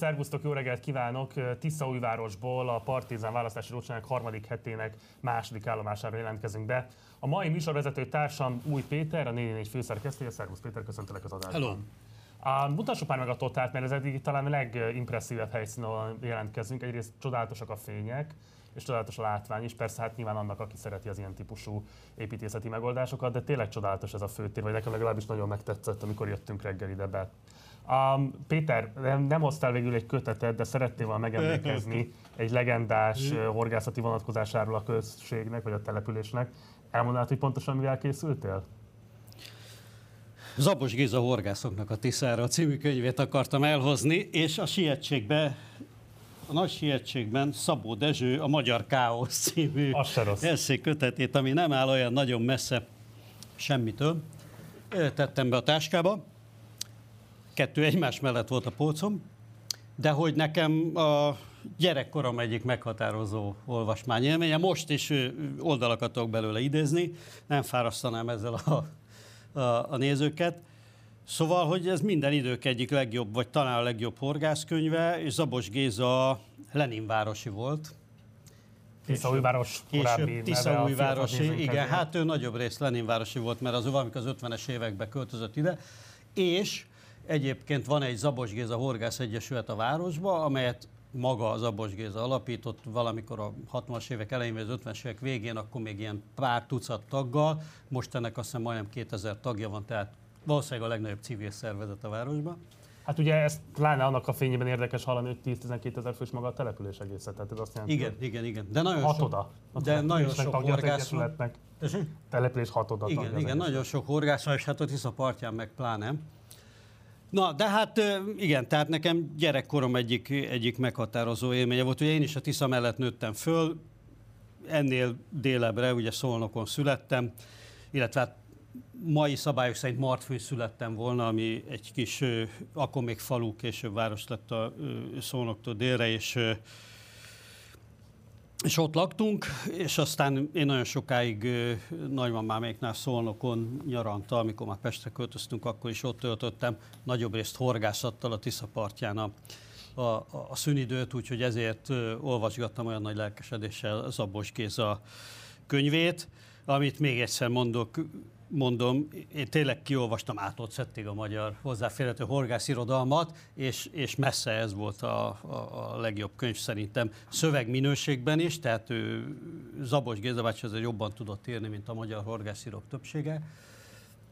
szervusztok, jó reggelt kívánok! Tiszaújvárosból a Partizán választási rocsonyák harmadik hetének második állomására jelentkezünk be. A mai műsorvezető társam Új Péter, a 444 főszerkesztője. Szervusz Péter, köszöntelek az adásban. Hello. A, mutassuk már meg a totát, mert ez eddig talán a legimpresszívebb helyszínen ahol jelentkezünk. Egyrészt csodálatosak a fények, és csodálatos a látvány is. Persze hát nyilván annak, aki szereti az ilyen típusú építészeti megoldásokat, de tényleg csodálatos ez a főtér, vagy nekem legalábbis nagyon megtetszett, amikor jöttünk reggel ide be. Um, Péter, nem, nem hoztál végül egy kötetet, de szeretnél volna megemlékezni egy legendás uh, horgászati vonatkozásáról a községnek, vagy a településnek. Elmondanád, hogy pontosan mivel készültél? Zabos Géza horgászoknak a Tiszára című könyvét akartam elhozni, és a sietségbe a nagy sietségben Szabó Dezső a Magyar Káosz című eszék kötetét, ami nem áll olyan nagyon messze semmitől, tettem be a táskába. Kettő egymás mellett volt a polcom, de hogy nekem a gyerekkorom egyik meghatározó olvasmányélménye, most is oldalakat tudok belőle idézni, nem fárasztanám ezzel a, a, a nézőket. Szóval, hogy ez minden idők egyik legjobb, vagy talán a legjobb horgászkönyve, és Zabos Géza Leninvárosi volt. Tiszaújváros korábbi Tiszaújvárosi, igen, hát ő nagyobb rész Leninvárosi volt, mert az valamikor az 50-es években költözött ide, és egyébként van egy Zabos Géza Horgász Egyesület a városba, amelyet maga az Zabos Géza alapított valamikor a 60-as évek elején, vagy az 50-es évek végén, akkor még ilyen pár tucat taggal, most ennek azt hiszem majdnem 2000 tagja van, tehát valószínűleg a legnagyobb civil szervezet a városban. Hát ugye ezt pláne annak a fényében érdekes hallani, hogy 10-12 ezer fős maga a település egészet. Tehát ez azt jelenti, igen, igen, igen. De nagyon hatoda. sok, de nagyon sok horgász Település hatoda. Igen, igen, nagyon sok horgász és hát a Tisza partján meg pláne. Na, de hát igen, tehát nekem gyerekkorom egyik, egyik meghatározó élménye volt. Ugye én is a Tisza mellett nőttem föl, ennél délebbre, ugye Szolnokon születtem, illetve hát mai szabályok szerint Martfőn születtem volna, ami egy kis, akkor még falu, később város lett a Szolnoktól délre, és és ott laktunk, és aztán én nagyon sokáig nagymamáméknál Szolnokon nyaranta, amikor már Pestre költöztünk, akkor is ott töltöttem, nagyobb részt horgászattal a Tisza partján a, a, a szünidőt, úgyhogy ezért olvasgattam olyan nagy lelkesedéssel Zabos Géza könyvét, amit még egyszer mondok, mondom, én tényleg kiolvastam átott szettig a magyar hozzáférhető horgászirodalmat, és, és messze ez volt a, a, a legjobb könyv szerintem szövegminőségben is, tehát ő, Zabos Géza bácsi jobban tudott írni, mint a magyar horgászírók többsége,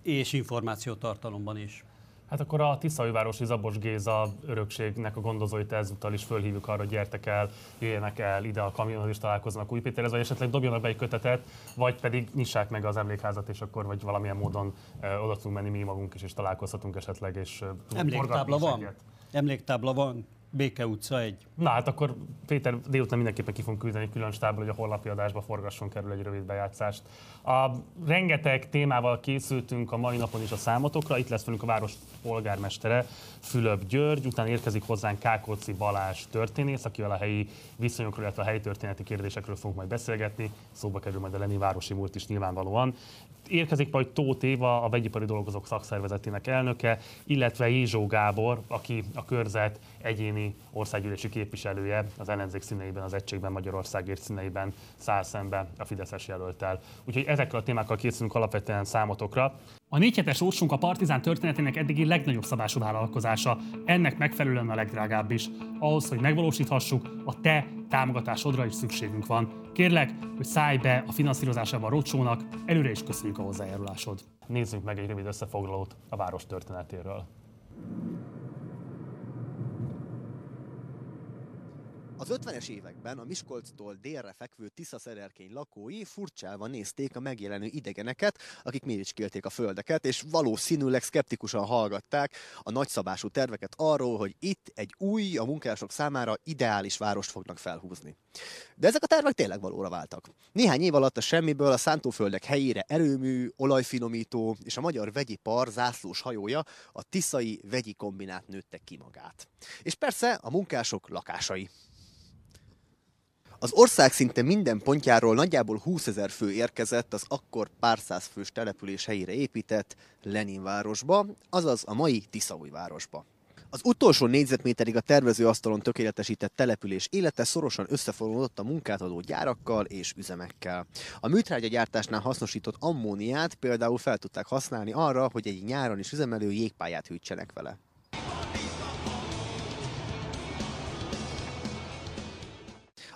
és információtartalomban is. Hát akkor a Tiszaújvárosi Zabos Géza örökségnek a gondozóit ezúttal is fölhívjuk arra, hogy gyertek el, jöjjenek el ide a kamionhoz és találkoznak Új Péterhez, vagy esetleg dobjanak be egy kötetet, vagy pedig nyissák meg az emlékházat, és akkor vagy valamilyen módon uh, oda tudunk menni mi magunk is, és találkozhatunk esetleg, és Emléktábla van? Emléktábla van? Béke utca egy. Na hát akkor Péter délután mindenképpen ki fogunk küldeni külön stábból, hogy a holnapi adásba forgasson kerül egy rövid bejátszást. A rengeteg témával készültünk a mai napon is a számotokra. Itt lesz velünk a város polgármestere, Fülöp György, utána érkezik hozzánk Kákolci Balázs történész, akivel a helyi viszonyokról, illetve a helyi történeti kérdésekről fogunk majd beszélgetni. Szóba kerül majd a Leni városi múlt is nyilvánvalóan érkezik majd Tóth Éva, a vegyipari dolgozók szakszervezetének elnöke, illetve Jézsó Gábor, aki a körzet egyéni országgyűlési képviselője az ellenzék színeiben, az Egységben Magyarországért színeiben száll szembe a Fideszes jelöltel. Úgyhogy ezekkel a témákkal készülünk alapvetően számotokra. A négy hetes a Partizán történetének eddigi legnagyobb szabású vállalkozása, ennek megfelelően a legdrágább is. Ahhoz, hogy megvalósíthassuk, a te támogatásodra is szükségünk van. Kérlek, hogy szállj be a finanszírozásába a rocsónak, előre is köszönjük a hozzájárulásod. Nézzünk meg egy rövid összefoglalót a város történetéről. Az 50-es években a Miskolctól délre fekvő Tisza-szererkény lakói furcsálva nézték a megjelenő idegeneket, akik méricskélték a földeket, és valószínűleg szkeptikusan hallgatták a nagyszabású terveket arról, hogy itt egy új, a munkások számára ideális várost fognak felhúzni. De ezek a tervek tényleg valóra váltak. Néhány év alatt a semmiből a szántóföldek helyére erőmű, olajfinomító és a magyar vegyi par zászlós hajója, a tiszai vegyi kombinát nőttek ki magát. És persze a munkások lakásai. Az ország szinte minden pontjáról nagyjából 20 ezer fő érkezett az akkor pár száz fős település helyére épített Leninvárosba, azaz a mai Tiszaújvárosba. Az utolsó négyzetméterig a tervezőasztalon tökéletesített település élete szorosan összefonódott a munkátadó gyárakkal és üzemekkel. A műtrágya gyártásnál hasznosított ammóniát például fel tudták használni arra, hogy egy nyáron is üzemelő jégpályát hűtsenek vele.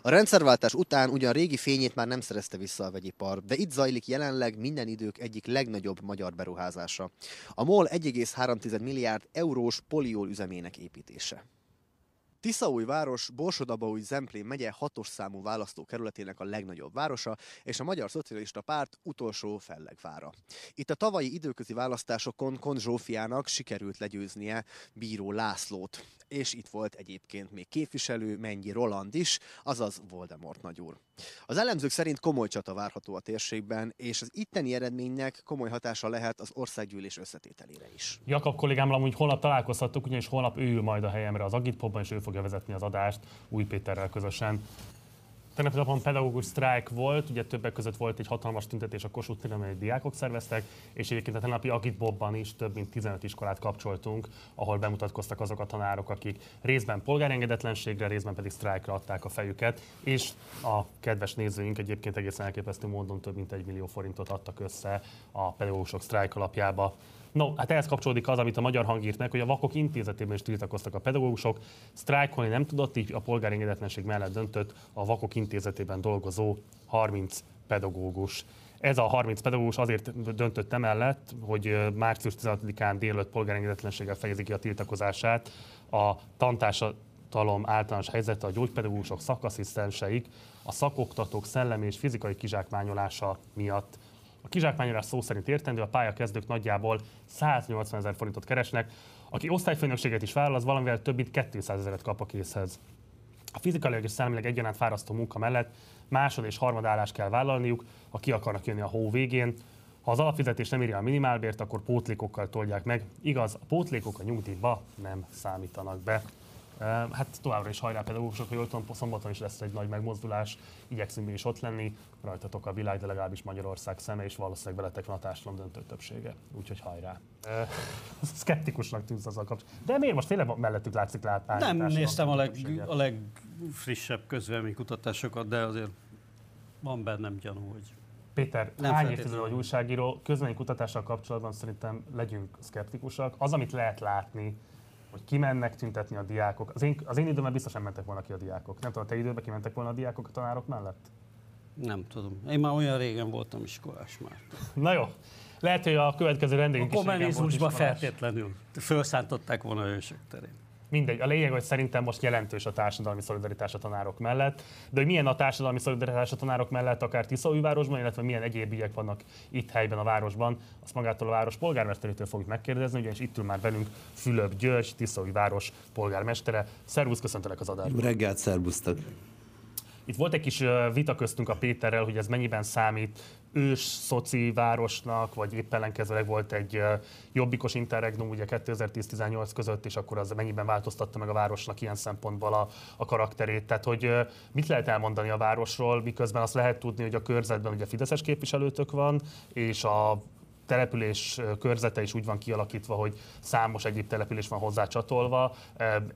A rendszerváltás után ugyan régi fényét már nem szerezte vissza a vegyipar, de itt zajlik jelenleg minden idők egyik legnagyobb magyar beruházása. A MOL 1,3 milliárd eurós poliól üzemének építése. Tiszaújváros Borsod-Abaúj Zemplén megye hatos számú választókerületének a legnagyobb városa, és a Magyar Szocialista Párt utolsó fellegvára. Itt a tavalyi időközi választásokon Kon Zsófiának sikerült legyőznie Bíró Lászlót és itt volt egyébként még képviselő Mennyi Roland is, azaz Voldemort nagyúr. Az elemzők szerint komoly csata várható a térségben, és az itteni eredménynek komoly hatása lehet az országgyűlés összetételére is. Jakab kollégámmal amúgy holnap találkozhattuk, ugyanis holnap ő ül majd a helyemre az Agitpopban, és ő fogja vezetni az adást Új Péterrel közösen. Tegnap napon pedagógus sztrájk volt, ugye többek között volt egy hatalmas tüntetés a Kossuth téren, amelyet diákok szerveztek, és egyébként a tegnapi Agitbobban is több mint 15 iskolát kapcsoltunk, ahol bemutatkoztak azok a tanárok, akik részben polgárengedetlenségre, részben pedig sztrájkra adták a fejüket, és a kedves nézőink egyébként egészen elképesztő módon több mint egy millió forintot adtak össze a pedagógusok sztrájk alapjába. No, hát ehhez kapcsolódik az, amit a Magyar Hang írt meg, hogy a Vakok Intézetében is tiltakoztak a pedagógusok. Sztrájkolni nem tudott, így a polgári engedetlenség mellett döntött a Vakok Intézetében dolgozó 30 pedagógus. Ez a 30 pedagógus azért döntött emellett, hogy március 16-án délőtt polgárengedetlenséggel fejezi ki a tiltakozását a tantársadalom általános helyzete a gyógypedagógusok, szakasszisztenseik, a szakoktatók szellemi és fizikai kizsákmányolása miatt a kizsákmányolás szó szerint értendő, a pályakezdők nagyjából 180 ezer forintot keresnek, aki osztályfőnökséget is vállal, az valamivel több mint 200 ezeret kap a készhez. A fizikailag és szellemileg egyaránt fárasztó munka mellett másod és harmad állást kell vállalniuk, ha ki akarnak jönni a hó végén. Ha az alapfizetés nem írja a minimálbért, akkor pótlékokkal toldják meg. Igaz, a pótlékok a nyugdíjba nem számítanak be. Hát továbbra is hajrá pedagógusok, hogy tudom, szombaton is lesz egy nagy megmozdulás, igyekszünk mi is ott lenni, rajtatok a világ, de legalábbis Magyarország szeme, és valószínűleg veletek van a társadalom döntő többsége. Úgyhogy hajrá. Szkeptikusnak tűnsz az a kapcsolatban. De miért most tényleg mellettük látszik látni? Nem néztem a, leg, a legfrissebb közvéleménykutatásokat, de azért van bennem gyanú, hogy Péter, nem hány évtized vagy újságíró, közvéleménykutatással kapcsolatban szerintem legyünk szkeptikusak. Az, amit lehet látni, hogy kimennek tüntetni a diákok. Az én, az én időmben biztosan mentek volna ki a diákok. Nem tudom, a te időben kimentek volna a diákok a tanárok mellett? Nem tudom. Én már olyan régen voltam iskolás már. Na jó. Lehet, hogy a következő rendőrünk A kommunizmusban feltétlenül. Felszántották volna ősök terén. Mindegy, a lényeg, hogy szerintem most jelentős a társadalmi szolidaritás a tanárok mellett, de hogy milyen a társadalmi szolidaritás a tanárok mellett, akár Tiszaújvárosban, illetve milyen egyéb ügyek vannak itt helyben a városban, azt magától a város polgármesterétől fogjuk megkérdezni, ugyanis itt ül már velünk Fülöp György, Tiszaújváros polgármestere. Szervusz, köszöntelek az adásban. Jó reggelt, szervusztok! Itt volt egy kis vita köztünk a Péterrel, hogy ez mennyiben számít ős szoci városnak, vagy épp ellenkezőleg volt egy jobbikos interregnum ugye 2010-18 között, és akkor az mennyiben változtatta meg a városnak ilyen szempontból a, a karakterét. Tehát, hogy mit lehet elmondani a városról, miközben azt lehet tudni, hogy a körzetben ugye Fideszes képviselőtök van, és a település körzete is úgy van kialakítva, hogy számos egyéb település van hozzá csatolva.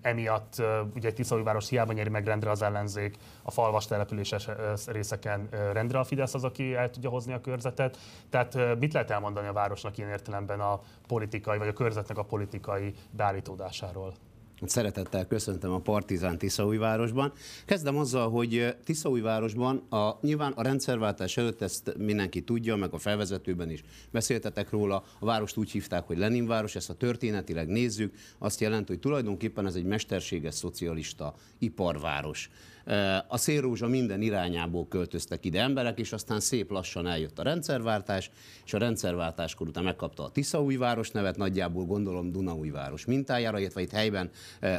Emiatt ugye Tiszaújváros hiába nyeri meg rendre az ellenzék, a falvas településes részeken rendre a Fidesz az, aki el tudja hozni a körzetet. Tehát mit lehet elmondani a városnak ilyen értelemben a politikai, vagy a körzetnek a politikai beállítódásáról? Szeretettel köszöntöm a Partizán Tiszaújvárosban. Kezdem azzal, hogy Tiszaújvárosban a, nyilván a rendszerváltás előtt ezt mindenki tudja, meg a felvezetőben is beszéltetek róla. A várost úgy hívták, hogy Leninváros, ezt a történetileg nézzük, azt jelenti, hogy tulajdonképpen ez egy mesterséges szocialista iparváros. A szélrózsa minden irányából költöztek ide emberek, és aztán szép lassan eljött a rendszerváltás, és a rendszerváltáskor után megkapta a Tiszaújváros nevet, nagyjából gondolom Dunaújváros mintájára, illetve itt helyben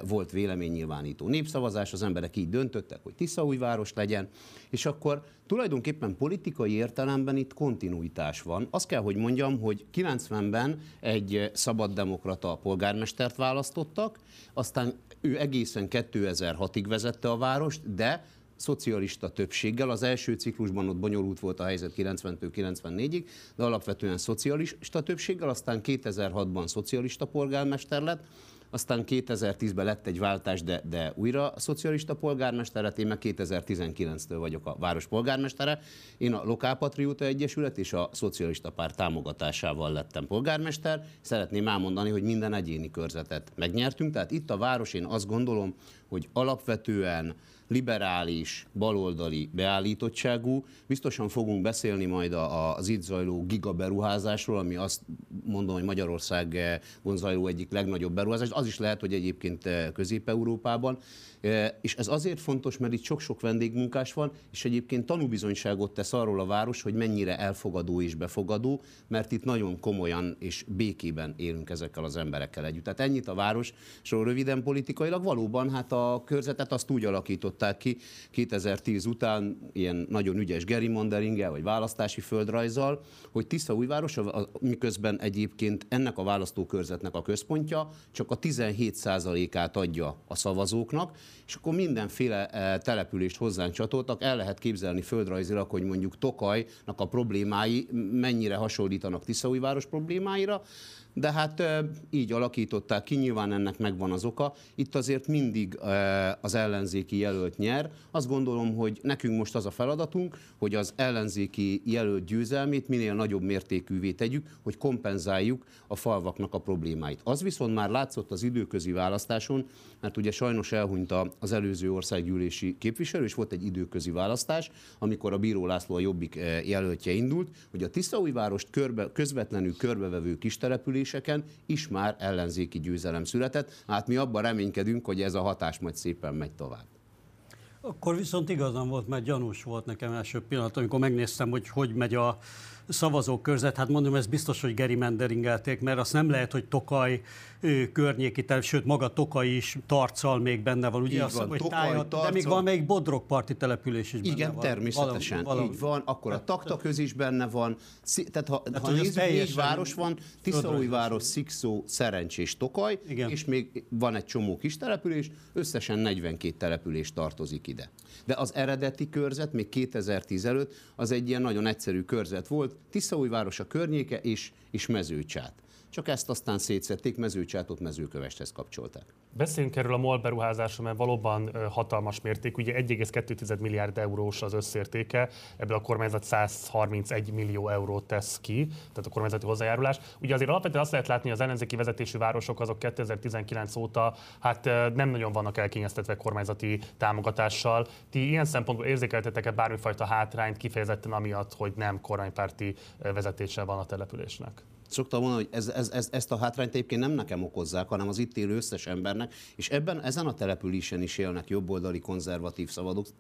volt véleménynyilvánító népszavazás, az emberek így döntöttek, hogy Tiszaújváros legyen, és akkor tulajdonképpen politikai értelemben itt kontinuitás van. Azt kell, hogy mondjam, hogy 90-ben egy szabaddemokrata polgármestert választottak, aztán ő egészen 2006-ig vezette a várost, de szocialista többséggel. Az első ciklusban ott bonyolult volt a helyzet 90-től 94-ig, de alapvetően szocialista többséggel, aztán 2006-ban szocialista polgármester lett, aztán 2010-ben lett egy váltás, de, de újra a szocialista polgármester lett, én meg 2019-től vagyok a város polgármestere. Én a Lokálpatrióta Egyesület és a Szocialista Párt támogatásával lettem polgármester. Szeretném elmondani, hogy minden egyéni körzetet megnyertünk, tehát itt a város én azt gondolom, hogy alapvetően liberális, baloldali beállítottságú. Biztosan fogunk beszélni majd az itt zajló gigaberuházásról, ami azt mondom, hogy Magyarország zajló egyik legnagyobb beruházás. Az is lehet, hogy egyébként eh, Közép-Európában. És ez azért fontos, mert itt sok-sok vendégmunkás van, és egyébként tanúbizonyságot tesz arról a város, hogy mennyire elfogadó és befogadó, mert itt nagyon komolyan és békében élünk ezekkel az emberekkel együtt. Tehát ennyit a város, és röviden politikailag valóban hát a körzetet azt úgy alakították ki 2010 után ilyen nagyon ügyes gerrymanderinggel, vagy választási földrajzzal, hogy Tiszaújváros, miközben egyébként ennek a választókörzetnek a központja csak a 17%-át adja a szavazóknak, és akkor mindenféle eh, települést hozzánk csatoltak. El lehet képzelni földrajzilag, hogy mondjuk Tokajnak a problémái mennyire hasonlítanak Tiszaújváros problémáira, de hát így alakították ki, nyilván ennek megvan az oka. Itt azért mindig az ellenzéki jelölt nyer. Azt gondolom, hogy nekünk most az a feladatunk, hogy az ellenzéki jelölt győzelmét minél nagyobb mértékűvé tegyük, hogy kompenzáljuk a falvaknak a problémáit. Az viszont már látszott az időközi választáson, mert ugye sajnos elhunyt az előző országgyűlési képviselő, és volt egy időközi választás, amikor a Bíró László a Jobbik jelöltje indult, hogy a Tiszaújvárost körbe, közvetlenül körbevevő kistelepülés településeken is már ellenzéki győzelem született. Hát mi abban reménykedünk, hogy ez a hatás majd szépen megy tovább. Akkor viszont igazam volt, mert gyanús volt nekem első pillanat, amikor megnéztem, hogy hogy megy a szavazókörzet. Hát mondom, ez biztos, hogy gerrymanderingelték, mert azt nem lehet, hogy Tokaj környéki, sőt maga Tokaj is tarccal még benne van, ugye? Így van, hogy Tokaj, tájat, de még van még Bodrogparti település is Igen, van. természetesen, valami, valami. így van, akkor a Takta köz is benne van, tehát ha, tehát, ha nézzük, négy város van, Tiszaújváros, Szikszó, Szerencsés, Tokaj, Igen. és még van egy csomó kis település, összesen 42 település tartozik ide. De az eredeti körzet, még 2010 előtt, az egy ilyen nagyon egyszerű körzet volt, Tiszaújváros a környéke és, és mezőcsát csak ezt aztán szétszették, mezőcsátot mezőkövesthez kapcsolták. Beszéljünk erről a MOL beruházásról, mert valóban hatalmas mérték. Ugye 1,2 milliárd eurós az összértéke, ebből a kormányzat 131 millió eurót tesz ki, tehát a kormányzati hozzájárulás. Ugye azért alapvetően azt lehet látni, az ellenzéki vezetésű városok azok 2019 óta hát nem nagyon vannak elkényeztetve kormányzati támogatással. Ti ilyen szempontból érzékeltetek-e bármifajta hátrányt kifejezetten amiatt, hogy nem kormánypárti vezetése van a településnek? Szoktam mondani, hogy ez, ez, ez, ezt a hátrányt egyébként nem nekem okozzák, hanem az itt élő összes embernek, és ebben ezen a településen is élnek jobboldali konzervatív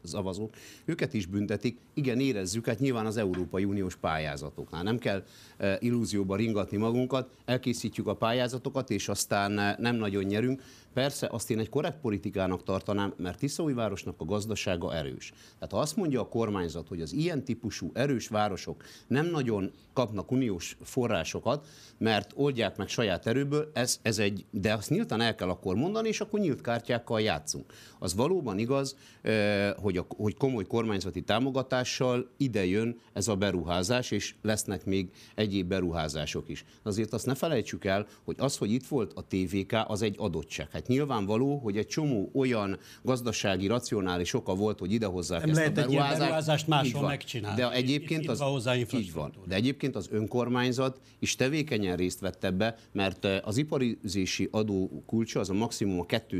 szavazók, őket is büntetik. Igen, érezzük, hát nyilván az Európai Uniós pályázatoknál. Nem kell e, illúzióba ringatni magunkat, elkészítjük a pályázatokat, és aztán e, nem nagyon nyerünk. Persze azt én egy korrekt politikának tartanám, mert Tiszaújvárosnak a gazdasága erős. Tehát ha azt mondja a kormányzat, hogy az ilyen típusú erős városok nem nagyon kapnak uniós forrásokat, mert oldják meg saját erőből, ez, ez egy, de azt nyíltan el kell akkor mondani, és akkor nyílt kártyákkal játszunk. Az valóban igaz, hogy, a, hogy komoly kormányzati támogatással ide jön ez a beruházás, és lesznek még egyéb beruházások is. Azért azt ne felejtsük el, hogy az, hogy itt volt a TVK, az egy adottság. Hát nyilvánvaló, hogy egy csomó olyan gazdasági, racionális oka volt, hogy idehozzák Nem ezt lehet a beruházást. egy beruházást máshol megcsinálni. De egyébként az, így van. De egyébként az önkormányzat is tevékenyen részt vett ebbe, mert az iparizési adó kulcsa az a maximum a 2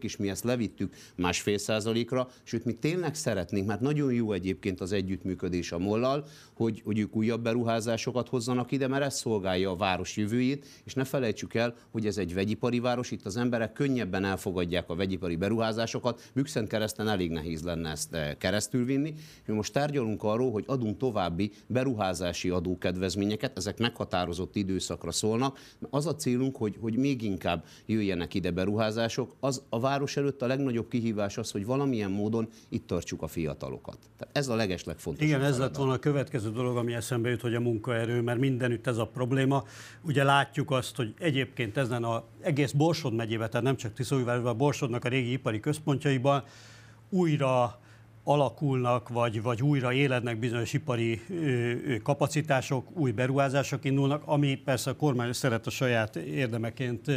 és mi ezt levittük másfél százalékra, sőt mi tényleg szeretnénk, mert nagyon jó egyébként az együttműködés a mollal, hogy, hogy ők újabb beruházásokat hozzanak ide, mert ez szolgálja a város jövőjét, és ne felejtsük el, hogy ez egy vegyipari város, itt az emberek könnyebben elfogadják a vegyipari beruházásokat, Bükszent kereszten elég nehéz lenne ezt keresztülvinni. Mi most tárgyalunk arról, hogy adunk további beruházási adókedvezményeket, ezek meghatározott időszakra szólnak. Az a célunk, hogy, hogy még inkább jöjjenek ide beruházások. Az a város előtt a legnagyobb kihívás az, hogy valamilyen módon itt tartsuk a fiatalokat. Tehát ez a legeslegfontosabb. Igen, ez lett volna a következő dolog, ami eszembe jut, hogy a munkaerő, mert mindenütt ez a probléma. Ugye látjuk azt, hogy egyébként ezen a egész Borsod megyében, tehát nem csak Tiszaújvárosban, Borsodnak a régi ipari központjaiban újra alakulnak, vagy, vagy újra élednek bizonyos ipari kapacitások, új beruházások indulnak, ami persze a kormány szeret a saját érdemeként.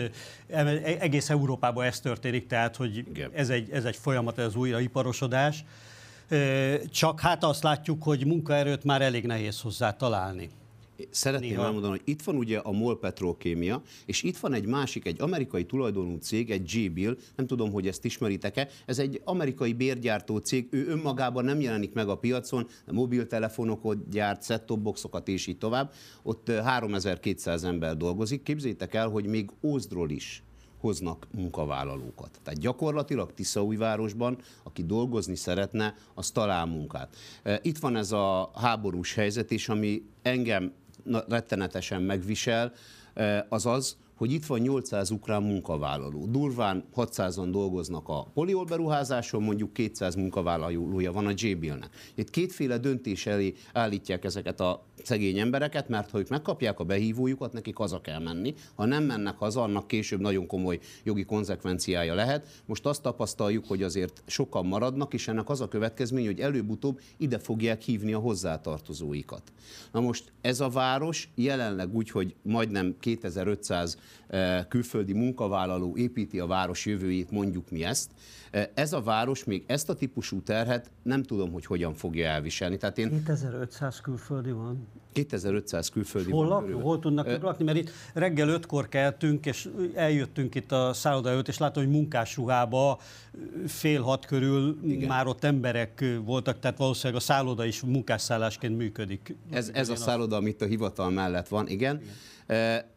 E, egész Európában ez történik, tehát hogy ez egy, ez egy folyamat, ez az újraiparosodás. Csak hát azt látjuk, hogy munkaerőt már elég nehéz hozzá találni. Szeretném Néha. elmondani, hogy itt van ugye a MOL Petrokémia, és itt van egy másik, egy amerikai tulajdonú cég, egy G-Bill, nem tudom, hogy ezt ismeritek-e, ez egy amerikai bérgyártó cég, ő önmagában nem jelenik meg a piacon, mobiltelefonokat gyárt, set boxokat és így tovább. Ott 3200 ember dolgozik. Képzétek el, hogy még Ózdról is hoznak munkavállalókat. Tehát gyakorlatilag Tiszaújvárosban, aki dolgozni szeretne, az talál munkát. Itt van ez a háborús helyzet is, ami engem rettenetesen megvisel, az az, hogy itt van 800 ukrán munkavállaló. Durván 600-an dolgoznak a poliol beruházáson, mondjuk 200 munkavállalója van a JBL-nek. Itt kétféle döntés elé állítják ezeket a szegény embereket, mert ha ők megkapják a behívójukat, nekik haza kell menni. Ha nem mennek haza, annak később nagyon komoly jogi konzekvenciája lehet. Most azt tapasztaljuk, hogy azért sokan maradnak, és ennek az a következmény, hogy előbb-utóbb ide fogják hívni a hozzátartozóikat. Na most ez a város jelenleg úgy, hogy majdnem 2500 eh, külföldi munkavállaló építi a város jövőjét, mondjuk mi ezt, ez a város még ezt a típusú terhet nem tudom, hogy hogyan fogja elviselni. Tehát én 2500 külföldi van. 2500 külföldi hol van. Lak, hol tudnak uh, lakni? Mert itt reggel ötkor keltünk, és eljöttünk itt a szálloda előtt, és látom, hogy munkásruhába fél hat körül Igen. már ott emberek voltak, tehát valószínűleg a szálloda is munkásszállásként működik. Ez, ez a szálloda, amit a hivatal mellett van, igen. igen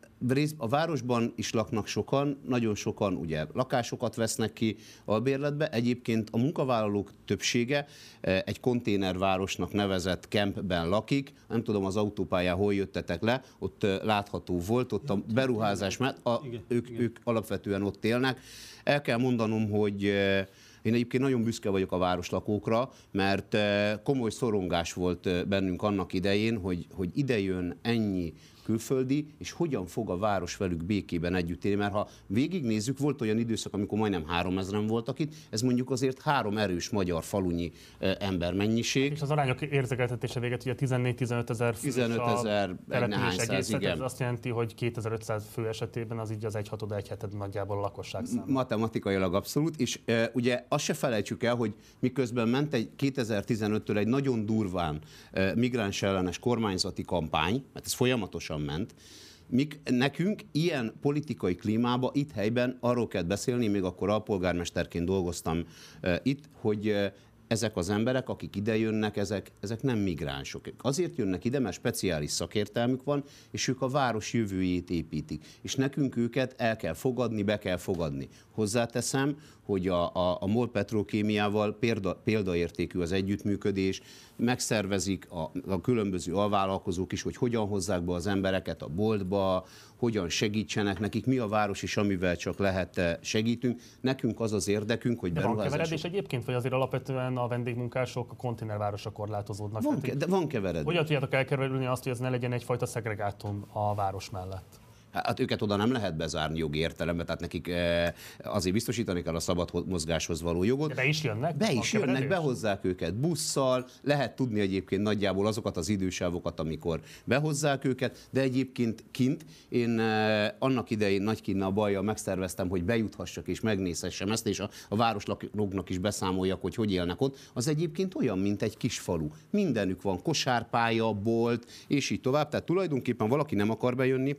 a városban is laknak sokan, nagyon sokan ugye lakásokat vesznek ki a bérletbe. Egyébként a munkavállalók többsége e, egy konténervárosnak nevezett kempben lakik. Nem tudom, az autópályán hol jöttetek le, ott e, látható volt, ott a beruházás mert a, ők, ők alapvetően ott élnek. El kell mondanom, hogy e, én egyébként nagyon büszke vagyok a városlakókra, mert komoly szorongás volt bennünk annak idején, hogy, hogy ide jön ennyi külföldi, és hogyan fog a város velük békében együtt élni. Mert ha végignézzük, volt olyan időszak, amikor majdnem három ezeren voltak itt, ez mondjuk azért három erős magyar falunyi embermennyiség. És az arányok érzékeltetése véget, ugye 14-15 ezer 15 ezer, nehány száz, igen. Ez azt jelenti, hogy 2500 fő esetében az így az egy hatod, egy heted nagyjából a lakosság száma. Matematikailag abszolút, és e, ugye azt se felejtsük el, hogy miközben ment egy 2015-től egy nagyon durván e, migráns ellenes kormányzati kampány, mert ez folyamatosan gyorsan ment. Mik, nekünk ilyen politikai klímába itt helyben arról kell beszélni, még akkor alpolgármesterként dolgoztam itt, hogy ezek az emberek, akik ide jönnek, ezek, ezek nem migránsok. Azért jönnek ide, mert speciális szakértelmük van, és ők a város jövőjét építik. És nekünk őket el kell fogadni, be kell fogadni. Hozzáteszem, hogy a, a, a MOL Petrokémiával példa, példaértékű az együttműködés, megszervezik a, a különböző alvállalkozók is, hogy hogyan hozzák be az embereket a boltba, hogyan segítsenek nekik, mi a város is, amivel csak lehet eh, segítünk. Nekünk az az érdekünk, hogy beruházások... Van keveredés egyébként, vagy azért alapvetően a vendégmunkások a konténervárosra korlátozódnak? Van, ke- de van keveredés. Hogyan tudjátok elkerülni azt, hogy ez ne legyen egyfajta szegregátum a város mellett? Hát őket oda nem lehet bezárni jogi értelemben, tehát nekik eh, azért biztosítani kell a szabad mozgáshoz való jogot. De be is jönnek? Be is jönnek, behozzák őket busszal, lehet tudni egyébként nagyjából azokat az idősávokat, amikor behozzák őket, de egyébként kint én eh, annak idején nagy a bajjal megszerveztem, hogy bejuthassak és megnézhessem ezt, és a, a városlakóknak is beszámoljak, hogy hogy élnek ott. Az egyébként olyan, mint egy kis falu. Mindenük van, kosárpálya, bolt, és így tovább. Tehát tulajdonképpen valaki nem akar bejönni,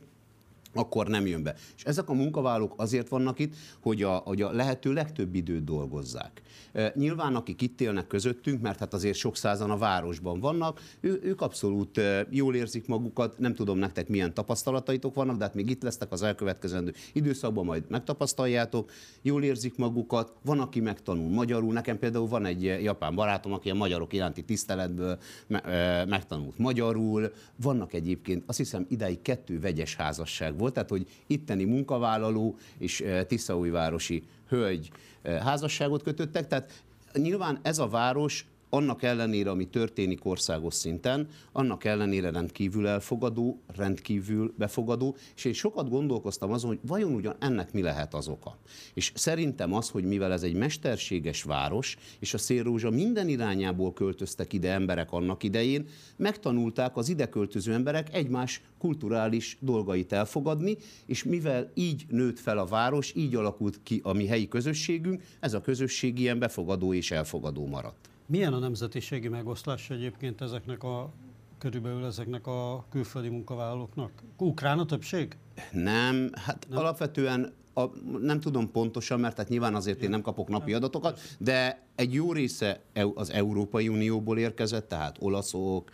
akkor nem jön be. És ezek a munkavállalók azért vannak itt, hogy a, hogy a lehető legtöbb időt dolgozzák. E, nyilván, akik itt élnek közöttünk, mert hát azért sok százan a városban vannak, ő, ők abszolút e, jól érzik magukat, nem tudom nektek milyen tapasztalataitok vannak, de hát még itt lesznek az elkövetkezendő időszakban, majd megtapasztaljátok, jól érzik magukat, van, aki megtanul magyarul, nekem például van egy japán barátom, aki a magyarok iránti tiszteletből me, e, megtanult magyarul, vannak egyébként, azt hiszem, idáig kettő vegyes házasság volt, volt, tehát hogy itteni munkavállaló és eh, Tiszaújvárosi hölgy eh, házasságot kötöttek, tehát nyilván ez a város annak ellenére, ami történik országos szinten, annak ellenére rendkívül elfogadó, rendkívül befogadó, és én sokat gondolkoztam azon, hogy vajon ugyan ennek mi lehet az oka. És szerintem az, hogy mivel ez egy mesterséges város, és a Szélrózsa minden irányából költöztek ide emberek annak idején, megtanulták az ide költöző emberek egymás kulturális dolgait elfogadni, és mivel így nőtt fel a város, így alakult ki a mi helyi közösségünk, ez a közösség ilyen befogadó és elfogadó maradt. Milyen a nemzetiségi megoszlás egyébként ezeknek a körülbelül ezeknek a külföldi munkavállalóknak? Ukrán a többség? Nem, hát nem. alapvetően a, nem tudom pontosan, mert hát nyilván azért én nem kapok napi adatokat, de egy jó része az Európai Unióból érkezett, tehát olaszok,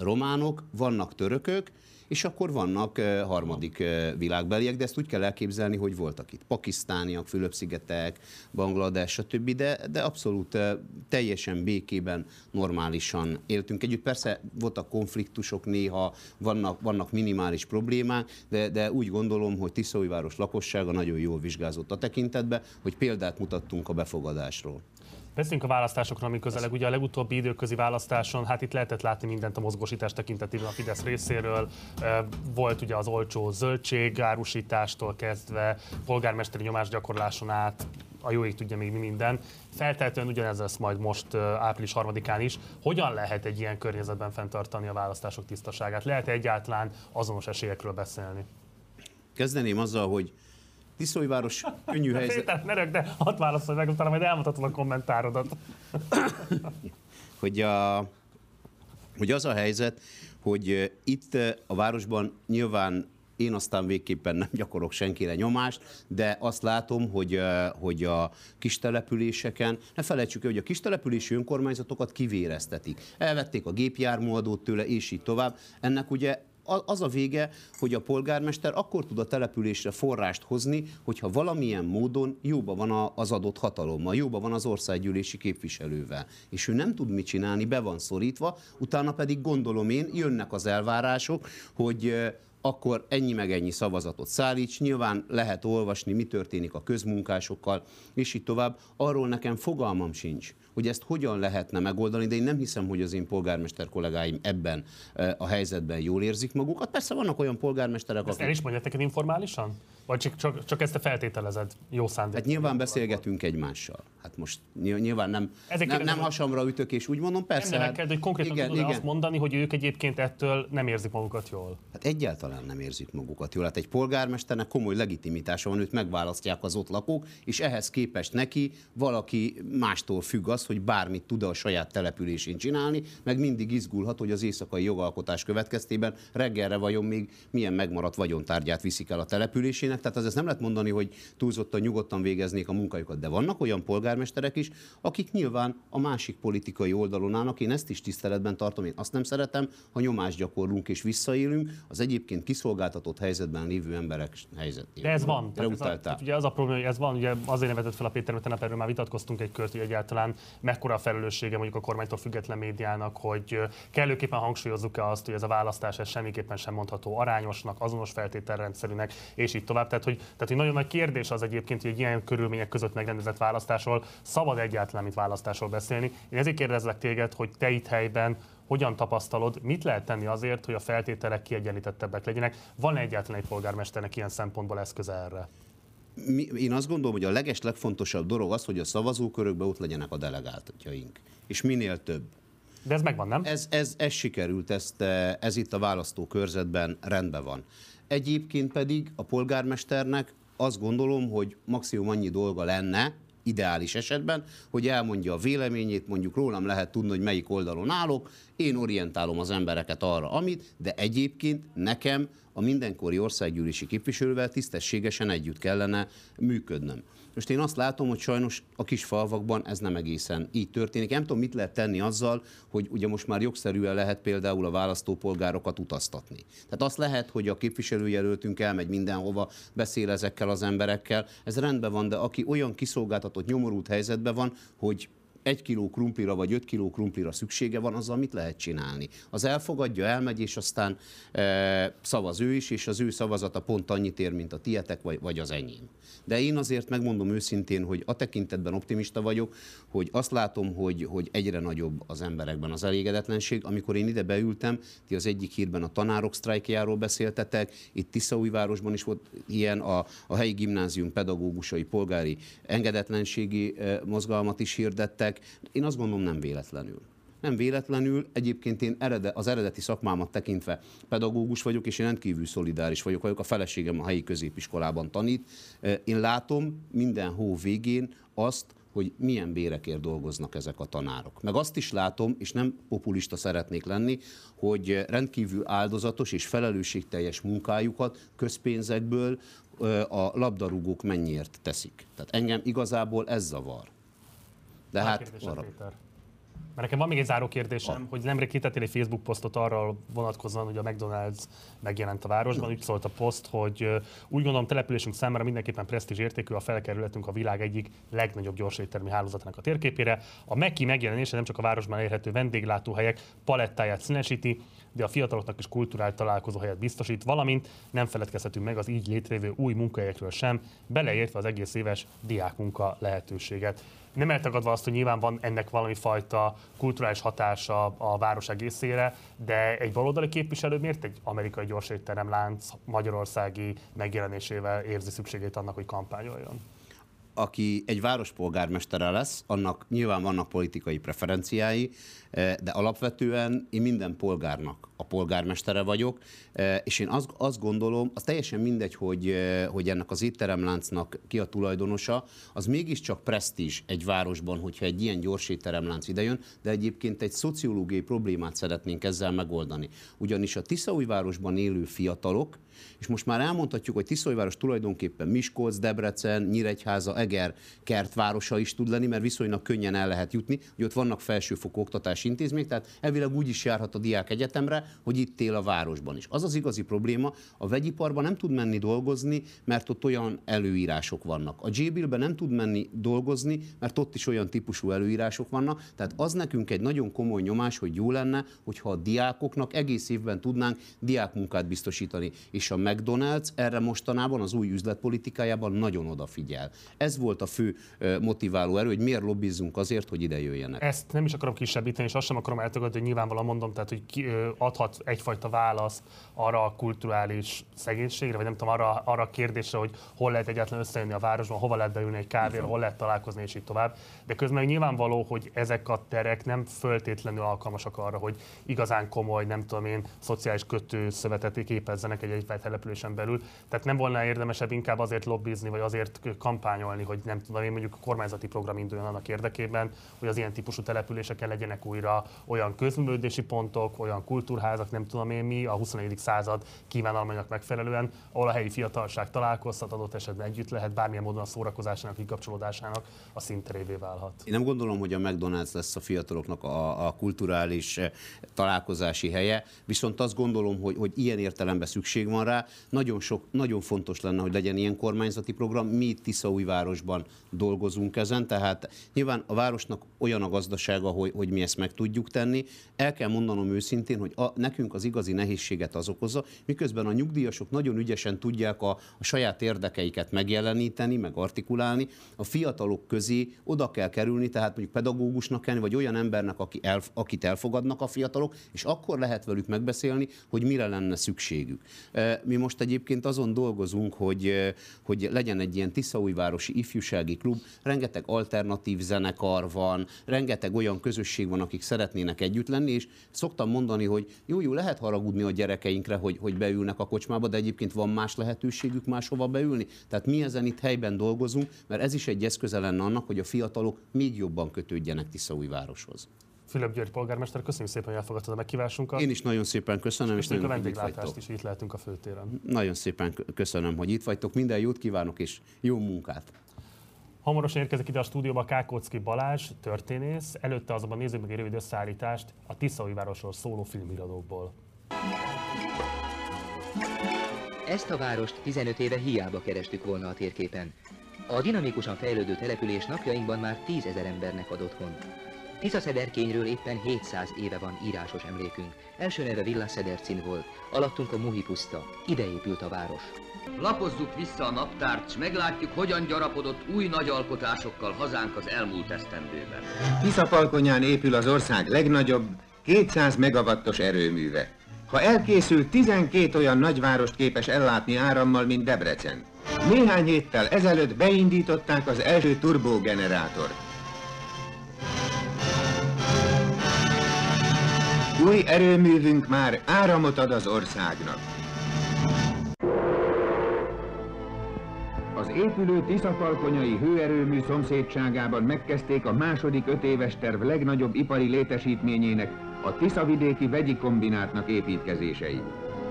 románok, vannak törökök, és akkor vannak harmadik világbeliek, de ezt úgy kell elképzelni, hogy voltak itt pakisztániak, Fülöp-szigetek, Banglades, stb., de, de abszolút teljesen békében, normálisan éltünk együtt. Persze voltak konfliktusok néha, vannak, vannak minimális problémák, de, de úgy gondolom, hogy Tiszaújváros lakossága nagyon jól vizsgázott a tekintetbe, hogy példát mutattunk a befogadásról. Beszéljünk a választásokról, ami közeleg. Ugye a legutóbbi időközi választáson, hát itt lehetett látni mindent a mozgósítás tekintetében a Fidesz részéről. Volt ugye az olcsó zöldség árusítástól kezdve, polgármesteri nyomásgyakorláson át, a jó ég tudja még mi minden. Feltehetően ugyanez lesz majd most április harmadikán is. Hogyan lehet egy ilyen környezetben fenntartani a választások tisztaságát? Lehet egyáltalán azonos esélyekről beszélni? Kezdeném azzal, hogy Tiszólyváros könnyű helyzet. Péter, ne de hadd válaszolj meg, utána majd elmutatod a kommentárodat. hogy, a, hogy az a helyzet, hogy itt a városban nyilván én aztán végképpen nem gyakorok senkire nyomást, de azt látom, hogy, hogy a kis településeken, ne felejtsük el, hogy a kis települési önkormányzatokat kivéreztetik. Elvették a gépjárműadót tőle, és így tovább. Ennek ugye az a vége, hogy a polgármester akkor tud a településre forrást hozni, hogyha valamilyen módon jóba van az adott hatalommal, jóba van az országgyűlési képviselővel. És ő nem tud mit csinálni, be van szorítva, utána pedig gondolom én, jönnek az elvárások, hogy akkor ennyi meg ennyi szavazatot szállíts. Nyilván lehet olvasni, mi történik a közmunkásokkal, és így tovább. Arról nekem fogalmam sincs, hogy ezt hogyan lehetne megoldani, de én nem hiszem, hogy az én polgármester kollégáim ebben a helyzetben jól érzik magukat. Persze vannak olyan polgármesterek, Ezt akik... el is mondják neked informálisan? Vagy csak, csak, ezt a feltételezed jó szándék? Hát nyilván beszélgetünk egymással. Hát most nyilván nem, nem, nem hasamra ütök, és úgy mondom, persze. Nem hát, hogy konkrétan igen, tudod igen. azt mondani, hogy ők egyébként ettől nem érzik magukat jól? Hát egyáltalán nem érzik magukat jól. Hát egy polgármesternek komoly legitimitása van, őt megválasztják az ott lakók, és ehhez képest neki valaki mástól függ az, hogy bármit tud a saját településén csinálni, meg mindig izgulhat, hogy az éjszakai jogalkotás következtében reggelre vajon még milyen megmaradt vagyontárgyát viszik el a településén, lennének, tehát az ezt nem lehet mondani, hogy túlzottan nyugodtan végeznék a munkájukat, de vannak olyan polgármesterek is, akik nyilván a másik politikai oldalon állnak, én ezt is tiszteletben tartom, én azt nem szeretem, ha nyomást gyakorlunk és visszaélünk az egyébként kiszolgáltatott helyzetben lévő emberek helyzetében. De ez van. Ez a, ugye az a probléma, hogy ez van, ugye azért nevetett fel a Péter, mert erről már vitatkoztunk egy kört, hogy egyáltalán mekkora a felelőssége mondjuk a kormánytól független médiának, hogy kellőképpen hangsúlyozzuk-e azt, hogy ez a választás ez semmiképpen sem mondható arányosnak, azonos feltételrendszerűnek, és így tovább. Tehát, hogy, tehát egy nagyon nagy kérdés az egyébként, hogy egy ilyen körülmények között megrendezett választásról szabad egyáltalán, mint választásról beszélni. Én ezért kérdezlek téged, hogy te itt helyben hogyan tapasztalod, mit lehet tenni azért, hogy a feltételek kiegyenlítettebbek legyenek? Van-e egyáltalán egy polgármesternek ilyen szempontból eszköze erre? Mi, én azt gondolom, hogy a leges legfontosabb dolog az, hogy a szavazókörökben ott legyenek a delegáltjaink. És minél több. De ez megvan, nem? Ez, ez, ez sikerült, ezt, ez itt a választókörzetben rendben van. Egyébként pedig a polgármesternek azt gondolom, hogy maximum annyi dolga lenne, ideális esetben, hogy elmondja a véleményét, mondjuk rólam lehet tudni, hogy melyik oldalon állok, én orientálom az embereket arra, amit, de egyébként nekem a mindenkori országgyűlési képviselővel tisztességesen együtt kellene működnöm. Most én azt látom, hogy sajnos a kis falvakban ez nem egészen így történik. Nem tudom, mit lehet tenni azzal, hogy ugye most már jogszerűen lehet például a választópolgárokat utaztatni. Tehát azt lehet, hogy a képviselőjelöltünk elmegy mindenhova, beszél ezekkel az emberekkel, ez rendben van, de aki olyan kiszolgáltatott, nyomorult helyzetben van, hogy egy kiló krumplira vagy öt kiló krumplira szüksége van, azzal mit lehet csinálni? Az elfogadja, elmegy, és aztán e, szavaz ő is, és az ő szavazata pont annyit ér, mint a tietek vagy, vagy az enyém. De én azért megmondom őszintén, hogy a tekintetben optimista vagyok, hogy azt látom, hogy, hogy egyre nagyobb az emberekben az elégedetlenség. Amikor én ide beültem, ti az egyik hírben a tanárok sztrájkjáról beszéltetek, itt Tiszaújvárosban is volt ilyen, a, a helyi gimnázium pedagógusai polgári engedetlenségi e, mozgalmat is hirdettek. Én azt gondolom nem véletlenül. Nem véletlenül, egyébként én erede, az eredeti szakmámat tekintve pedagógus vagyok, és én rendkívül szolidáris vagyok, vagyok a feleségem a helyi középiskolában tanít. Én látom minden hó végén azt, hogy milyen bérekért dolgoznak ezek a tanárok. Meg azt is látom, és nem populista szeretnék lenni, hogy rendkívül áldozatos és felelősségteljes munkájukat közpénzekből a labdarúgók mennyiért teszik. Tehát engem igazából ez zavar. De hát arra... Péter. Mert nekem van még egy záró kérdésem, a. hogy nemrég kitettél egy Facebook posztot arra vonatkozóan, hogy a McDonald's megjelent a városban. Úgy szólt a poszt, hogy úgy gondolom településünk számára mindenképpen presztízs értékű, a felkerületünk a világ egyik legnagyobb gyorséttermi hálózatának a térképére. A Meki megjelenése nem csak a városban elérhető vendéglátóhelyek palettáját színesíti, de a fiataloknak is kulturált találkozó helyet biztosít, valamint nem feledkezhetünk meg az így létrejövő új munkahelyekről sem, beleértve az egész éves diákmunka lehetőséget nem eltagadva azt, hogy nyilván van ennek valami fajta kulturális hatása a város egészére, de egy baloldali képviselő miért egy amerikai gyorsétterem lánc magyarországi megjelenésével érzi szükségét annak, hogy kampányoljon? aki egy várospolgármestere lesz, annak nyilván vannak politikai preferenciái, eh, de alapvetően én minden polgárnak a polgármestere vagyok, eh, és én azt, azt gondolom, az teljesen mindegy, hogy, eh, hogy ennek az étteremláncnak ki a tulajdonosa, az mégiscsak presztízs egy városban, hogyha egy ilyen gyors étteremlánc idejön, de egyébként egy szociológiai problémát szeretnénk ezzel megoldani. Ugyanis a Tiszaújvárosban élő fiatalok, és most már elmondhatjuk, hogy Tiszaújváros tulajdonképpen Miskolc, Debrecen, Nyíregyháza, Eger kertvárosa is tud lenni, mert viszonylag könnyen el lehet jutni, hogy ott vannak felsőfokú oktatási intézmények, tehát elvileg úgy is járhat a diák egyetemre, hogy itt él a városban is. Az az igazi probléma, a vegyiparban nem tud menni dolgozni, mert ott olyan előírások vannak. A J-Billben nem tud menni dolgozni, mert ott is olyan típusú előírások vannak. Tehát az nekünk egy nagyon komoly nyomás, hogy jó lenne, hogyha a diákoknak egész évben tudnánk diákmunkát biztosítani. És a McDonald's erre mostanában az új üzletpolitikájában nagyon odafigyel. Ez volt a fő motiváló erő, hogy miért lobbizzunk azért, hogy ide jöjjenek. Ezt nem is akarom kisebbíteni, és azt sem akarom eltagadni, hogy nyilvánvalóan mondom, tehát hogy ki, adhat egyfajta válasz arra a kulturális szegénységre, vagy nem tudom, arra, arra a kérdésre, hogy hol lehet egyáltalán összejönni a városban, hova lehet beülni egy kávéra, hol lehet találkozni, és így tovább. De közben nyilvánvaló, hogy ezek a terek nem föltétlenül alkalmasak arra, hogy igazán komoly, nem tudom én, szociális kötőszövetet képezzenek egy, egy településen belül. Tehát nem volna érdemesebb inkább azért lobbizni, vagy azért kampányolni, hogy nem tudom én mondjuk a kormányzati program induljon annak érdekében, hogy az ilyen típusú településeken legyenek újra olyan közműlődési pontok, olyan kultúrházak, nem tudom én mi, a 21. század kívánalmainak megfelelően, ahol a helyi fiatalság találkozhat, adott esetben együtt lehet, bármilyen módon a szórakozásának, kikapcsolódásának a szinterévé válhat. Én nem gondolom, hogy a McDonald's lesz a fiataloknak a, a kulturális eh, találkozási helye, viszont azt gondolom, hogy, hogy ilyen értelemben szükség van rá, nagyon, sok, nagyon fontos lenne, hogy legyen ilyen kormányzati program. Mi itt Tiszaújvárosban dolgozunk ezen, tehát nyilván a városnak olyan a gazdasága, hogy, hogy mi ezt meg tudjuk tenni. El kell mondanom őszintén, hogy a, nekünk az igazi nehézséget az okozza, miközben a nyugdíjasok nagyon ügyesen tudják a, a saját érdekeiket megjeleníteni, meg artikulálni, a fiatalok közé oda kell kerülni, tehát mondjuk pedagógusnak kell, vagy olyan embernek, aki el, akit elfogadnak a fiatalok, és akkor lehet velük megbeszélni, hogy mire lenne szükségük. Mi most egyébként azon dolgozunk, hogy, hogy legyen egy ilyen Tiszaújvárosi ifjúsági klub, rengeteg alternatív zenekar van, rengeteg olyan közösség van, akik szeretnének együtt lenni, és szoktam mondani, hogy jó, jó, lehet haragudni a gyerekeinkre, hogy, hogy beülnek a kocsmába, de egyébként van más lehetőségük máshova beülni. Tehát mi ezen itt helyben dolgozunk, mert ez is egy eszköze lenne annak, hogy a fiatalok még jobban kötődjenek Tiszaújvároshoz. Fülöp György polgármester, köszönjük szépen, hogy elfogadtad a megkívásunkat. Én is nagyon szépen köszönöm. És, és nagyon a vendéglátást is itt lehetünk a főtéren. Nagyon szépen köszönöm, hogy itt vagytok. Minden jót kívánok, és jó munkát! Hamarosan érkezik ide a stúdióba Kákocki Balázs, történész, előtte azonban nézzük meg egy rövid összeállítást a Tiszaújvárosról szóló filmiradókból. Ezt a várost 15 éve hiába kerestük volna a térképen. A dinamikusan fejlődő település napjainkban már tízezer embernek ad otthont. Tiszaszederkényről éppen 700 éve van írásos emlékünk. Első neve Villa Szedercin volt, alattunk a Muhi puszta. Ide épült a város. Lapozzuk vissza a naptárt, s meglátjuk, hogyan gyarapodott új nagy alkotásokkal hazánk az elmúlt esztendőben. Tiszapalkonyán épül az ország legnagyobb, 200 megawattos erőműve. Ha elkészül, 12 olyan nagyvárost képes ellátni árammal, mint Debrecen. Néhány héttel ezelőtt beindították az első turbogenerátort. Új erőművünk már áramot ad az országnak. Épülő Tiszapalkonyai hőerőmű szomszédságában megkezdték a második öt éves terv legnagyobb ipari létesítményének, a Tiszavidéki vegyi kombinátnak építkezései.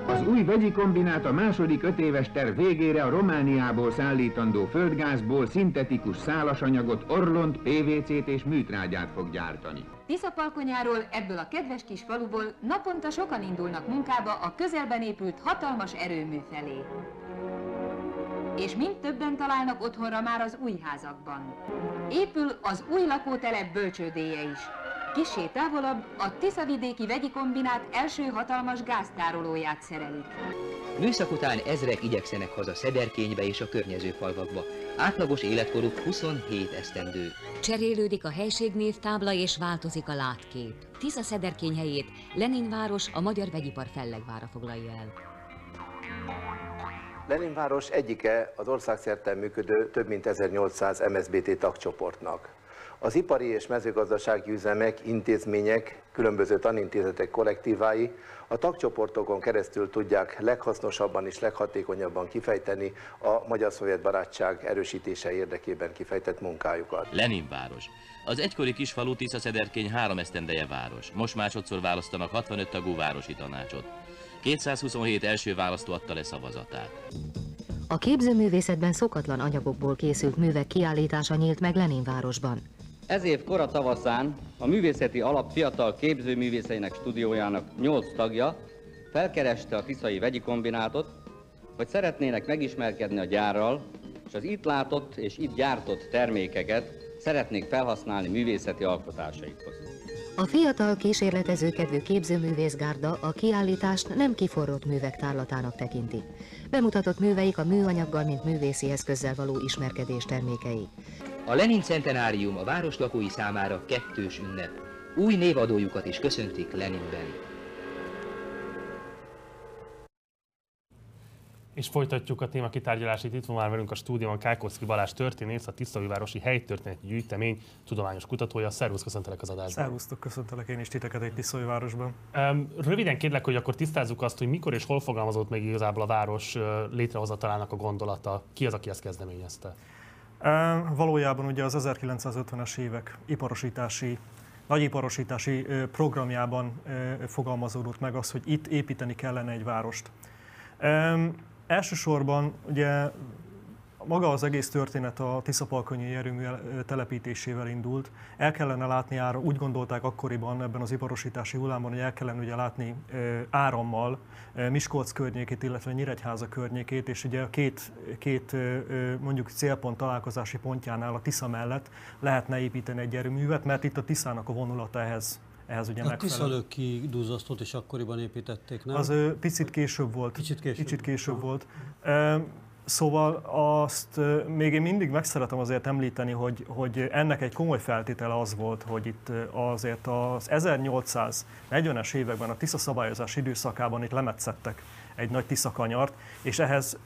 Az új vegyi kombinát a második öt éves terv végére a Romániából szállítandó földgázból szintetikus szálasanyagot, orlont, PVC-t és műtrágyát fog gyártani. Tiszapalkonyáról, ebből a kedves kis faluból naponta sokan indulnak munkába a közelben épült hatalmas erőmű felé. És mind többen találnak otthonra már az új házakban. Épül az új lakótelep bölcsődéje is. Kissé távolabb a Tiszavidéki vegyi kombinát első hatalmas gáztárolóját szerelik. Műszak után ezrek igyekszenek haza Szederkénybe és a környező falvakba. Átlagos életkoruk 27 esztendő. Cserélődik a helységnév tábla és változik a látkép. Tisza Szederkény helyét Lenin város a magyar vegyipar fellegvára foglalja el. Leninváros egyike az országszerte működő több mint 1800 MSBT tagcsoportnak. Az ipari és mezőgazdasági üzemek, intézmények, különböző tanintézetek kollektívái a tagcsoportokon keresztül tudják leghasznosabban és leghatékonyabban kifejteni a magyar-szovjet barátság erősítése érdekében kifejtett munkájukat. Leninváros. Az egykori kisfalu Tisza-Szederkény három esztendeje város. Most másodszor választanak 65 tagú városi tanácsot. 227 első választó adta le szavazatát. A képzőművészetben szokatlan anyagokból készült művek kiállítása nyílt meg Leninvárosban. Ez év kora tavaszán a Művészeti Alap fiatal képzőművészeinek stúdiójának 8 tagja felkereste a Tiszai Vegyi Kombinátot, hogy szeretnének megismerkedni a gyárral, és az itt látott és itt gyártott termékeket szeretnék felhasználni művészeti alkotásaikhoz. A fiatal kísérletező kedvű képzőművészgárda a kiállítást nem kiforrott művek tárlatának tekinti. Bemutatott műveik a műanyaggal, mint művészi eszközzel való ismerkedés termékei. A Lenin centenárium a város lakói számára kettős ünnep. Új névadójukat is köszöntik Leninben. És folytatjuk a téma kitárgyalását. Itt van már velünk a stúdióban Kákoszki Balázs történész, a Tisztaújvárosi Helytörténeti Gyűjtemény tudományos kutatója. Szervusz, köszöntelek az adásban. Szervusztok, köszöntelek én is titeket egy Tisztaújvárosban. Röviden kérlek, hogy akkor tisztázzuk azt, hogy mikor és hol fogalmazott meg igazából a város létrehozatalának a gondolata. Ki az, aki ezt kezdeményezte? Valójában ugye az 1950-es évek iparosítási nagyiparosítási programjában fogalmazódott meg az, hogy itt építeni kellene egy várost. Elsősorban ugye maga az egész történet a Tiszapalkonyi erőmű telepítésével indult. El kellene látni ára, úgy gondolták akkoriban ebben az iparosítási hullámban, hogy el kellene ugye látni árammal Miskolc környékét, illetve Nyíregyháza környékét, és ugye a két, két mondjuk célpont találkozási pontjánál a Tisza mellett lehetne építeni egy erőművet, mert itt a Tiszának a vonulata ehhez ehhez ugye a Tiszalők kidúzasztott és akkoriban építették, nem? Az ö, picit később volt. Kicsit később. Kicsit később volt. E, Szóval azt még én mindig meg szeretem azért említeni, hogy, hogy ennek egy komoly feltétele az volt, hogy itt azért az 1840-es években a Tisza szabályozás időszakában itt lemetszettek egy nagy Tisza kanyart, és, ehhez,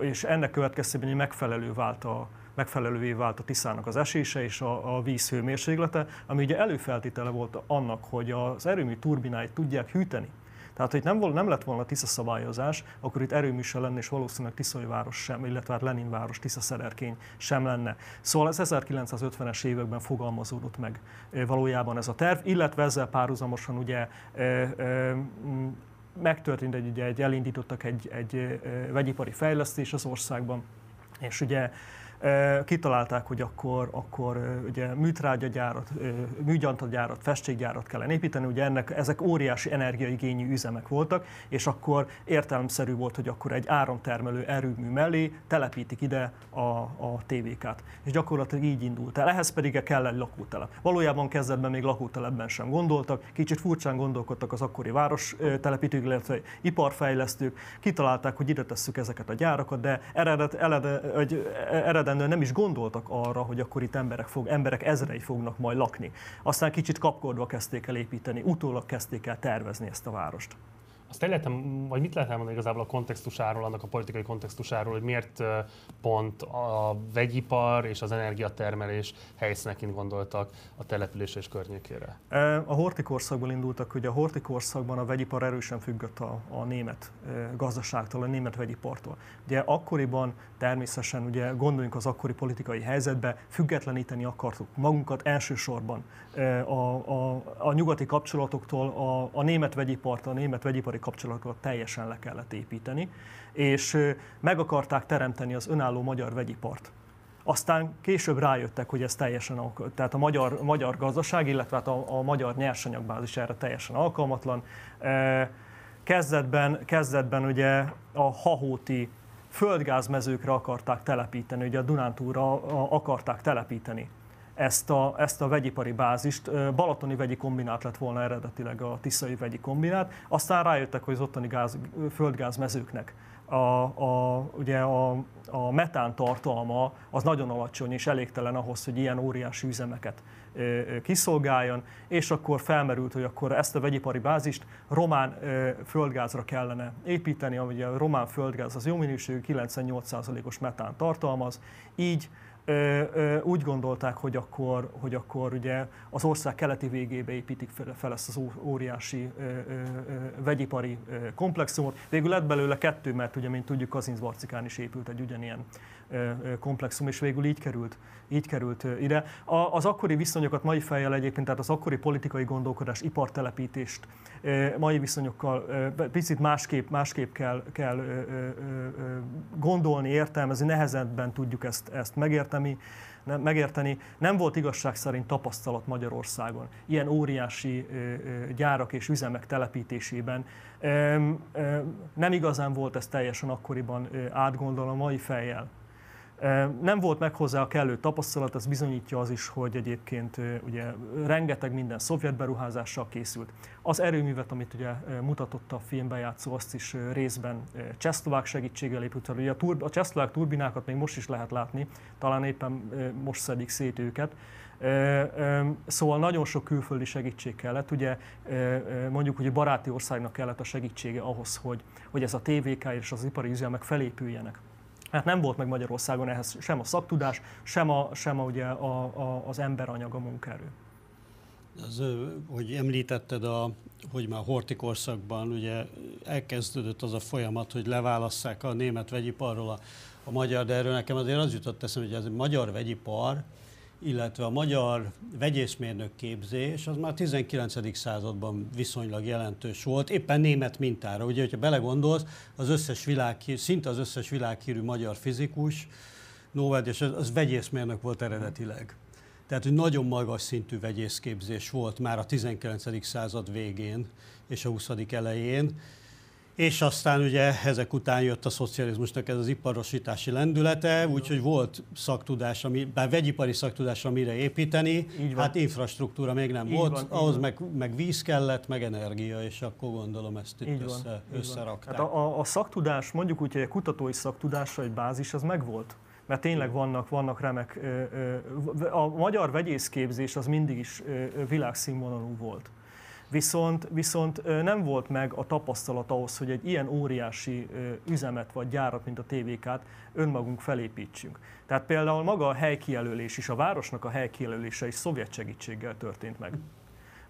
és ennek következtében megfelelő vált a, megfelelővé vált a Tiszának az esése és a, a víz hőmérséklete, ami ugye előfeltétele volt annak, hogy az erőmű turbináit tudják hűteni. Tehát, hogy nem, nem lett volna Tisza szabályozás, akkor itt erőmű sem lenne, és valószínűleg Tiszai város sem, illetve hát Lenin város, Tisza Szederkény sem lenne. Szóval az 1950-es években fogalmazódott meg valójában ez a terv, illetve ezzel párhuzamosan ugye megtörtént egy, ugye egy elindítottak egy, egy vegyipari fejlesztés az országban, és ugye Kitalálták, hogy akkor, akkor ugye műtrágyagyárat, műgyantagyárat, festséggyárat kellene építeni, ugye ennek, ezek óriási energiaigényű üzemek voltak, és akkor értelemszerű volt, hogy akkor egy áramtermelő erőmű mellé telepítik ide a, a TVK-t. És gyakorlatilag így indult el. Ehhez pedig kell egy lakótelep. Valójában kezdetben még lakótelepben sem gondoltak, kicsit furcsán gondolkodtak az akkori város telepítők, illetve iparfejlesztők, kitalálták, hogy ide tesszük ezeket a gyárakat, de eredet, eredet, eredendően nem is gondoltak arra, hogy akkor itt emberek, fog, emberek ezrei fognak majd lakni. Aztán kicsit kapkodva kezdték el építeni, utólag kezdték el tervezni ezt a várost. Azt el lehetem, vagy mit lehet elmondani igazából a kontextusáról, annak a politikai kontextusáról, hogy miért pont a vegyipar és az energiatermelés helyszíneként gondoltak a település és környékére? A hortikorszakból indultak, hogy a hortikorszakban a vegyipar erősen függött a, a német gazdaságtól, a német vegyipartól. Ugye akkoriban természetesen, ugye gondoljunk az akkori politikai helyzetbe, függetleníteni akartuk magunkat elsősorban a, a, a nyugati kapcsolatoktól, a, a német vegyipart, a német vegyipari ipari kapcsolatokat teljesen le kellett építeni, és meg akarták teremteni az önálló magyar vegyipart. Aztán később rájöttek, hogy ez teljesen, tehát a magyar, magyar gazdaság, illetve hát a, a magyar nyersanyagbázis erre teljesen alkalmatlan. Kezdetben, kezdetben ugye a hahóti földgázmezőkre akarták telepíteni, ugye a Dunántúra akarták telepíteni ezt a, ezt a vegyipari bázist. Balatoni vegyi kombinát lett volna eredetileg a Tiszai vegyi kombinát, aztán rájöttek, hogy az ottani gáz, földgázmezőknek a, a, ugye a, a metán tartalma az nagyon alacsony és elégtelen ahhoz, hogy ilyen óriási üzemeket kiszolgáljon, és akkor felmerült, hogy akkor ezt a vegyipari bázist román földgázra kellene építeni, ami a román földgáz az jó minőségű 98%-os metán tartalmaz, így úgy gondolták, hogy akkor, hogy akkor ugye az ország keleti végébe építik fel, ezt az óriási vegyipari komplexumot. Végül lett belőle kettő, mert ugye, mint tudjuk, Kazincbarcikán is épült egy ugyanilyen komplexum, és végül így került, így került ide. Az akkori viszonyokat mai fejjel egyébként, tehát az akkori politikai gondolkodás, ipartelepítést mai viszonyokkal picit másképp, másképp kell, kell gondolni, értelmezni, nehezebben tudjuk ezt, ezt megérteni megérteni. Nem volt igazság szerint tapasztalat Magyarországon ilyen óriási gyárak és üzemek telepítésében. Nem igazán volt ez teljesen akkoriban átgondolva mai fejjel. Nem volt meg hozzá a kellő tapasztalat, ez bizonyítja az is, hogy egyébként ugye rengeteg minden szovjet beruházással készült. Az erőművet, amit ugye mutatott a filmben játszó, azt is részben csehszlovák segítséggel épült Ugye a, tur- a csehszlovák turbinákat még most is lehet látni, talán éppen most szedik szét őket. Szóval nagyon sok külföldi segítség kellett. Ugye mondjuk, hogy baráti országnak kellett a segítsége ahhoz, hogy, hogy ez a TVK és az ipari üzemek felépüljenek. Hát nem volt meg Magyarországon ehhez sem a szaktudás, sem, a, sem a, ugye a, a, az emberanyag, a munkaerő. Az, hogy említetted, a, hogy már hortikorszakban ugye elkezdődött az a folyamat, hogy leválasszák a német vegyiparról a, a magyar, de erről nekem azért az jutott eszembe, hogy ez a magyar vegyipar, illetve a magyar vegyészmérnök képzés az már 19. században viszonylag jelentős volt, éppen német mintára. Ugye, hogyha belegondolsz, az összes világ, szinte az összes világhírű magyar fizikus, Nobel, és az, az vegyészmérnök volt eredetileg. Tehát, hogy nagyon magas szintű vegyészképzés volt már a 19. század végén és a 20. elején, és aztán ugye ezek után jött a szocializmusnak ez az iparosítási lendülete, úgyhogy volt szaktudás, ami, bár vegyipari szaktudás, amire építeni, hát infrastruktúra még nem Így volt, van, ahhoz meg, meg víz kellett, meg energia, és akkor gondolom ezt itt Így össze, van, összerakták. Hát a, a, szaktudás, mondjuk úgy, hogy a kutatói szaktudás, egy bázis, az megvolt? Mert tényleg vannak, vannak remek, a magyar vegyészképzés az mindig is világszínvonalú volt. Viszont, viszont nem volt meg a tapasztalat ahhoz, hogy egy ilyen óriási üzemet vagy gyárat, mint a TVK-t önmagunk felépítsünk. Tehát például maga a helykijelölés is, a városnak a helykijelölése is szovjet segítséggel történt meg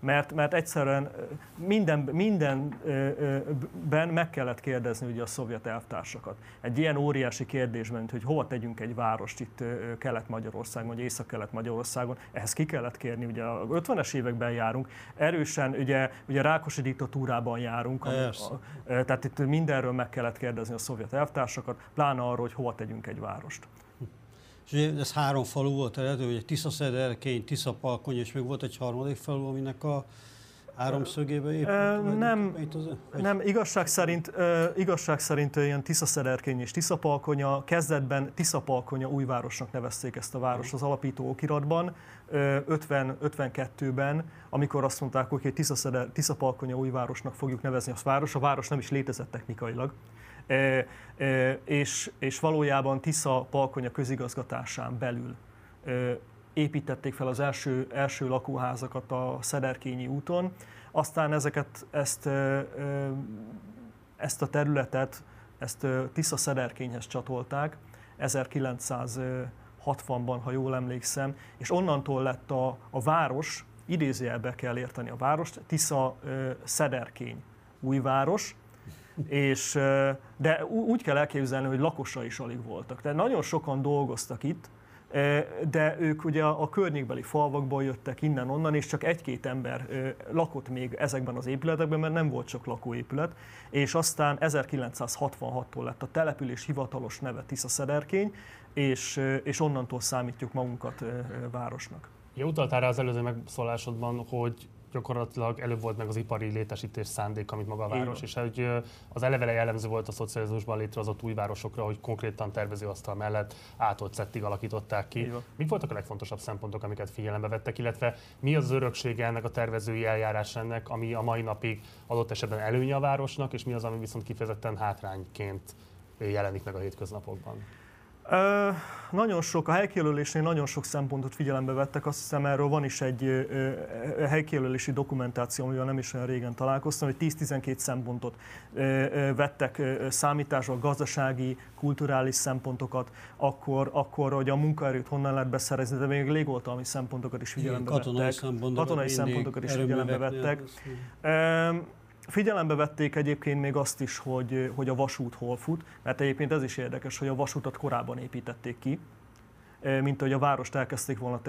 mert, mert egyszerűen minden, mindenben meg kellett kérdezni ugye a szovjet elvtársakat. Egy ilyen óriási kérdésben, mint hogy hova tegyünk egy várost itt Kelet-Magyarországon, vagy Észak-Kelet-Magyarországon, ehhez ki kellett kérni, ugye a 50-es években járunk, erősen ugye, ugye Rákosi diktatúrában járunk, ami, a, tehát itt mindenről meg kellett kérdezni a szovjet elvtársakat, pláne arról, hogy hova tegyünk egy várost. És ez három falu volt eredető, ugye Tiszaszederkény, Tiszapalkony, és még volt egy harmadik falu, aminek a háromszögébe épült? Nem, nem igazság, szerint, igazság szerint ilyen Tiszaszederkény és Tiszapalkonya, kezdetben Tiszapalkonya újvárosnak nevezték ezt a város az alapító okiratban, 50, 52-ben, amikor azt mondták, hogy Tiszaszeder, Tiszapalkonya újvárosnak fogjuk nevezni a város, a város nem is létezett technikailag. E, e, és, és valójában Tisza Palkonya közigazgatásán belül építették fel az első, első lakóházakat a Szederkényi úton, aztán ezeket, ezt, ezt a területet, ezt Tisza Szederkényhez csatolták 1960-ban, ha jól emlékszem, és onnantól lett a, a város, idézőjelbe kell érteni a várost, Tisza Szederkény újváros, és, de úgy kell elképzelni, hogy lakosai is alig voltak. Tehát nagyon sokan dolgoztak itt, de ők ugye a környékbeli falvakból jöttek innen-onnan, és csak egy-két ember lakott még ezekben az épületekben, mert nem volt csak lakóépület, és aztán 1966-tól lett a település hivatalos neve Tisza-Szederkény, és, és onnantól számítjuk magunkat városnak. Ja, utaltál rá az előző megszólásodban, hogy gyakorlatilag előbb volt meg az ipari létesítés szándék, amit maga a város, és hogy az elevele jellemző volt a szocializmusban létrehozott új városokra, hogy konkrétan tervezőasztal mellett átolt szettig alakították ki. Mik voltak a legfontosabb szempontok, amiket figyelembe vettek, illetve mi az öröksége ennek a tervezői eljárás ennek, ami a mai napig adott esetben előnye a városnak, és mi az, ami viszont kifejezetten hátrányként jelenik meg a hétköznapokban? Ö, nagyon sok, a helykijelölésnél nagyon sok szempontot figyelembe vettek, azt hiszem erről van is egy ö, ö, helykijelölési dokumentáció, amivel nem is olyan régen találkoztam, hogy 10-12 szempontot ö, ö, vettek ö, számításba, gazdasági, kulturális szempontokat, akkor, akkor hogy a munkaerőt honnan lehet beszerezni, de még légoltalmi szempontokat is figyelembe katonai vettek. Szempontokat, katonai szempontokat is figyelembe vettek. Ö, Figyelembe vették egyébként még azt is, hogy, hogy a vasút hol fut, mert egyébként ez is érdekes, hogy a vasútat korábban építették ki, mint hogy a várost elkezdték volna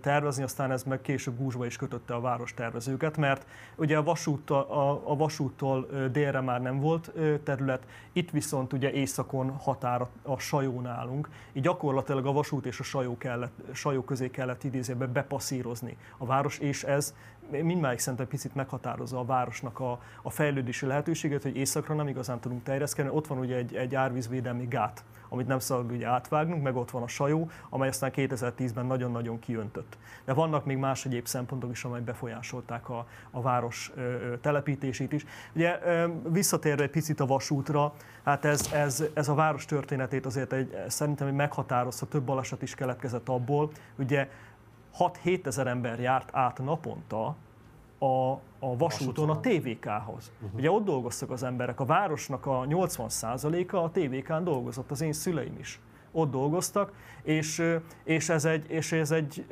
tervezni, aztán ez meg később gúzsba is kötötte a város tervezőket, mert ugye a, vasút, a, a vasúttól délre már nem volt terület, itt viszont ugye északon határ a sajó nálunk, így gyakorlatilag a vasút és a sajó, kellett, sajó közé kellett idézőben bepasszírozni a város, és ez mindmáig szerintem picit meghatározza a városnak a, a fejlődési lehetőséget, hogy északra nem igazán tudunk terjeszkedni. Ott van ugye egy, egy árvízvédelmi gát, amit nem szabad ugye átvágnunk, meg ott van a sajó, amely aztán 2010-ben nagyon-nagyon kiöntött. De vannak még más egyéb szempontok is, amelyek befolyásolták a, a város ö, ö, telepítését is. Ugye ö, visszatérve egy picit a vasútra, hát ez, ez, ez a város történetét azért egy, szerintem egy meghatározta, több baleset is keletkezett abból, ugye 6-7 ezer ember járt át naponta a, a vasúton a TVK-hoz. Uh-huh. Ugye ott dolgoztak az emberek, a városnak a 80%-a a TVK-n dolgozott, az én szüleim is ott dolgoztak, és, és, ez, egy, és ez, egy,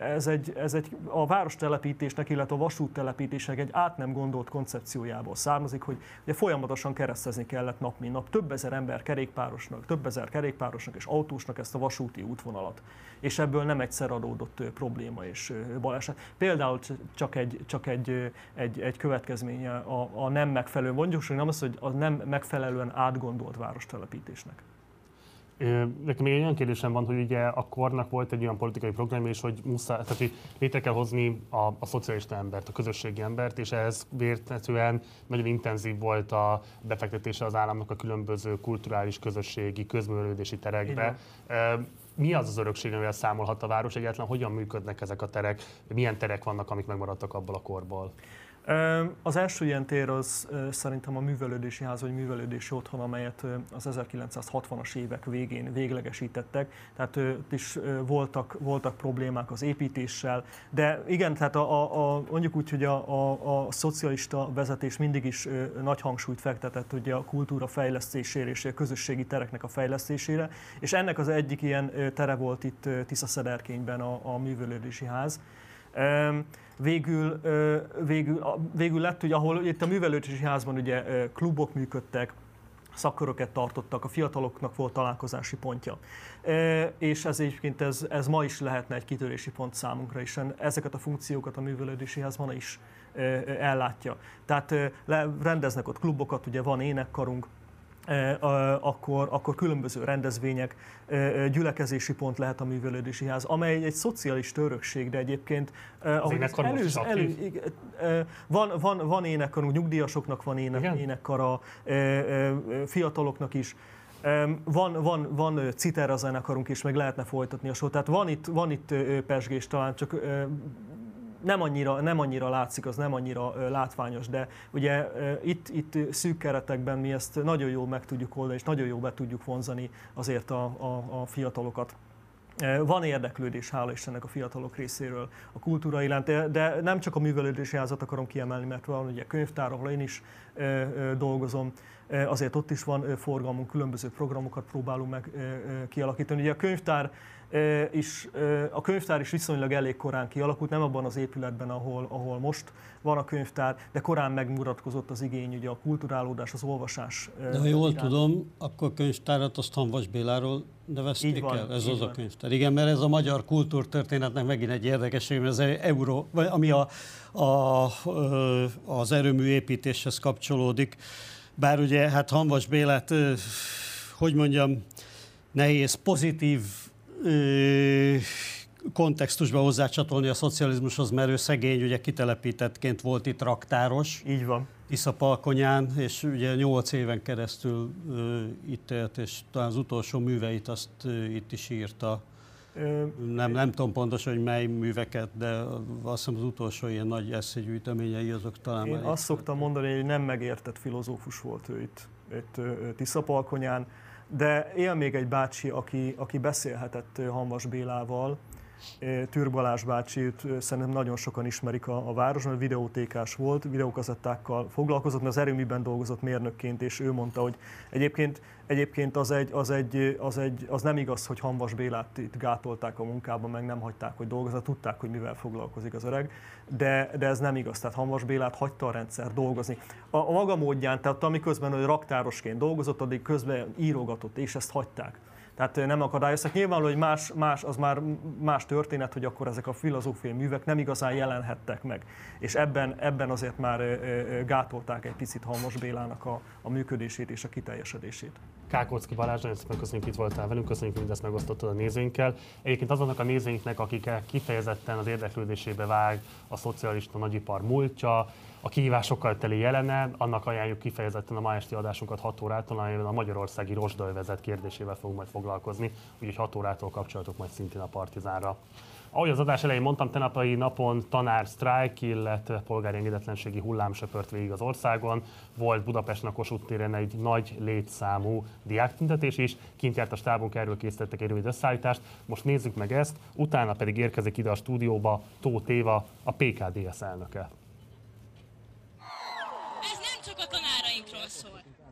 ez, egy, ez egy a várostelepítésnek, illetve a vasúttelepítésnek egy át nem gondolt koncepciójából származik, hogy ugye folyamatosan keresztezni kellett nap mint nap több ezer ember kerékpárosnak, több ezer kerékpárosnak és autósnak ezt a vasúti útvonalat. És ebből nem egyszer adódott probléma és baleset. Például csak egy, csak egy, egy, egy következménye a, a nem megfelelő, mondjuk, hogy nem az, hogy a nem megfelelően átgondolt várostelepítésnek. Nekem még egy olyan kérdésem van, hogy ugye a kornak volt egy olyan politikai programja és hogy muszáj, tehát hogy létre kell hozni a, a szocialista embert, a közösségi embert, és ehhez vértetően nagyon intenzív volt a befektetése az államnak a különböző kulturális, közösségi, közművelődési terekbe. Mi az az örökség, amivel számolhat a város egyáltalán? Hogyan működnek ezek a terek? Milyen terek vannak, amik megmaradtak abból a korból? Az első ilyen tér az szerintem a művelődési ház, vagy művelődési otthon, amelyet az 1960-as évek végén véglegesítettek. Tehát itt is voltak, voltak problémák az építéssel, de igen, tehát a, a, mondjuk úgy, hogy a, a, a szocialista vezetés mindig is nagy hangsúlyt fektetett ugye a kultúra fejlesztésére és a közösségi tereknek a fejlesztésére, és ennek az egyik ilyen tere volt itt Tisza-Szederkényben a, a művelődési ház végül, végül, végül lett, hogy ahol itt a művelődési házban ugye klubok működtek, szakköröket tartottak, a fiataloknak volt találkozási pontja. És ez egyébként ez, ez ma is lehetne egy kitörési pont számunkra, és ezeket a funkciókat a művelődési ház is ellátja. Tehát rendeznek ott klubokat, ugye van énekkarunk, akkor, akkor különböző rendezvények, gyülekezési pont lehet a művelődési ház, amely egy szociális örökség, de egyébként ahogy az előz, elő, van, van, van énekkarunk, nyugdíjasoknak van ének, énekkara, fiataloknak is. Van, van, van citer a zenekarunk is, meg lehetne folytatni a sót. Tehát van itt, van itt pesgés, talán csak nem annyira, nem annyira látszik, az nem annyira látványos, de ugye itt, itt szűk keretekben mi ezt nagyon jól meg tudjuk oldani, és nagyon jól be tudjuk vonzani azért a, a, a fiatalokat. Van érdeklődés, hála Istennek a fiatalok részéről a kultúra iránt, de nem csak a művelődési házat akarom kiemelni, mert van ugye könyvtár, ahol én is dolgozom, azért ott is van forgalmunk, különböző programokat próbálunk meg kialakítani. Ugye a könyvtár is, a könyvtár is viszonylag elég korán kialakult, nem abban az épületben, ahol, ahol most van a könyvtár, de korán megmutatkozott az igény, ugye a kulturálódás, az olvasás. De ha jól iránt. tudom, akkor a könyvtárat azt Hanvas Béláról nevezték van, el? Ez az van. a könyvtár. Igen, mert ez a magyar kultúrtörténetnek megint egy érdekesség, mert az euró, ami a, a, az erőmű építéshez kapcsolódik. Bár ugye, hát Hanvas Bélát, hogy mondjam, nehéz pozitív kontextusba hozzácsatolni a szocializmushoz, mert ő szegény, ugye kitelepítettként volt itt raktáros. Így van. Iszapalkonyán, és ugye nyolc éven keresztül ö, itt élt, és talán az utolsó műveit azt ö, itt is írta. Ö, nem, nem tudom pontosan, hogy mely műveket, de azt hiszem az utolsó ilyen nagy eszégyűjteményei azok talán Én azt szoktam mondani, hogy nem megértett filozófus volt ő itt, itt Tiszapalkonyán de él még egy bácsi, aki, aki beszélhetett Hanvas Bélával, Tűr Balázs bácsit szerintem nagyon sokan ismerik a, a városban, videótékás volt, videókazettákkal foglalkozott, mert az erőműben dolgozott mérnökként, és ő mondta, hogy egyébként, egyébként az, egy, az, egy, az, egy, az nem igaz, hogy Hanvas Bélát itt gátolták a munkában, meg nem hagyták, hogy dolgozni, tudták, hogy mivel foglalkozik az öreg, de, de ez nem igaz, tehát Hanvas Bélát hagyta a rendszer dolgozni. A, a maga módján, tehát amiközben hogy raktárosként dolgozott, addig közben írogatott, és ezt hagyták tehát nem akadályoztak. Nyilvánvaló, hogy más, más, az már más történet, hogy akkor ezek a filozófiai művek nem igazán jelenhettek meg. És ebben, ebben azért már gátolták egy picit Halmos Bélának a, a működését és a kiteljesedését. Kákocki Balázs, nagyon szépen köszönjük, itt voltál velünk, köszönjük, hogy mindezt megosztottad a nézőinkkel. Egyébként azoknak a nézőinknek, akik kifejezetten az érdeklődésébe vág a szocialista nagyipar múltja, a kihívásokkal teli jelene, annak ajánljuk kifejezetten a ma esti adásunkat 6 órától, amelyben a magyarországi rozsdajvezet kérdésével fogunk majd foglalkozni, úgyhogy 6 órától kapcsolatok majd szintén a Partizánra. Ahogy az adás elején mondtam, tenapai napon tanár sztrájk, illetve polgári engedetlenségi hullám söpört végig az országon. Volt Budapestnek Kossuth téren egy nagy létszámú diáktüntetés is. Kint járt a stábunk, erről készítettek egy rövid összeállítást. Most nézzük meg ezt, utána pedig érkezik ide a stúdióba Tóth Éva, a PKDS elnöke.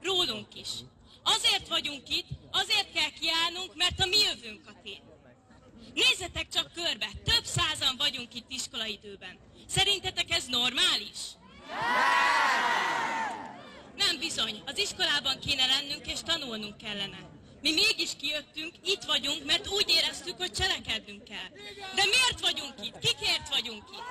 rólunk is. Azért vagyunk itt, azért kell kiállnunk, mert a mi jövőnk a tét. Nézzetek csak körbe, több százan vagyunk itt iskolaidőben. Szerintetek ez normális? Nem bizony, az iskolában kéne lennünk és tanulnunk kellene. Mi mégis kijöttünk, itt vagyunk, mert úgy éreztük, hogy cselekednünk kell. De miért vagyunk itt? Kikért vagyunk itt?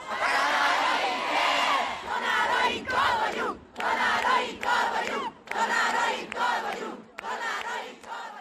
Tanárainkkal vagyunk! Tanárainkkal vagyunk! Tanárainkkal vagyunk! Tanárainkkal vagyunk!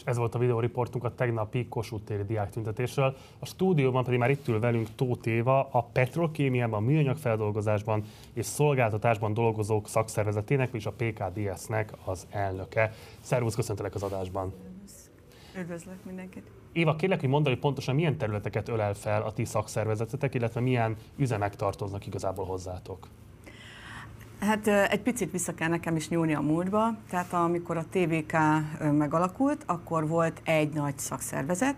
És ez volt a videóriportunk a tegnapi Kossuth téri diáktüntetésről. A stúdióban pedig már itt ül velünk Tóth Éva, a petrolkémiában, műanyagfeldolgozásban és szolgáltatásban dolgozók szakszervezetének, és a PKDS-nek az elnöke. Szervusz, köszöntelek az adásban! Üdvözlök mindenkit! Éva, kérlek, hogy mondd, hogy pontosan milyen területeket ölel fel a ti szakszervezetetek, illetve milyen üzemek tartoznak igazából hozzátok? Hát egy picit vissza kell nekem is nyúlni a múltba. Tehát amikor a TVK megalakult, akkor volt egy nagy szakszervezet,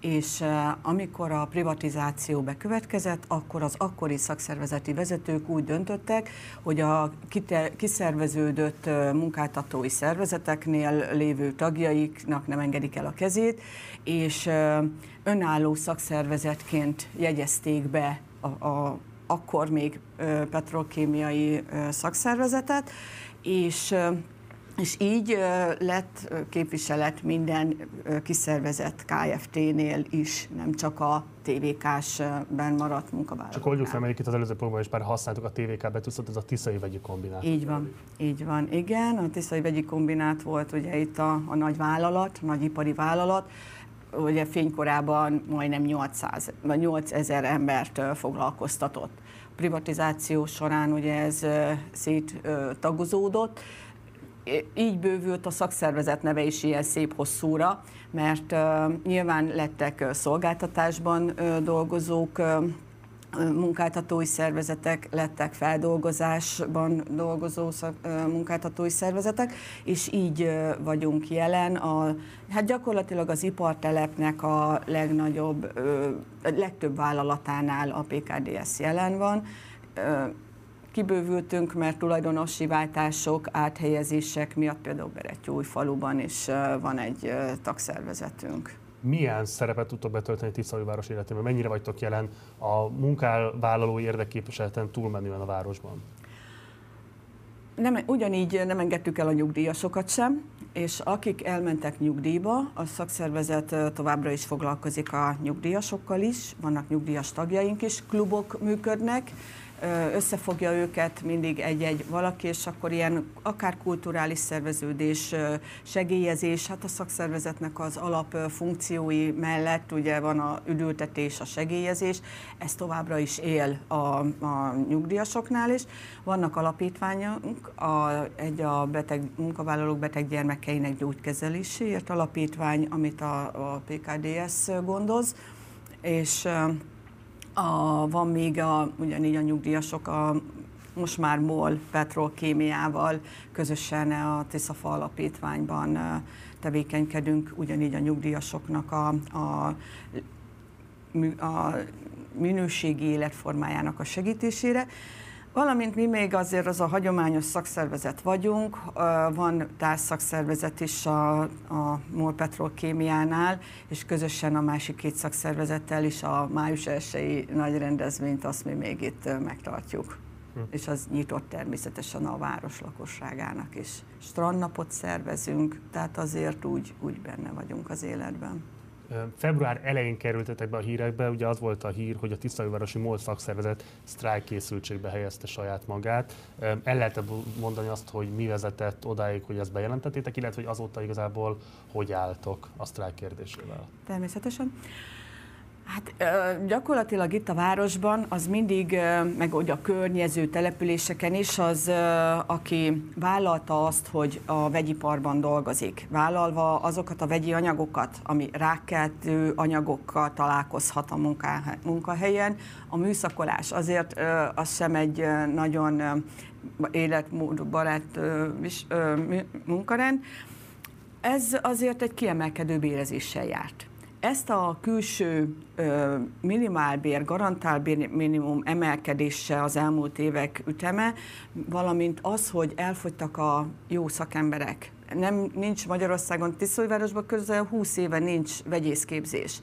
és amikor a privatizáció bekövetkezett, akkor az akkori szakszervezeti vezetők úgy döntöttek, hogy a kiszerveződött munkáltatói szervezeteknél lévő tagjaiknak nem engedik el a kezét, és önálló szakszervezetként jegyezték be a, a akkor még petrolkémiai szakszervezetet, és és így lett képviselet minden kiszervezett KFT-nél is, nem csak a TVK-sben maradt munkavállalók. Csak oldjuk fel, mert itt az előző programban is már használtuk a TVK betűszot, ez a Tiszai Vegyi Kombinát. Így van, így van, igen. A Tiszai Vegyi Kombinát volt ugye itt a, a nagy vállalat, a nagy ipari vállalat, ugye fénykorában majdnem 800, vagy 8000 embert foglalkoztatott. A privatizáció során ugye ez széttagozódott, így bővült a szakszervezet neve is ilyen szép hosszúra, mert nyilván lettek szolgáltatásban dolgozók, munkáltatói szervezetek lettek feldolgozásban dolgozó munkáltatói szervezetek, és így vagyunk jelen. A, hát gyakorlatilag az ipartelepnek a legnagyobb, legtöbb vállalatánál a PKDS jelen van. Kibővültünk, mert tulajdonosi váltások, áthelyezések miatt például faluban is van egy tagszervezetünk milyen szerepet tudtok betölteni Tiszaújváros életében? Mennyire vagytok jelen a munkálvállalói érdekképviseleten túlmenően a városban? Nem, ugyanígy nem engedtük el a nyugdíjasokat sem, és akik elmentek nyugdíjba, a szakszervezet továbbra is foglalkozik a nyugdíjasokkal is, vannak nyugdíjas tagjaink is, klubok működnek, összefogja őket mindig egy-egy valaki, és akkor ilyen akár kulturális szerveződés, segélyezés, hát a szakszervezetnek az alap funkciói mellett ugye van a üdültetés, a segélyezés, ez továbbra is él a, a nyugdíjasoknál is. Vannak alapítványok, a, egy a beteg, munkavállalók beteg gyermekeinek gyógykezeléséért alapítvány, amit a, a PKDS gondoz, és a, van még a, ugyanígy a nyugdíjasok a most már MOL petrolkémiával közösen a Tiszafa alapítványban tevékenykedünk, ugyanígy a nyugdíjasoknak a, a, a minőségi életformájának a segítésére. Valamint mi még azért az a hagyományos szakszervezet vagyunk, van társszakszervezet is a, a MOL Petrolkémiánál, és közösen a másik két szakszervezettel is a május 1 nagy rendezvényt azt mi még itt megtartjuk. Hm. És az nyitott természetesen a város lakosságának is. Strandnapot szervezünk, tehát azért úgy, úgy benne vagyunk az életben. Február elején kerültetek be a hírekbe, ugye az volt a hír, hogy a Tisztaújvárosi MOL szakszervezet sztrájk készültségbe helyezte saját magát. El lehet mondani azt, hogy mi vezetett odáig, hogy ezt bejelentettétek, illetve hogy azóta igazából hogy álltok a sztrájk kérdésével? Természetesen. Hát gyakorlatilag itt a városban az mindig, meg hogy a környező településeken is, az, aki vállalta azt, hogy a vegyiparban dolgozik, vállalva azokat a vegyi anyagokat, ami rákkeltő anyagokkal találkozhat a munkahelyen, a műszakolás azért az sem egy nagyon életmódbarát munkarend, ez azért egy kiemelkedő bérezéssel járt. Ezt a külső ö, minimálbér, garantálbér minimum emelkedése az elmúlt évek üteme, valamint az, hogy elfogytak a jó szakemberek. Nem, nincs Magyarországon, Tiszóvárosban közel 20 éve nincs vegyészképzés.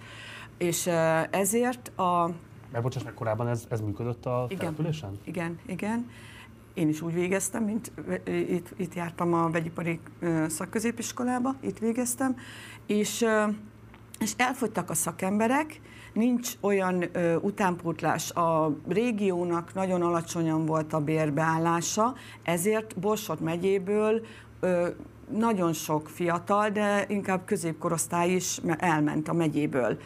És ö, ezért a... Mert bocsáss meg, korábban ez, ez működött a igen, településen? Igen, igen. Én is úgy végeztem, mint itt, itt jártam a vegyipari szakközépiskolába, itt végeztem, és és elfogytak a szakemberek, nincs olyan ö, utánpótlás. A régiónak nagyon alacsonyan volt a bérbeállása, ezért Borsod megyéből ö, nagyon sok fiatal, de inkább középkorosztály is elment a megyéből.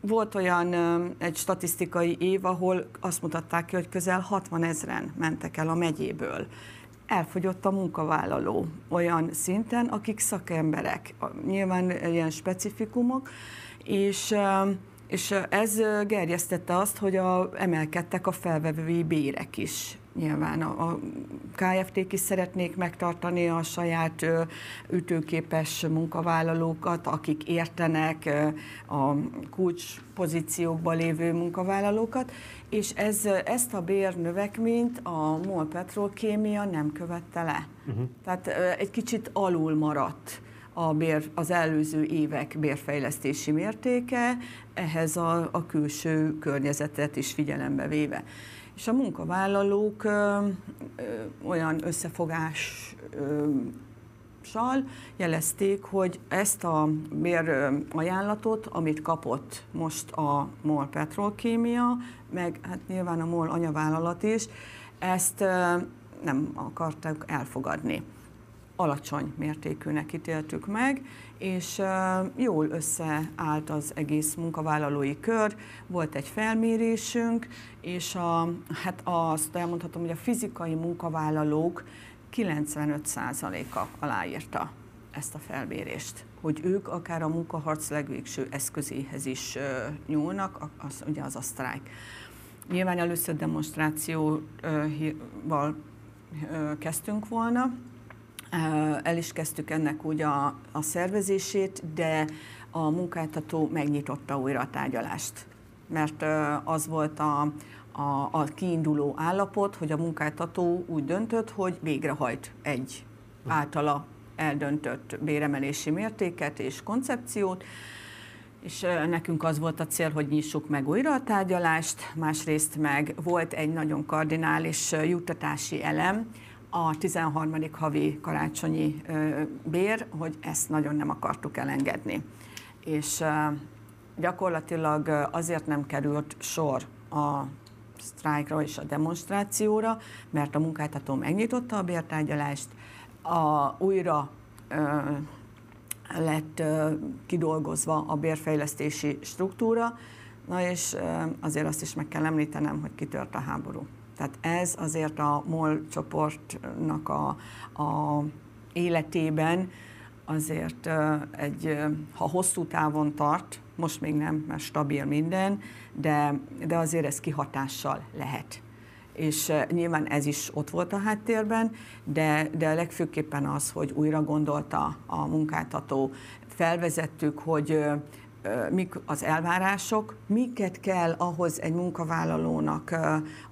Volt olyan egy statisztikai év, ahol azt mutatták ki, hogy közel 60 ezeren mentek el a megyéből. Elfogyott a munkavállaló olyan szinten, akik szakemberek, nyilván ilyen specifikumok, és és ez gerjesztette azt, hogy a, emelkedtek a felvevői bérek is. Nyilván a, a KFT-k is szeretnék megtartani a saját ütőképes munkavállalókat, akik értenek a kulcs pozíciókban lévő munkavállalókat, és ez, ezt a bérnövekményt a MOL Petrolkémia nem követte le. Uh-huh. Tehát egy kicsit alul maradt a bér, az előző évek bérfejlesztési mértéke, ehhez a, a külső környezetet is figyelembe véve. És a munkavállalók ö, ö, olyan összefogás ö, sal jelezték, hogy ezt a bér ajánlatot, amit kapott most a MOL Petrolkémia, meg hát nyilván a MOL anyavállalat is, ezt nem akartak elfogadni. Alacsony mértékűnek ítéltük meg, és jól összeállt az egész munkavállalói kör, volt egy felmérésünk, és a, hát azt elmondhatom, hogy a fizikai munkavállalók 95%-a aláírta ezt a felmérést, hogy ők akár a munkaharc legvégső eszközéhez is nyúlnak, az, ugye az a sztrájk. Nyilván először demonstrációval kezdtünk volna, el is kezdtük ennek úgy a, a szervezését, de a munkáltató megnyitotta újra a tárgyalást. Mert az volt a, a, a kiinduló állapot, hogy a munkáltató úgy döntött, hogy végrehajt egy általa eldöntött béremelési mértéket és koncepciót, és nekünk az volt a cél, hogy nyissuk meg újra a tárgyalást, másrészt meg volt egy nagyon kardinális juttatási elem, a 13. havi karácsonyi bér, hogy ezt nagyon nem akartuk elengedni. És gyakorlatilag azért nem került sor a sztrájkra és a demonstrációra, mert a munkáltató megnyitotta a bértárgyalást, a, újra ö, lett ö, kidolgozva a bérfejlesztési struktúra, na és ö, azért azt is meg kell említenem, hogy kitört a háború. Tehát ez azért a MOL csoportnak a, a életében azért egy, ha hosszú távon tart, most még nem, mert stabil minden, de, de azért ez kihatással lehet. És nyilván ez is ott volt a háttérben, de, de legfőképpen az, hogy újra gondolta a munkáltató, felvezettük, hogy mik az elvárások, miket kell ahhoz egy munkavállalónak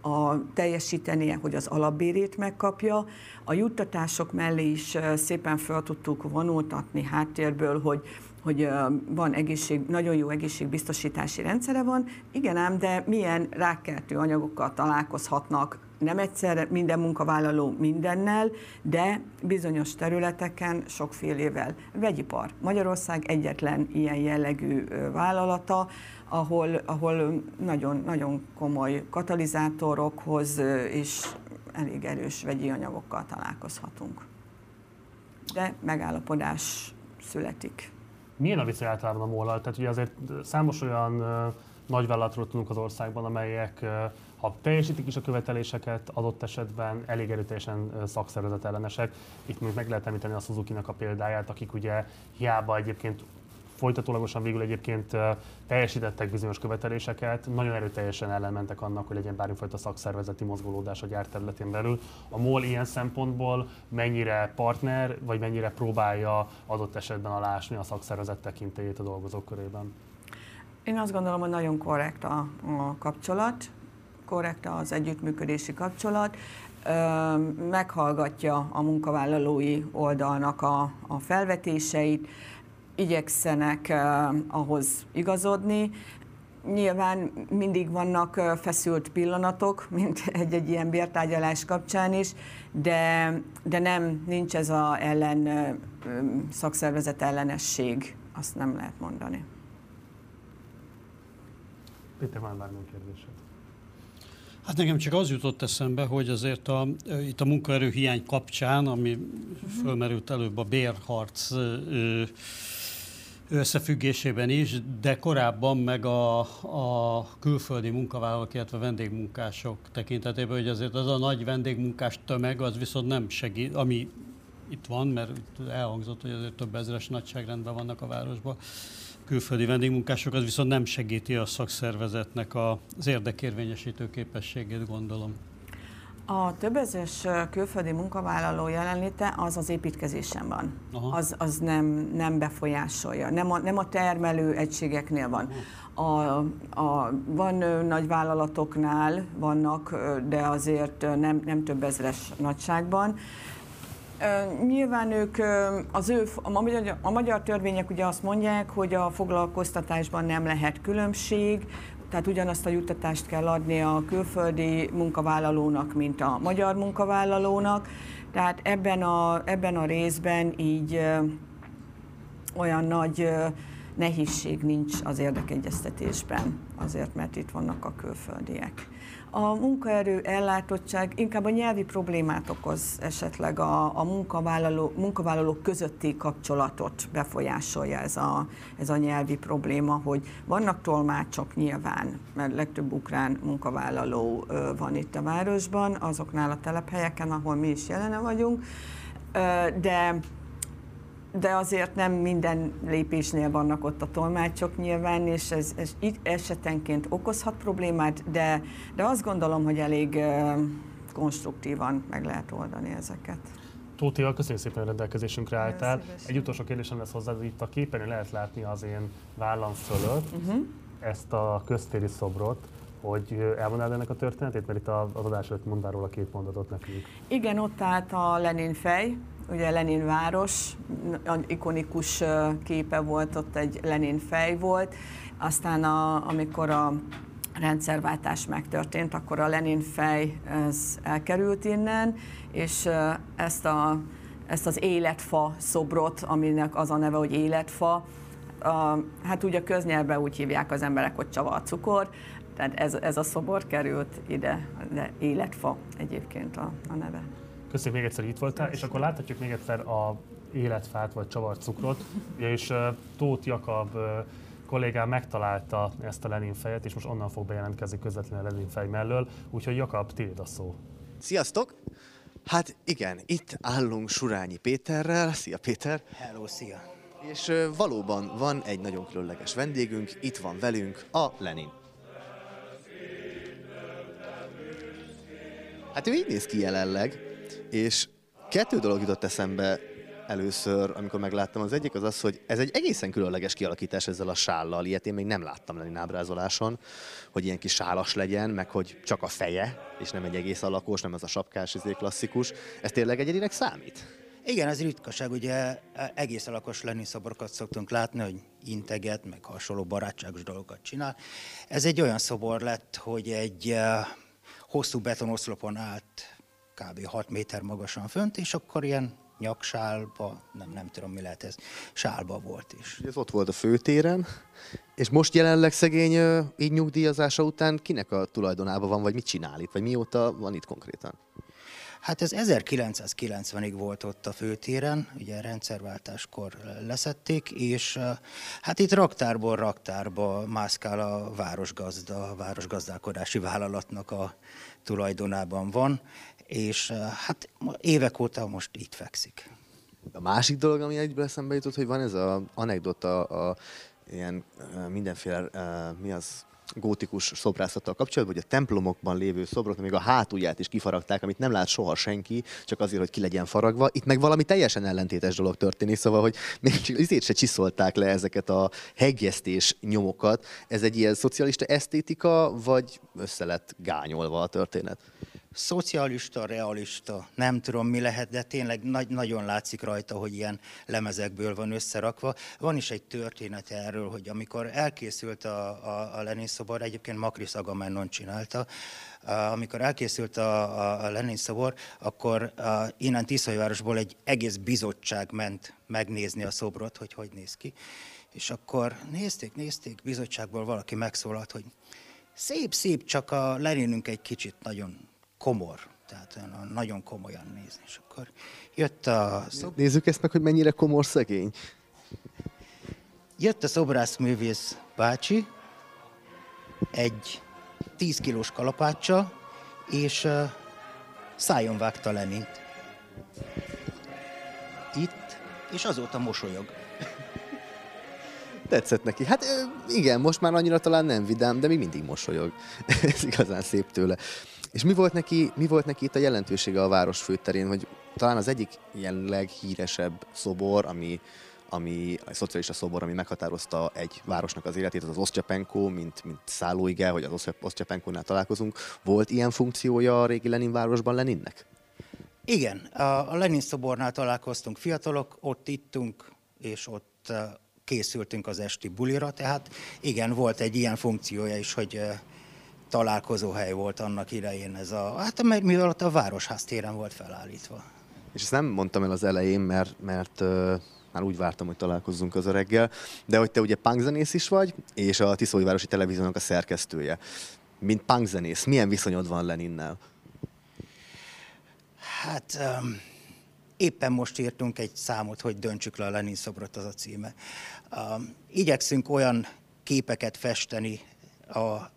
a teljesítenie, hogy az alapbérét megkapja. A juttatások mellé is szépen fel tudtuk vonultatni háttérből, hogy hogy van egészség, nagyon jó egészségbiztosítási rendszere van. Igen ám, de milyen rákkeltő anyagokkal találkozhatnak nem egyszer minden munkavállaló mindennel, de bizonyos területeken sokfélével. Vegyipar. Magyarország egyetlen ilyen jellegű vállalata, ahol, ahol nagyon, nagyon komoly katalizátorokhoz és elég erős vegyi anyagokkal találkozhatunk. De megállapodás születik. Milyen a viszony általában a mol Tehát ugye azért számos olyan nagyvállalatról tudunk az országban, amelyek ha teljesítik is a követeléseket, adott esetben elég erőteljesen szakszervezet ellenesek. Itt még meg lehet említeni a suzuki a példáját, akik ugye hiába egyébként folytatólagosan végül egyébként teljesítettek bizonyos követeléseket, nagyon erőteljesen ellenmentek annak, hogy legyen bármifajta szakszervezeti mozgolódás a gyárterületén belül. A MOL ilyen szempontból mennyire partner, vagy mennyire próbálja adott esetben alásni a szakszervezet tekintélyét a dolgozók körében? Én azt gondolom, hogy nagyon korrekt a, a kapcsolat korrekt az együttműködési kapcsolat, meghallgatja a munkavállalói oldalnak a, a felvetéseit, igyekszenek ahhoz igazodni. Nyilván mindig vannak feszült pillanatok, mint egy-egy ilyen bértárgyalás kapcsán is, de, de nem, nincs ez a ellen, szakszervezet ellenesség, azt nem lehet mondani. Péter, van bármilyen kérdésed? Hát nekem csak az jutott eszembe, hogy azért a, itt a munkaerőhiány kapcsán, ami fölmerült előbb a bérharc összefüggésében is, de korábban meg a, a külföldi munkavállalók, illetve vendégmunkások tekintetében, hogy azért az a nagy vendégmunkás tömeg, az viszont nem segít, ami itt van, mert elhangzott, hogy azért több ezeres nagyságrendben vannak a városban, külföldi vendégmunkások, az viszont nem segíti a szakszervezetnek az érdekérvényesítő képességét, gondolom. A többezős külföldi munkavállaló jelenléte az az építkezésen van. Az, az nem, nem befolyásolja. Nem a, nem a termelő egységeknél van. A, a, van nagy vállalatoknál vannak, de azért nem, nem több ezres nagyságban. Nyilván ők, az ő, a magyar, a magyar törvények ugye azt mondják, hogy a foglalkoztatásban nem lehet különbség, tehát ugyanazt a juttatást kell adni a külföldi munkavállalónak, mint a magyar munkavállalónak. Tehát ebben a, ebben a részben így olyan nagy nehézség nincs az érdekegyeztetésben, azért mert itt vannak a külföldiek a munkaerő ellátottság inkább a nyelvi problémát okoz esetleg a, a munkavállaló, munkavállalók közötti kapcsolatot befolyásolja ez a, ez a nyelvi probléma, hogy vannak tolmácsok nyilván, mert legtöbb ukrán munkavállaló van itt a városban, azoknál a telephelyeken, ahol mi is jelene vagyunk, de de azért nem minden lépésnél vannak ott a tolmácsok nyilván, és ez, ez esetenként okozhat problémát, de, de azt gondolom, hogy elég konstruktívan meg lehet oldani ezeket. Tóti, köszönjük szépen, hogy rendelkezésünkre álltál. Egy utolsó kérdésem lesz hozzá, itt a képen lehet látni az én vállam fölött uh-huh. ezt a köztéri szobrot, hogy elmondád ennek a történetét, mert itt az adás előtt mondtál róla két mondatot nekünk. Igen, ott állt a Lenin fej, ugye Lenin város, ikonikus képe volt, ott egy Lenin fej volt, aztán a, amikor a rendszerváltás megtörtént, akkor a Lenin fej ez elkerült innen, és ezt, a, ezt az életfa szobrot, aminek az a neve, hogy életfa, a, hát úgy a köznyelben úgy hívják az emberek, hogy csavarcukor, tehát ez, ez a szobor került ide, de életfa egyébként a, a neve. Köszönjük még egyszer, hogy itt voltál, és akkor láthatjuk még egyszer a életfát vagy csavart cukrot, és Tóth Jakab kollégám megtalálta ezt a Lenin fejet, és most onnan fog bejelentkezni közvetlenül a Lenin fej mellől, úgyhogy Jakab, tiéd a szó. Sziasztok! Hát igen, itt állunk Surányi Péterrel. Szia Péter! Hello, szia! És valóban van egy nagyon különleges vendégünk, itt van velünk a Lenin. Hát ő így néz ki jelenleg, és kettő dolog jutott eszembe először, amikor megláttam. Az egyik az az, hogy ez egy egészen különleges kialakítás ezzel a sállal. Ilyet én még nem láttam lenni ábrázoláson, hogy ilyen kis sálas legyen, meg hogy csak a feje, és nem egy egész alakos, nem ez a sapkás, izé klasszikus. Ez tényleg egyedinek számít? Igen, ez ritkaság, ugye egész alakos lenni szoborokat szoktunk látni, hogy integet, meg hasonló barátságos dolgokat csinál. Ez egy olyan szobor lett, hogy egy eh, hosszú betonoszlopon állt kb. 6 méter magasan fönt, és akkor ilyen nyaksálba, nem, nem tudom mi lehet ez, sálba volt is. Ez ott volt a főtéren, és most jelenleg szegény így nyugdíjazása után kinek a tulajdonában van, vagy mit csinál itt, vagy mióta van itt konkrétan? Hát ez 1990-ig volt ott a főtéren, ugye rendszerváltáskor leszették, és hát itt raktárból raktárba mászkál a városgazda, a városgazdálkodási vállalatnak a tulajdonában van, és hát évek óta most itt fekszik. A másik dolog, ami egyből eszembe jutott, hogy van ez az anekdota, a, ilyen mindenféle, mi az, gótikus szobrászattal kapcsolatban, hogy a templomokban lévő szobrok, még a hátulját is kifaragták, amit nem lát soha senki, csak azért, hogy ki legyen faragva. Itt meg valami teljesen ellentétes dolog történik, szóval, hogy még csak se csiszolták le ezeket a hegesztés nyomokat. Ez egy ilyen szocialista esztétika, vagy össze lett gányolva a történet? Szocialista, realista, nem tudom mi lehet, de tényleg nagy, nagyon látszik rajta, hogy ilyen lemezekből van összerakva. Van is egy történet erről, hogy amikor elkészült a, a, a Lenin szobor, egyébként Makris Agamennon csinálta, amikor elkészült a, a, a Lenin szobor, akkor a, innen Tiszajvárosból egy egész bizottság ment megnézni a szobrot, hogy hogy néz ki. És akkor nézték, nézték, bizottságból valaki megszólalt, hogy Szép, szép, csak a Leninünk egy kicsit nagyon komor, tehát olyan nagyon komolyan nézni. És akkor jött a... Nézzük ezt meg, hogy mennyire komor szegény. Jött a szobrászművész bácsi, egy 10 kilós kalapáccsal, és uh, szájon vágta Lenint. Itt, és azóta mosolyog. Tetszett neki. Hát igen, most már annyira talán nem vidám, de még mindig mosolyog. Ez igazán szép tőle. És mi volt neki, mi volt neki itt a jelentősége a város főterén, hogy talán az egyik ilyen leghíresebb szobor, ami, ami a szocialista szobor, ami meghatározta egy városnak az életét, az az Osztyapenko, mint, mint szállóige, hogy az Osztyapenkónál találkozunk. Volt ilyen funkciója a régi Lenin városban Leninnek? Igen, a Lenin szobornál találkoztunk fiatalok, ott ittunk, és ott készültünk az esti bulira, tehát igen, volt egy ilyen funkciója is, hogy találkozóhely volt annak idején ez a, hát mivel ott a Városház téren volt felállítva. És ezt nem mondtam el az elején, mert, mert már úgy vártam, hogy találkozzunk az öreggel, de hogy te ugye punkzenész is vagy, és a Tiszói Városi Televíziónak a szerkesztője. Mint punkzenész, milyen viszonyod van Leninnel? Hát um, éppen most írtunk egy számot, hogy döntsük le a Lenin szobrot, az a címe. Um, igyekszünk olyan képeket festeni a, a,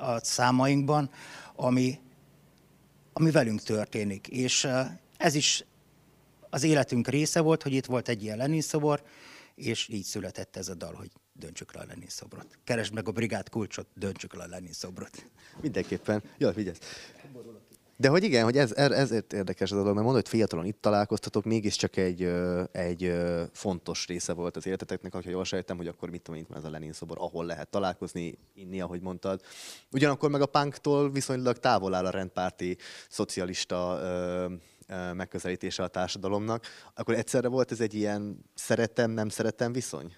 a számainkban, ami, ami velünk történik. És ez is az életünk része volt, hogy itt volt egy ilyen Lenin szobor, és így született ez a dal, hogy döntsük le a Lenin szobrot. Keresd meg a brigád kulcsot, döntsük le a Lenin szobrot. Mindenképpen. Jó, vigyázz. De hogy igen, hogy ez, er, ezért érdekes a dolog, mert mondod, hogy fiatalon itt találkoztatok, mégiscsak egy, egy fontos része volt az életeteknek, ha jól sejtem, hogy akkor mit tudom, itt ez a Lenin szobor, ahol lehet találkozni, inni, ahogy mondtad. Ugyanakkor meg a punktól viszonylag távol áll a rendpárti szocialista megközelítése a társadalomnak, akkor egyszerre volt ez egy ilyen szeretem, nem szeretem viszony?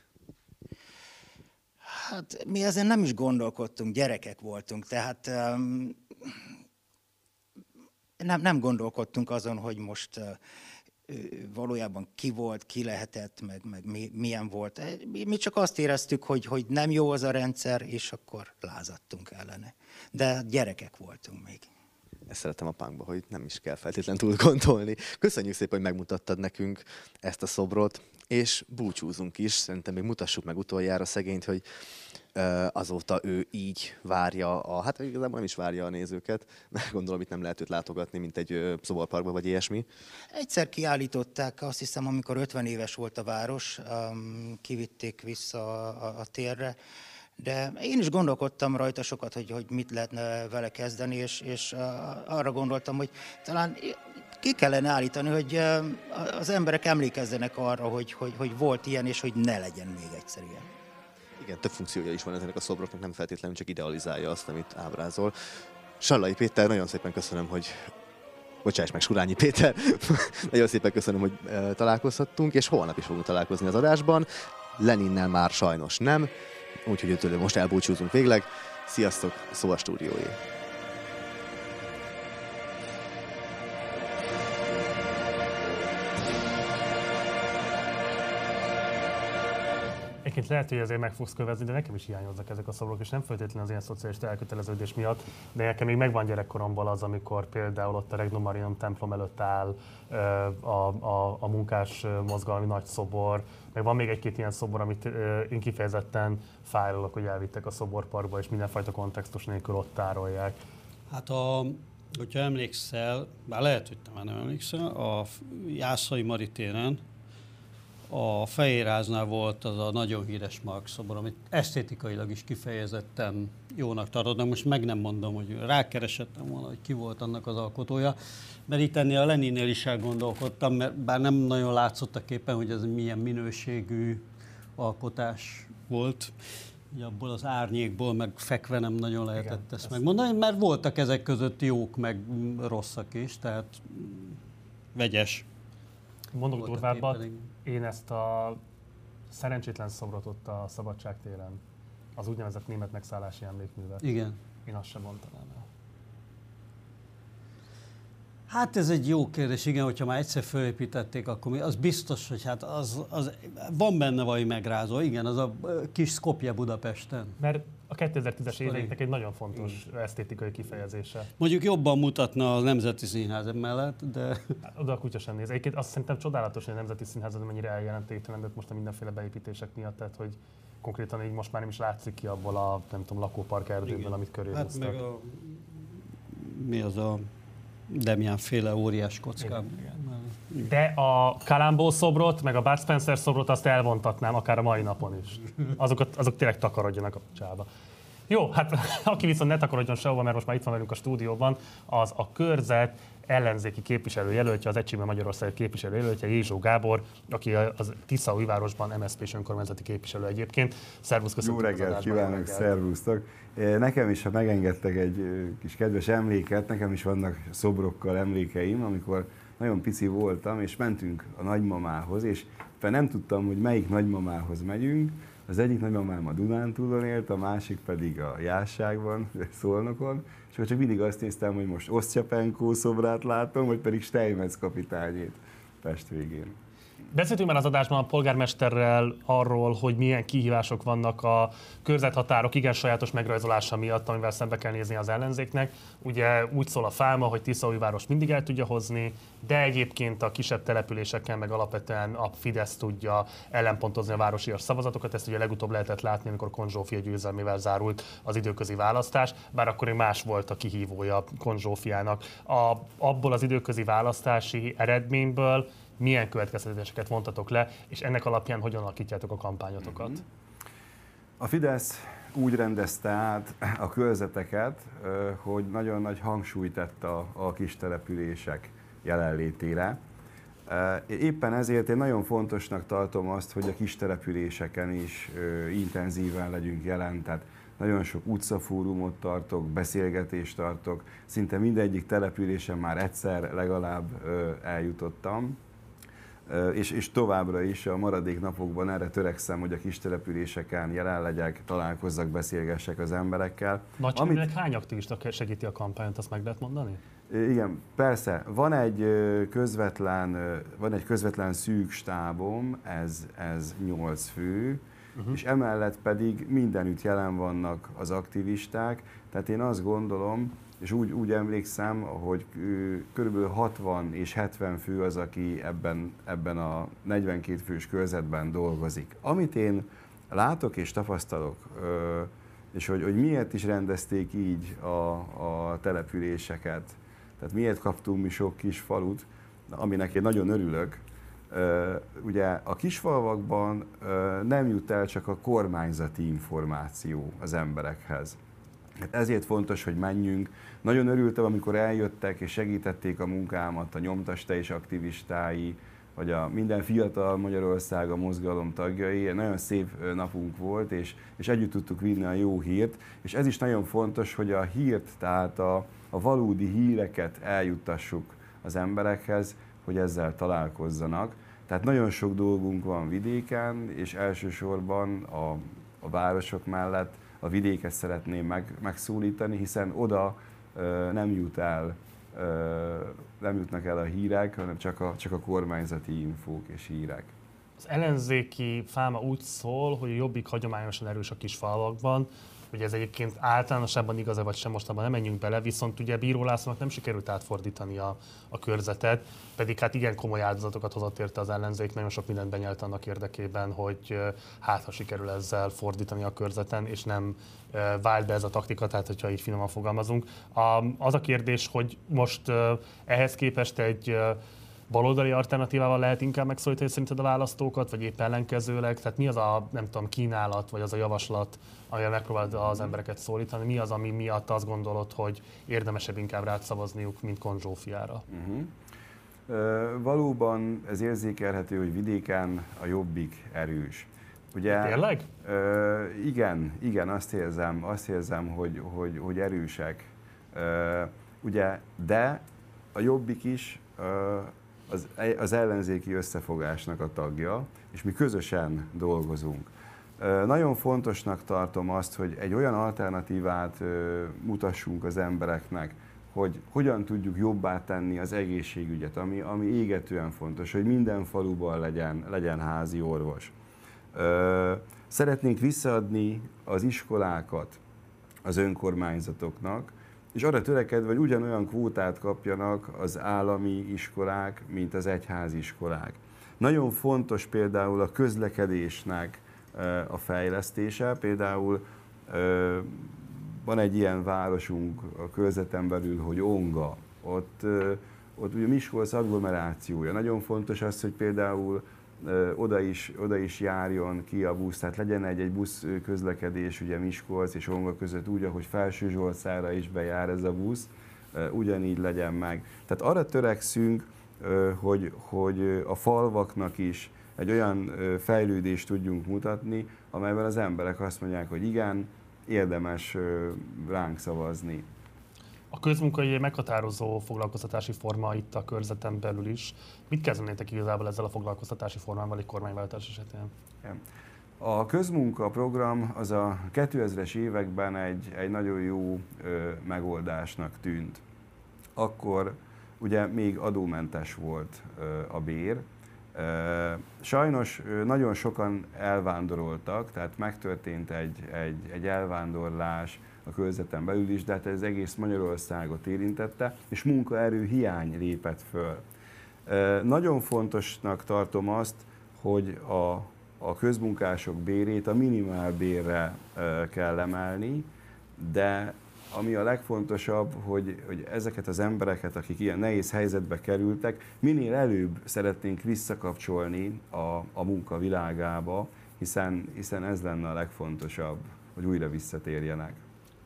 Hát mi ezen nem is gondolkodtunk, gyerekek voltunk, tehát um, nem, nem gondolkodtunk azon, hogy most valójában ki volt, ki lehetett, meg, meg mi, milyen volt. Mi, mi csak azt éreztük, hogy, hogy nem jó az a rendszer, és akkor lázadtunk ellene. De gyerekek voltunk még ezt szeretem a punkba, hogy nem is kell feltétlenül túl gondolni. Köszönjük szépen, hogy megmutattad nekünk ezt a szobrot, és búcsúzunk is. Szerintem még mutassuk meg utoljára szegényt, hogy azóta ő így várja, a, hát igazából nem is várja a nézőket, mert gondolom itt nem lehet őt látogatni, mint egy szoborparkba vagy ilyesmi. Egyszer kiállították, azt hiszem, amikor 50 éves volt a város, kivitték vissza a, a térre, de én is gondolkodtam rajta sokat, hogy, hogy mit lehetne vele kezdeni, és, és arra gondoltam, hogy talán ki kellene állítani, hogy az emberek emlékezzenek arra, hogy, hogy, hogy volt ilyen, és hogy ne legyen még egyszer ilyen. Igen, több funkciója is van ezeknek a szobroknak, nem feltétlenül csak idealizálja azt, amit ábrázol. Sallai Péter, nagyon szépen köszönöm, hogy bocsáss meg, Surányi Péter, nagyon szépen köszönöm, hogy találkozhattunk, és holnap is fogunk találkozni az adásban. Leninnel már sajnos nem, úgyhogy őtől most elbúcsúzunk végleg. Sziasztok, szó a stúdióé. Egyébként lehet, hogy ezért meg fogsz kövezni, de nekem is hiányoznak ezek a szobrok, és nem feltétlenül az ilyen szociális elköteleződés miatt, de nekem még megvan gyerekkoromból az, amikor például ott a Regnum Marianum templom előtt áll a, a, a munkás mozgalmi nagy szobor, meg van még egy-két ilyen szobor, amit én kifejezetten fájlok, hogy elvittek a szoborparkba, és mindenfajta kontextus nélkül ott tárolják. Hát a, hogyha emlékszel, bár lehet, hogy te már nem emlékszel, a Jászai Maritéren a Fehérháznál volt az a nagyon híres Mark szobor, amit esztétikailag is kifejezetten jónak tartottam. Most meg nem mondom, hogy rákeresettem volna, hogy ki volt annak az alkotója, mert itt ennél a Leninnél is elgondolkodtam, mert bár nem nagyon látszott a képen, hogy ez milyen minőségű alkotás volt. Ugye abból az árnyékból, meg fekve nem nagyon lehetett Igen, ezt megmondani, mert voltak ezek között jók, meg rosszak is, tehát vegyes. Mondok durvábbat, én ezt a szerencsétlen szobrot ott a Szabadságtéren, az úgynevezett német megszállási emlékművet. Igen. Én azt sem mondanám el. Hát ez egy jó kérdés, igen, hogyha már egyszer fölépítették, akkor mi, az biztos, hogy hát az, az, van benne valami megrázó, igen, az a kis Skopje Budapesten. Mert a 2010-es éveknek egy nagyon fontos esztétikai kifejezése. Mondjuk jobban mutatna a Nemzeti Színház mellett, de... Hát, oda a kutya sem néz. Egyébként azt szerintem csodálatos, hogy a Nemzeti Színház az mennyire eljelenték trendet most a mindenféle beépítések miatt, tehát hogy konkrétan így most már nem is látszik ki abból a, nem tudom, lakópark erdőből, amit köré Hát meg a... Mi az a Demian féle óriás kockám. De a Kalambó szobrot, meg a Bud Spencer szobrot azt elvontatnám akár a mai napon is. Azokat, azok tényleg takarodjanak a csába. Jó, hát aki viszont ne takarodjon sehova, mert most már itt van velünk a stúdióban, az a körzet ellenzéki képviselőjelöltje, az Egységben Magyarország képviselőjelöltje, Jézsó Gábor, aki az Tisza újvárosban MSZP és önkormányzati képviselő egyébként. Szervusz, köszönöm. Jó reggelt kívánok, szervusztok. Nekem is, ha megengedtek egy kis kedves emléket, nekem is vannak szobrokkal emlékeim, amikor nagyon pici voltam, és mentünk a nagymamához, és nem tudtam, hogy melyik nagymamához megyünk, az egyik nagymamám a Dunántúlon élt, a másik pedig a Jásságban, Szolnokon, és akkor csak mindig azt néztem, hogy most Osztyapenkó szobrát látom, vagy pedig Steinmetz kapitányét Pest végén. Beszéltünk már az adásban a polgármesterrel arról, hogy milyen kihívások vannak a körzethatárok igen sajátos megrajzolása miatt, amivel szembe kell nézni az ellenzéknek. Ugye úgy szól a fálma, hogy Tiszaújváros mindig el tudja hozni, de egyébként a kisebb településekkel meg alapvetően a Fidesz tudja ellenpontozni a városi szavazatokat. Ezt ugye legutóbb lehetett látni, amikor Konzsófia győzelmével zárult az időközi választás, bár akkor más volt a kihívója Konzsófiának. A, abból az időközi választási eredményből milyen következtetéseket vontatok le, és ennek alapján hogyan alakítjátok a kampányotokat? A Fidesz úgy rendezte át a körzeteket, hogy nagyon nagy hangsúlyt tett a, a kis települések jelenlétére. Éppen ezért én nagyon fontosnak tartom azt, hogy a kis településeken is intenzíven legyünk jelen, tehát nagyon sok utcafórumot tartok, beszélgetést tartok, szinte mindegyik településen már egyszer legalább eljutottam és, és továbbra is a maradék napokban erre törekszem, hogy a kis településeken jelen legyek, találkozzak, beszélgessek az emberekkel. Nagyságrendileg Amit... hány aktivista segíti a kampányt, azt meg lehet mondani? Igen, persze. Van egy közvetlen, van egy közvetlen szűk stábom, ez, ez 8 fő, uh-huh. és emellett pedig mindenütt jelen vannak az aktivisták, tehát én azt gondolom, és úgy, úgy emlékszem, hogy kb. 60 és 70 fő az, aki ebben, ebben a 42 fős körzetben dolgozik. Amit én látok és tapasztalok, és hogy, hogy miért is rendezték így a, a településeket, tehát miért kaptunk mi sok kis falut, aminek én nagyon örülök, ugye a kisfalvakban nem jut el csak a kormányzati információ az emberekhez. Hát ezért fontos, hogy menjünk. Nagyon örültem, amikor eljöttek és segítették a munkámat a nyomtaste és aktivistái, vagy a minden fiatal Magyarország a mozgalom tagjai. Nagyon szép napunk volt, és, és együtt tudtuk vinni a jó hírt. És ez is nagyon fontos, hogy a hírt, tehát a, a valódi híreket eljuttassuk az emberekhez, hogy ezzel találkozzanak. Tehát nagyon sok dolgunk van vidéken, és elsősorban a, a városok mellett a vidéket szeretném meg, megszólítani, hiszen oda nem jut el, nem jutnak el a hírek, hanem csak a, csak a kormányzati infók és hírek. Az ellenzéki fáma úgy szól, hogy a jobbik hagyományosan erős a kis falvakban, hogy ez egyébként általánosabban igaz vagy sem, most abban nem menjünk bele, viszont ugye Bíró Lászlónak nem sikerült átfordítani a, a körzetet, pedig hát igen komoly áldozatokat hozott érte az ellenzék, nagyon sok mindent benyelt annak érdekében, hogy hát ha sikerül ezzel fordítani a körzeten, és nem vált be ez a taktika, tehát hogyha így finoman fogalmazunk. A, az a kérdés, hogy most ehhez képest egy baloldali alternatívával lehet inkább megszólítani szerinted a választókat, vagy épp ellenkezőleg? Tehát mi az a, nem tudom, kínálat, vagy az a javaslat, amivel megpróbálod az embereket szólítani? Mi az, ami miatt azt gondolod, hogy érdemesebb inkább rád szavazniuk, mint Konzsófiára? Uh-huh. valóban ez érzékelhető, hogy vidéken a jobbik erős. Ugye, Tényleg? Ö, igen, igen, azt érzem, azt érzem, hogy, hogy, hogy erősek. Ö, ugye, de a jobbik is ö, az, az ellenzéki összefogásnak a tagja, és mi közösen dolgozunk. Nagyon fontosnak tartom azt, hogy egy olyan alternatívát mutassunk az embereknek, hogy hogyan tudjuk jobbá tenni az egészségügyet, ami, ami égetően fontos, hogy minden faluban legyen, legyen házi orvos. Szeretnénk visszaadni az iskolákat az önkormányzatoknak, és arra törekedve, hogy ugyanolyan kvótát kapjanak az állami iskolák, mint az egyházi iskolák. Nagyon fontos például a közlekedésnek a fejlesztése, például van egy ilyen városunk a körzeten belül, hogy Onga, ott, ott ugye Miskolc agglomerációja. Nagyon fontos az, hogy például oda is, oda is járjon ki a busz, tehát legyen egy, egy busz közlekedés ugye Miskolc és Onga között úgy, ahogy Felső Zsolcára is bejár ez a busz, ugyanígy legyen meg. Tehát arra törekszünk, hogy, hogy a falvaknak is egy olyan fejlődést tudjunk mutatni, amelyben az emberek azt mondják, hogy igen, érdemes ránk szavazni. A közmunkai meghatározó foglalkoztatási forma itt a körzeten belül is. Mit kezdenétek igazából ezzel a foglalkoztatási formával egy kormányváltás esetén? A közmunka program az a 2000-es években egy, egy nagyon jó ö, megoldásnak tűnt. Akkor ugye még adómentes volt ö, a bér, Sajnos nagyon sokan elvándoroltak, tehát megtörtént egy, egy, egy elvándorlás a körzeten belül is, de hát ez egész Magyarországot érintette, és munkaerő hiány lépett föl. Nagyon fontosnak tartom azt, hogy a, a közmunkások bérét a minimálbérre kell emelni, de ami a legfontosabb, hogy, hogy ezeket az embereket, akik ilyen nehéz helyzetbe kerültek, minél előbb szeretnénk visszakapcsolni a, a munka világába, hiszen, hiszen ez lenne a legfontosabb, hogy újra visszatérjenek.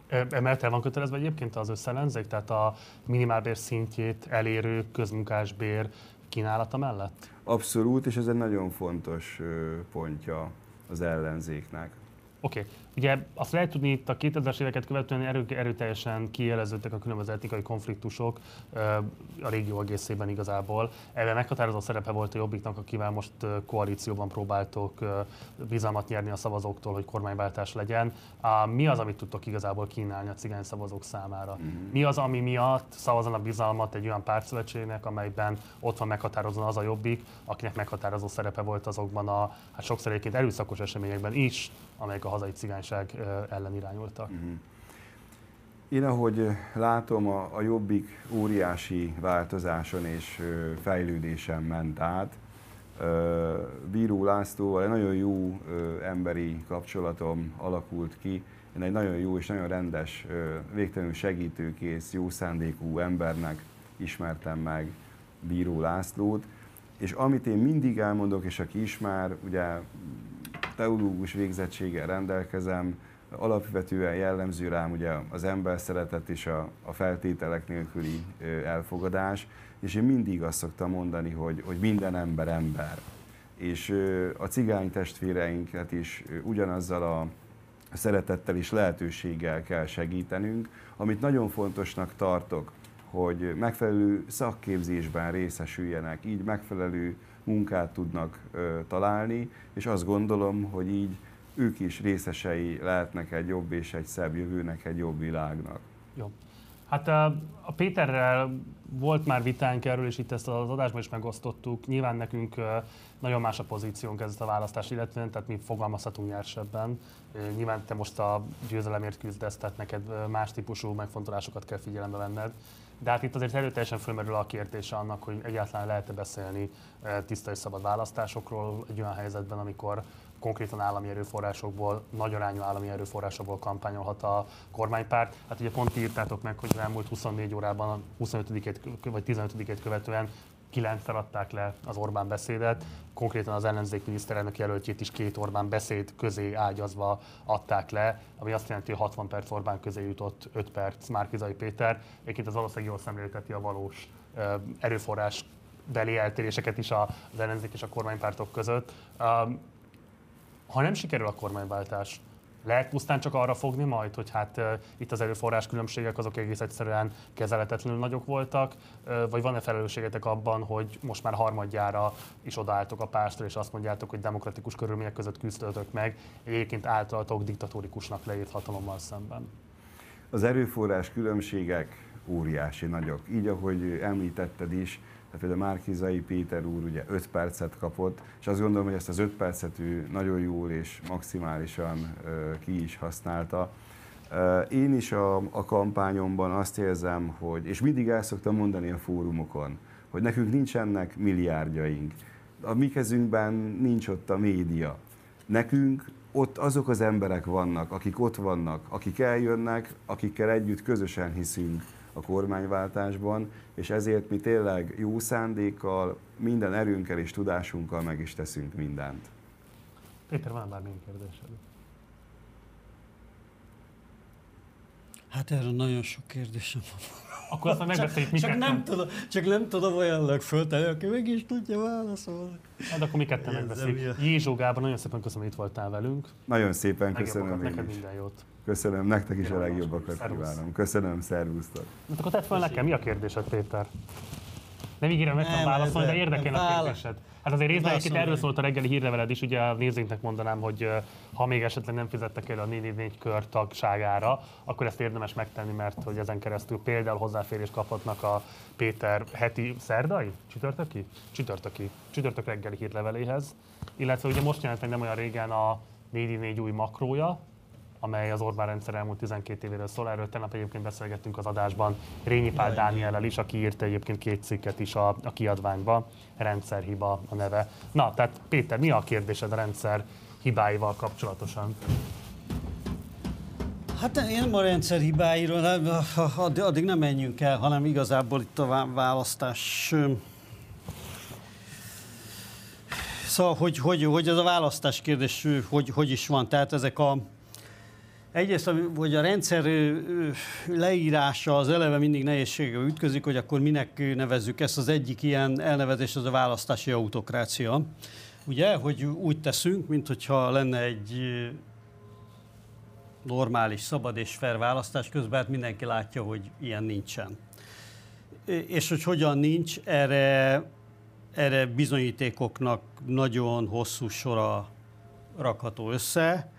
Emellett el van kötelezve egyébként az összellenzék, tehát a minimálbér szintjét elérő közmunkásbér kínálata mellett? Abszolút, és ez egy nagyon fontos pontja az ellenzéknek. Oké. Okay. Ugye azt lehet tudni, itt a 2000-es éveket követően erő, erőteljesen kijeleződtek a különböző etnikai konfliktusok a régió egészében igazából. Ebben meghatározó szerepe volt a Jobbiknak, akivel most koalícióban próbáltok bizalmat nyerni a szavazóktól, hogy kormányváltás legyen. Mi az, amit tudtok igazából kínálni a cigány szavazók számára? Uh-huh. Mi az, ami miatt szavazanak bizalmat egy olyan pártszövetségnek, amelyben ott van meghatározóan az a Jobbik, akinek meghatározó szerepe volt azokban a hát sokszor egyébként erőszakos eseményekben is, amelyek a hazai cigányság ellen irányultak. Uh-huh. Én ahogy látom, a, a Jobbik óriási változáson és fejlődésen ment át. Bíró Lászlóval egy nagyon jó emberi kapcsolatom alakult ki. Én egy nagyon jó és nagyon rendes, végtelenül segítőkész, jó szándékú embernek ismertem meg Bíró Lászlót. És amit én mindig elmondok, és aki ismer, ugye teológus végzettséggel rendelkezem, alapvetően jellemző rám ugye az ember szeretet és a, a feltételek nélküli elfogadás, és én mindig azt szoktam mondani, hogy, hogy minden ember ember. És a cigány testvéreinket is ugyanazzal a szeretettel és lehetőséggel kell segítenünk, amit nagyon fontosnak tartok, hogy megfelelő szakképzésben részesüljenek, így megfelelő munkát tudnak ö, találni, és azt gondolom, hogy így ők is részesei lehetnek egy jobb és egy szebb jövőnek, egy jobb világnak. Jó. Hát a Péterrel volt már vitánk erről, és itt ezt az adásban is megosztottuk. Nyilván nekünk nagyon más a pozíciónk ez a választás, illetve tehát mi fogalmazhatunk nyersebben. Nyilván te most a győzelemért küzdesz, tehát neked más típusú megfontolásokat kell figyelembe venned. De hát itt azért erőteljesen fölmerül a kérdése annak, hogy egyáltalán lehet-e beszélni tiszta és szabad választásokról egy olyan helyzetben, amikor konkrétan állami erőforrásokból, nagy arányú állami erőforrásokból kampányolhat a kormánypárt. Hát ugye pont írtátok meg, hogy az elmúlt 24 órában, a 25 vagy 15 követően kilencszer adták le az Orbán beszédet, konkrétan az ellenzék miniszterelnök jelöltjét is két Orbán beszéd közé ágyazva adták le, ami azt jelenti, hogy 60 perc Orbán közé jutott 5 perc Márkizai Péter. Egyébként az valószínűleg jól szemlélteti a valós erőforrás beli eltéréseket is az ellenzék és a kormánypártok között. Ha nem sikerül a kormányváltás, lehet pusztán csak arra fogni majd, hogy hát itt az erőforrás különbségek azok egész egyszerűen kezelhetetlenül nagyok voltak, vagy van-e felelősségetek abban, hogy most már harmadjára is odaálltok a pártra, és azt mondjátok, hogy demokratikus körülmények között küzdötök meg, egyébként általatok diktatórikusnak leírt hatalommal szemben? Az erőforrás különbségek óriási nagyok. Így, ahogy említetted is, tehát például Márkizai Péter úr ugye 5 percet kapott, és azt gondolom, hogy ezt az 5 percet ő nagyon jól és maximálisan ki is használta. Én is a, a kampányomban azt érzem, hogy, és mindig el szoktam mondani a fórumokon, hogy nekünk nincsenek milliárdjaink. A mi kezünkben nincs ott a média. Nekünk ott azok az emberek vannak, akik ott vannak, akik eljönnek, akikkel együtt közösen hiszünk a kormányváltásban, és ezért mi tényleg jó szándékkal, minden erőnkkel és tudásunkkal meg is teszünk mindent. Péter, van bármilyen kérdésed? Hát erről nagyon sok kérdésem van. Akkor azt megbeszéljük, mi csak, nem tudom, csak nem tudom olyan föltenni, aki meg is tudja válaszolni. Hát akkor mi ketten megbeszéljük. Jézsó Gábor, nagyon szépen köszönöm, hogy itt voltál velünk. Nagyon szépen köszönöm én neked is. minden jót. Köszönöm, nektek is a legjobbakat kívánom. Köszönöm, szervusztok. Hát akkor tedd fel nekem, mi a kérdésed, Péter? Nem ígérem, meg tudom válaszolni, de érdekel a kérdésed. Hát azért részben egyébként erről szólt a reggeli hírleveled is, ugye a nézőinknek mondanám, hogy ha még esetleg nem fizettek el a 444 kör tagságára, akkor ezt érdemes megtenni, mert hogy ezen keresztül például hozzáférés kaphatnak a Péter heti szerdai? Csütörtöki? Csütörtöki. Csütörtök reggeli hírleveléhez. Illetve ugye most jelent meg nem olyan régen a 444 új makrója, amely az Orbán rendszer elmúlt 12 évéről szól. Erről tegnap egyébként beszélgettünk az adásban Rényi Pál Dániellel is, aki írta egyébként két cikket is a, a kiadványba. Rendszerhiba a neve. Na, tehát Péter, mi a kérdésed a rendszer hibáival kapcsolatosan? Hát én a rendszer hibáiról, addig nem menjünk el, hanem igazából itt a választás Szóval, hogy, hogy, hogy ez a választás kérdés, hogy, hogy is van. Tehát ezek a, Egyrészt, hogy a rendszer leírása az eleve mindig nehézségbe ütközik, hogy akkor minek nevezzük ezt. Az egyik ilyen elnevezés az a választási autokrácia. Ugye, hogy úgy teszünk, mint hogyha lenne egy normális, szabad és fair választás, közben hát mindenki látja, hogy ilyen nincsen. És hogy hogyan nincs, erre, erre bizonyítékoknak nagyon hosszú sora rakható össze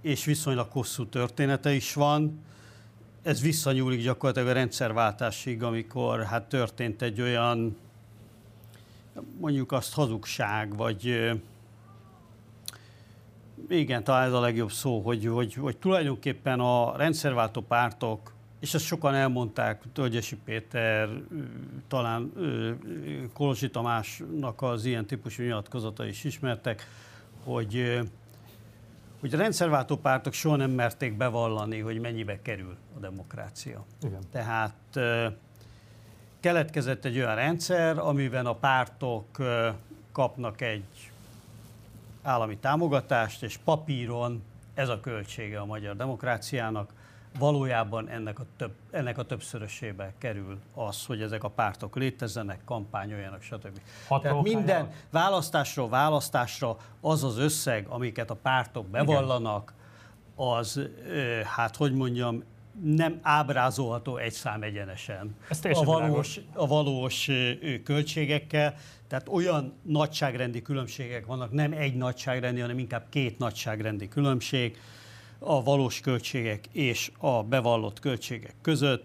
és viszonylag hosszú története is van. Ez visszanyúlik gyakorlatilag a rendszerváltásig, amikor hát történt egy olyan, mondjuk azt hazugság, vagy igen, talán ez a legjobb szó, hogy, hogy, hogy tulajdonképpen a rendszerváltó pártok, és ezt sokan elmondták, Tölgyesi Péter, talán Kolosi Tamásnak az ilyen típusú nyilatkozata is ismertek, hogy hogy a rendszerváltó pártok soha nem merték bevallani, hogy mennyibe kerül a demokrácia. Igen. Tehát keletkezett egy olyan rendszer, amiben a pártok kapnak egy állami támogatást, és papíron ez a költsége a magyar demokráciának, valójában ennek a, több, ennek a többszörösébe kerül az, hogy ezek a pártok létezzenek, kampányoljanak, stb. Hat Tehát minden választásról választásra az az összeg, amiket a pártok bevallanak, az, hát hogy mondjam, nem ábrázolható egy szám egyenesen a valós, a valós költségekkel. Tehát olyan nagyságrendi különbségek vannak, nem egy nagyságrendi, hanem inkább két nagyságrendi különbség a valós költségek és a bevallott költségek között,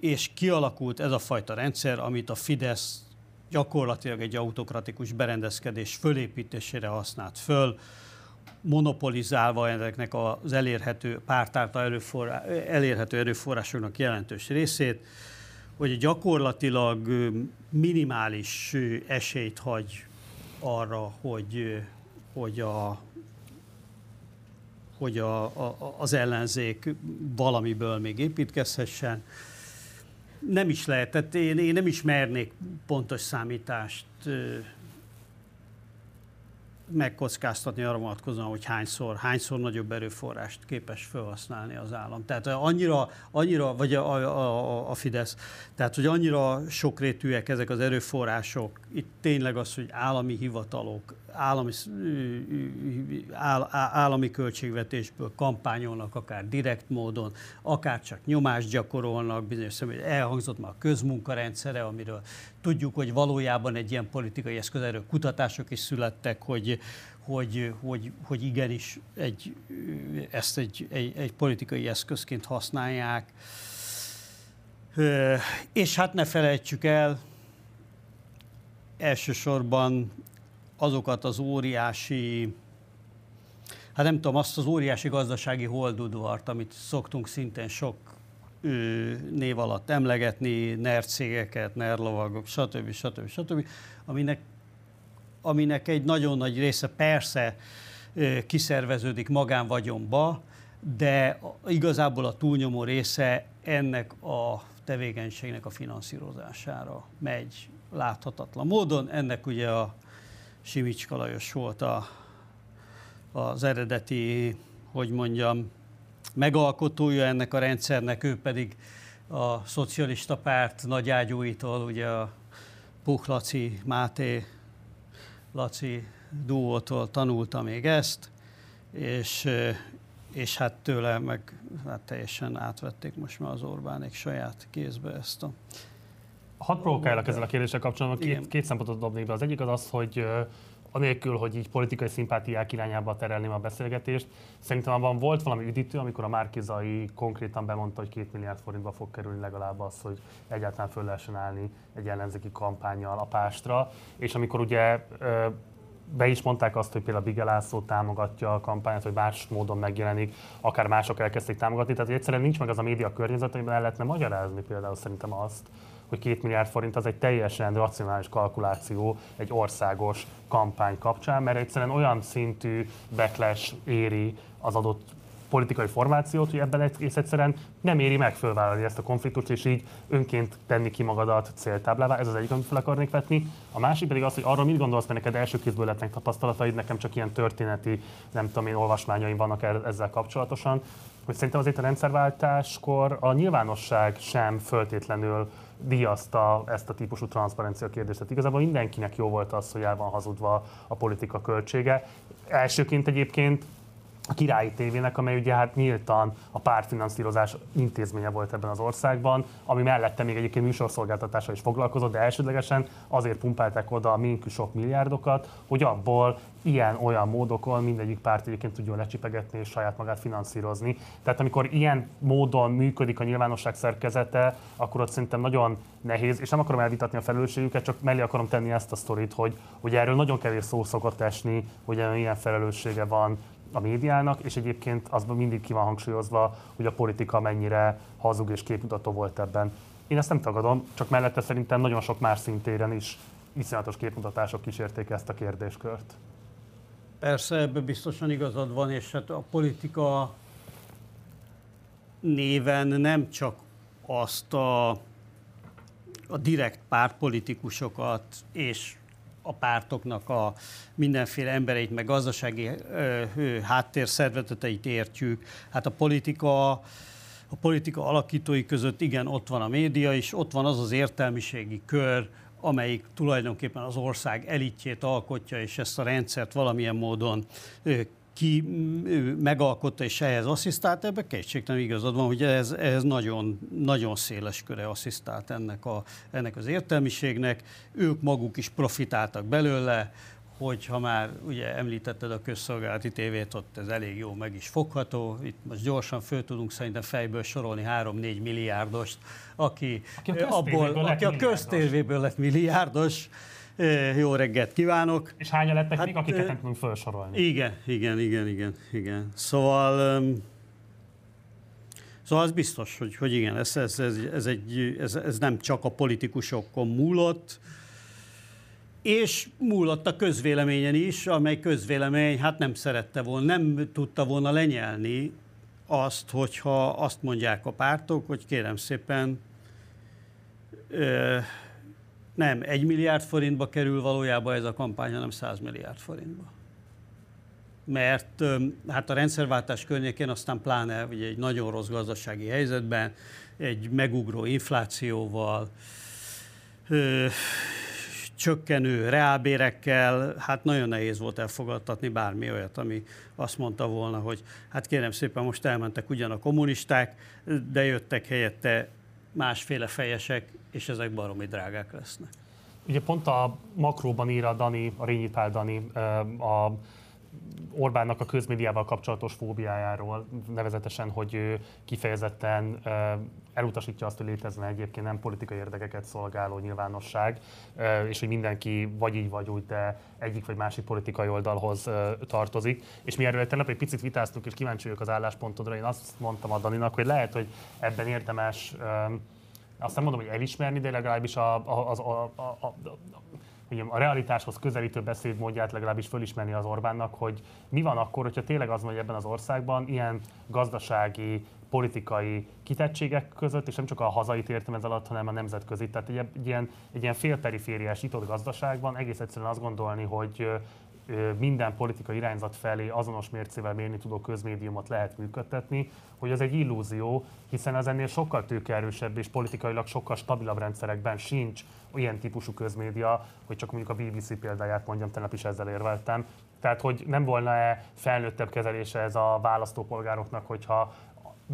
és kialakult ez a fajta rendszer, amit a Fidesz gyakorlatilag egy autokratikus berendezkedés fölépítésére használt föl, monopolizálva ezeknek az elérhető párt erőforrás, elérhető erőforrásoknak jelentős részét, hogy gyakorlatilag minimális esélyt hagy arra, hogy, hogy a hogy a, a, az ellenzék valamiből még építkezhessen. Nem is lehet, tehát én, én nem is mernék pontos számítást megkockáztatni arra vonatkozóan, hogy hányszor, hányszor nagyobb erőforrást képes felhasználni az állam. Tehát annyira, annyira vagy a, a, a Fidesz, tehát hogy annyira sokrétűek ezek az erőforrások, itt tényleg az, hogy állami hivatalok, állami, áll, állami költségvetésből kampányolnak, akár direkt módon, akár csak nyomást gyakorolnak, bizonyos személy, elhangzott már a közmunkarendszere, amiről tudjuk, hogy valójában egy ilyen politikai eszköz, erről kutatások is születtek, hogy, hogy, hogy, hogy igenis egy, ezt egy, egy, egy politikai eszközként használják. És hát ne felejtsük el, elsősorban azokat az óriási hát nem tudom, azt az óriási gazdasági holdudvart, amit szoktunk szintén sok név alatt emlegetni, NER cégeket, NER lovagok, stb. stb. stb. Aminek, aminek egy nagyon nagy része persze kiszerveződik magánvagyonba, de igazából a túlnyomó része ennek a tevékenységnek a finanszírozására megy láthatatlan módon. Ennek ugye a Simicska Lajos volt a, az eredeti, hogy mondjam, megalkotója ennek a rendszernek, ő pedig a szocialista párt nagyágyúitól, ugye a Puch Laci, Máté Laci duótól tanulta még ezt, és, és hát tőle meg hát teljesen átvették most már az Orbánék saját kézbe ezt a... Hadd provokálok ezzel a kérdéssel kapcsolatban, két, két szempontot dobnék be. Az egyik az az, hogy anélkül, hogy így politikai szimpátiák irányába terelném a beszélgetést. Szerintem abban volt valami üdítő, amikor a Márkizai konkrétan bemondta, hogy két milliárd forintba fog kerülni legalább az, hogy egyáltalán föl lehessen állni egy ellenzéki kampányjal a pástra. És amikor ugye be is mondták azt, hogy például Bigelászó támogatja a kampányát, vagy más módon megjelenik, akár mások elkezdték támogatni. Tehát egyszerűen nincs meg az a média környezet, amiben el lehetne magyarázni például szerintem azt, hogy két milliárd forint az egy teljesen racionális kalkuláció egy országos kampány kapcsán, mert egyszerűen olyan szintű backlash éri az adott politikai formációt, hogy ebben egész egyszerűen nem éri meg fölvállalni ezt a konfliktust, és így önként tenni ki magadat céltáblává. Ez az egyik, amit fel akarnék vetni. A másik pedig az, hogy arról mit gondolsz, mert neked első kézből lettnek tapasztalataid, nekem csak ilyen történeti, nem tudom én, olvasmányaim vannak ezzel kapcsolatosan, hogy szerintem azért a rendszerváltáskor a nyilvánosság sem föltétlenül díjazta ezt a típusú transzparencia kérdést. Tehát igazából mindenkinek jó volt az, hogy el van hazudva a politika költsége. Elsőként egyébként a királyi tévének, amely ugye hát nyíltan a pártfinanszírozás intézménye volt ebben az országban, ami mellette még egyébként műsorszolgáltatással is foglalkozott, de elsődlegesen azért pumpálták oda a minkű sok milliárdokat, hogy abból ilyen-olyan módokon mindegyik párt egyébként tudjon lecsipegetni és saját magát finanszírozni. Tehát amikor ilyen módon működik a nyilvánosság szerkezete, akkor ott szerintem nagyon nehéz, és nem akarom elvitatni a felelősségüket, csak mellé akarom tenni ezt a sztorit, hogy, hogy erről nagyon kevés szó szokott esni, hogy ilyen felelőssége van a médiának, és egyébként az mindig ki van hangsúlyozva, hogy a politika mennyire hazug és képmutató volt ebben. Én ezt nem tagadom, csak mellette szerintem nagyon sok más szintéren is iszonyatos képmutatások kísérték ezt a kérdéskört. Persze, ebben biztosan igazad van, és hát a politika néven nem csak azt a, a direkt pártpolitikusokat és a pártoknak a mindenféle embereit, meg gazdasági ö, háttérszervezeteit értjük. Hát a politika, a politika alakítói között igen, ott van a média is, ott van az az értelmiségi kör, amelyik tulajdonképpen az ország elitjét alkotja, és ezt a rendszert valamilyen módon ki megalkotta és ehhez asszisztált, ebbe kétségtelen igazad van, hogy ez, ez nagyon, nagyon széles köre asszisztált ennek, a, ennek az értelmiségnek. Ők maguk is profitáltak belőle, hogy ha már ugye említetted a közszolgálati tévét, ott ez elég jó meg is fogható. Itt most gyorsan föl tudunk szerintem fejből sorolni 3-4 milliárdost, aki, aki a abból, aki a köztévéből lett milliárdos. Jó reggelt kívánok! És hányan lettek hát, még, akiket nem tudunk felsorolni? Igen, igen, igen, igen, igen. Szóval, szóval az biztos, hogy, hogy igen, ez, ez, ez, ez, egy, ez, ez nem csak a politikusokon múlott, és múlott a közvéleményen is, amely közvélemény hát nem szerette volna, nem tudta volna lenyelni azt, hogyha azt mondják a pártok, hogy kérem szépen, nem egy milliárd forintba kerül valójában ez a kampány, hanem 100 milliárd forintba. Mert hát a rendszerváltás környékén aztán pláne ugye egy nagyon rossz gazdasági helyzetben, egy megugró inflációval, ö, csökkenő reálbérekkel, hát nagyon nehéz volt elfogadtatni bármi olyat, ami azt mondta volna, hogy hát kérem szépen most elmentek ugyan a kommunisták, de jöttek helyette másféle fejesek, és ezek baromi drágák lesznek. Ugye pont a makróban ír a Dani, a Rényi Pál Dani a Orbánnak a közmédiával kapcsolatos fóbiájáról, nevezetesen, hogy ő kifejezetten elutasítja azt, hogy létezne egyébként nem politikai érdekeket szolgáló nyilvánosság, és hogy mindenki vagy így vagy úgy, de egyik vagy másik politikai oldalhoz tartozik. És mi erről tegnap egy picit vitáztunk, és kíváncsi vagyok az álláspontodra. Én azt mondtam a Daninak, hogy lehet, hogy ebben érdemes azt nem mondom, hogy elismerni, de legalábbis a, a, a, a, a, a a realitáshoz közelítő beszédmódját legalábbis fölismerni az Orbánnak, hogy mi van akkor, hogyha tényleg az van, hogy ebben az országban ilyen gazdasági, politikai kitettségek között, és nem csak a hazait értem ez alatt, hanem a nemzetközi. Tehát egy, egy, ilyen, egy ilyen félperifériás nyitott gazdaságban egész egyszerűen azt gondolni, hogy minden politikai irányzat felé azonos mércével mérni tudó közmédiumot lehet működtetni, hogy ez egy illúzió, hiszen az ennél sokkal tőkeerősebb és politikailag sokkal stabilabb rendszerekben sincs olyan típusú közmédia, hogy csak mondjuk a BBC példáját mondjam, tegnap is ezzel érveltem. Tehát, hogy nem volna-e felnőttebb kezelése ez a választópolgároknak, hogyha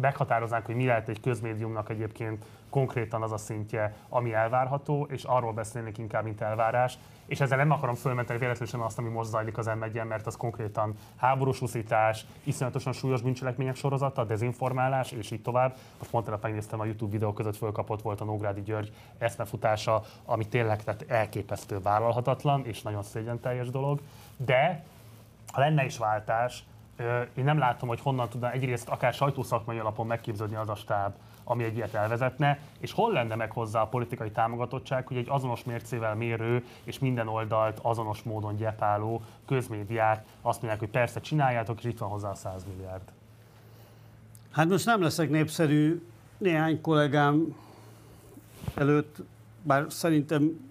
meghatároznánk, hogy mi lehet egy közmédiumnak egyébként konkrétan az a szintje, ami elvárható, és arról beszélnék inkább, mint elvárás. És ezzel nem akarom fölmenteni véletlenül azt, ami most zajlik az m mert az konkrétan háborús uszítás, iszonyatosan súlyos bűncselekmények sorozata, dezinformálás, és így tovább. Most pont megnéztem a YouTube videó között fölkapott volt a Nógrádi György eszmefutása, ami tényleg tehát elképesztő vállalhatatlan, és nagyon szégyen teljes dolog. De ha lenne is váltás, én nem látom, hogy honnan tudna egyrészt akár sajtószakmai alapon megképződni az a stáb, ami egy ilyet elvezetne, és hol lenne meg hozzá a politikai támogatottság, hogy egy azonos mércével mérő és minden oldalt azonos módon gyepáló közmédiát azt mondják, hogy persze csináljátok, és itt van hozzá a 100 milliárd. Hát most nem leszek népszerű néhány kollégám előtt, bár szerintem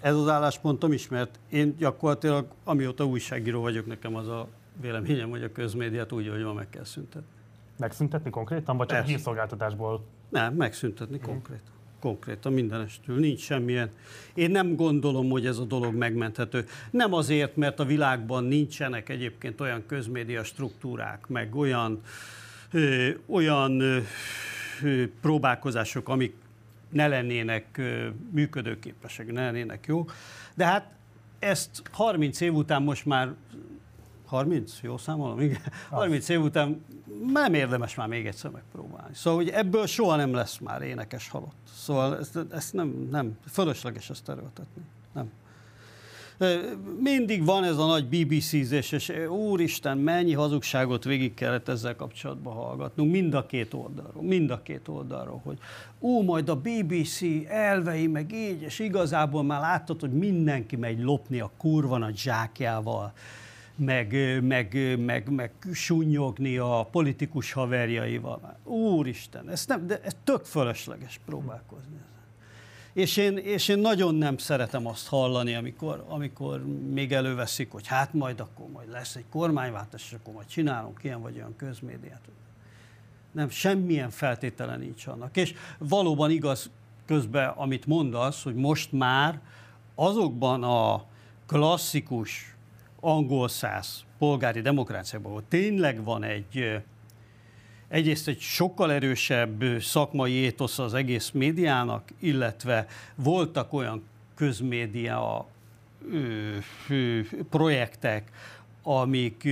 ez az álláspontom is, mert én gyakorlatilag, amióta újságíró vagyok, nekem az a véleményem, hogy a közmédiát úgy, hogy van, meg kell szüntetni. Megszüntetni konkrétan, vagy csak Persze. hírszolgáltatásból? Nem, megszüntetni mm. konkrétan. Konkrétan mindenestől. Nincs semmilyen. Én nem gondolom, hogy ez a dolog megmenthető. Nem azért, mert a világban nincsenek egyébként olyan közmédia struktúrák, meg olyan, ö, olyan ö, ö, próbálkozások, amik ne lennének ö, működőképesek, ne lennének jó. De hát ezt 30 év után most már 30, jó számolom? Igen. 30 év után nem érdemes már még egyszer megpróbálni. Szóval, hogy ebből soha nem lesz már énekes halott. Szóval ezt, ezt nem, nem, fölösleges ezt erőltetni. Nem. Mindig van ez a nagy BBC-zés, és úristen, mennyi hazugságot végig kellett ezzel kapcsolatban hallgatnunk, mind a két oldalról, mind a két oldalról, hogy ú, majd a BBC elvei, meg így, és igazából már láttad, hogy mindenki megy lopni a kurva nagy zsákjával, meg, meg, meg, meg sunyogni a politikus haverjaival. Úristen, ez, nem, de ez tök fölösleges próbálkozni. És én, és én nagyon nem szeretem azt hallani, amikor, amikor még előveszik, hogy hát majd akkor majd lesz egy kormányváltás, és akkor majd csinálunk ilyen vagy olyan közmédiát. Nem, semmilyen feltétele nincs annak. És valóban igaz közben, amit mondasz, hogy most már azokban a klasszikus angol száz polgári demokráciában, ahol tényleg van egy egyrészt egy sokkal erősebb szakmai étosz az egész médiának, illetve voltak olyan közmédia projektek, amik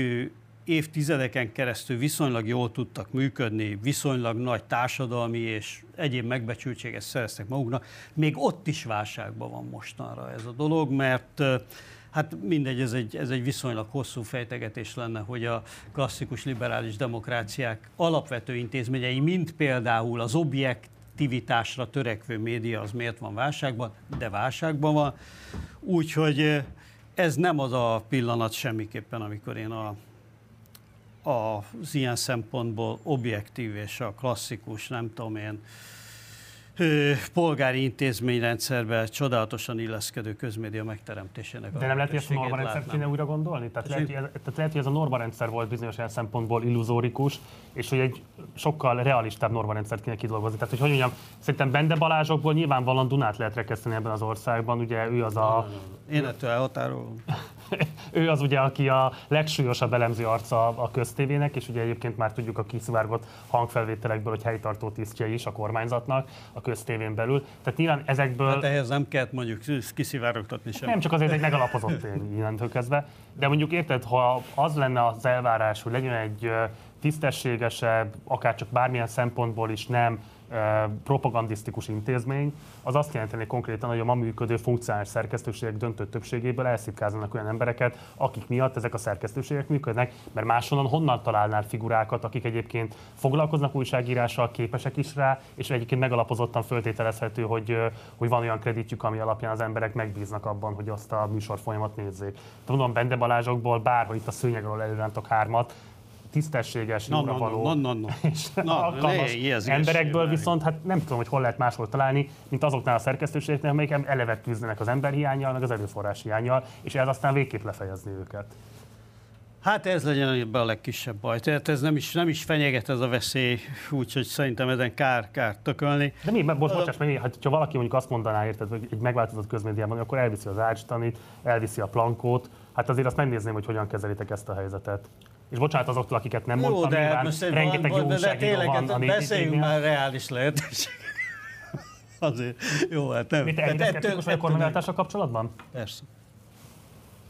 évtizedeken keresztül viszonylag jól tudtak működni, viszonylag nagy társadalmi és egyéb megbecsültséget szereztek maguknak. Még ott is válságban van mostanra ez a dolog, mert Hát mindegy, ez egy, ez egy viszonylag hosszú fejtegetés lenne, hogy a klasszikus liberális demokráciák alapvető intézményei, mint például az objektivitásra törekvő média, az miért van válságban, de válságban van. Úgyhogy ez nem az a pillanat semmiképpen, amikor én a, a, az ilyen szempontból objektív és a klasszikus, nem tudom én, polgári intézményrendszerbe csodálatosan illeszkedő közmédia megteremtésének. De nem lehet, hogy ezt a normarendszert kéne újra gondolni? Tehát lehet, tehát lehet, hogy ez a normarendszer volt bizonyos szempontból illuzórikus, és hogy egy sokkal realistább normarendszert kéne kidolgozni. Tehát, hogy hogy mondjam, szerintem Bende Balázsokból nyilvánvalóan Dunát lehet rekeszteni ebben az országban, ugye ő az a... Én ettől elhatárolom. ő az ugye, aki a legsúlyosabb elemző arca a köztévének, és ugye egyébként már tudjuk a kiszivárgott hangfelvételekből, hogy helytartó tisztje is a kormányzatnak a köztévén belül. Tehát nyilván ezekből... Hát ehhez nem kellett mondjuk kiszivárogtatni sem. Nem csak azért egy megalapozott tény innentől kezdve, de mondjuk érted, ha az lenne az elvárás, hogy legyen egy tisztességesebb, akár csak bármilyen szempontból is nem propagandisztikus intézmény, az azt jelenteni konkrétan, hogy a ma működő funkcionális szerkesztőségek döntő többségéből elszipkáznak olyan embereket, akik miatt ezek a szerkesztőségek működnek, mert máshonnan honnan találnál figurákat, akik egyébként foglalkoznak újságírással, képesek is rá, és egyébként megalapozottan föltételezhető, hogy, hogy van olyan kreditjük, ami alapján az emberek megbíznak abban, hogy azt a műsor folyamat nézzék. Tudom, Bende Balázsokból bárhol itt a szőnyeg alól előrántok hármat, tisztességes, no, jóra no, való no, no, no. és no, alkalmas ne, emberekből viszont hát nem tudom, hogy hol lehet máshol találni, mint azoknál a szerkesztőségeknél, amelyek eleve küzdenek az emberhiányjal, meg az erőforrás hiányjal, és ez aztán végképp lefejezni őket. Hát ez legyen a legkisebb baj. Tehát ez nem is, nem is fenyeget ez a veszély, úgyhogy szerintem ezen kár, kár tökölni. De mi, most bocsáss meg, hát, ha valaki mondjuk azt mondaná, érted, hogy egy megváltozott közmédiában, akkor elviszi az ácstanit, elviszi a plankót, hát azért azt megnézném, hogy hogyan kezelitek ezt a helyzetet. És bocsánat azoktól, akiket nem mondtam, Jó, de nyilván, most rengeteg van, jó de tényleg, van a beszéljünk már reális lehetőség. Azért, jó, hát nem. Mit szkeptikus vagy a kormányváltással kapcsolatban? Persze.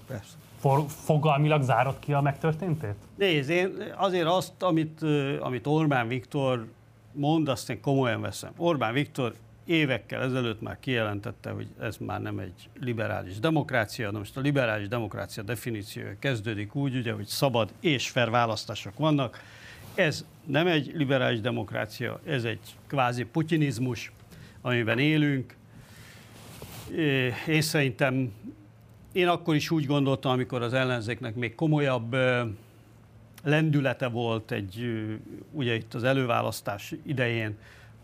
Persze. For, fogalmilag zárod ki a megtörténtét? Nézd, én azért azt, amit, amit Orbán Viktor mond, azt én komolyan veszem. Orbán Viktor évekkel ezelőtt már kijelentette, hogy ez már nem egy liberális demokrácia, de most a liberális demokrácia definíciója kezdődik úgy, ugye, hogy szabad és fair választások vannak. Ez nem egy liberális demokrácia, ez egy kvázi putinizmus, amiben élünk. Én szerintem, én akkor is úgy gondoltam, amikor az ellenzéknek még komolyabb lendülete volt egy, ugye itt az előválasztás idején,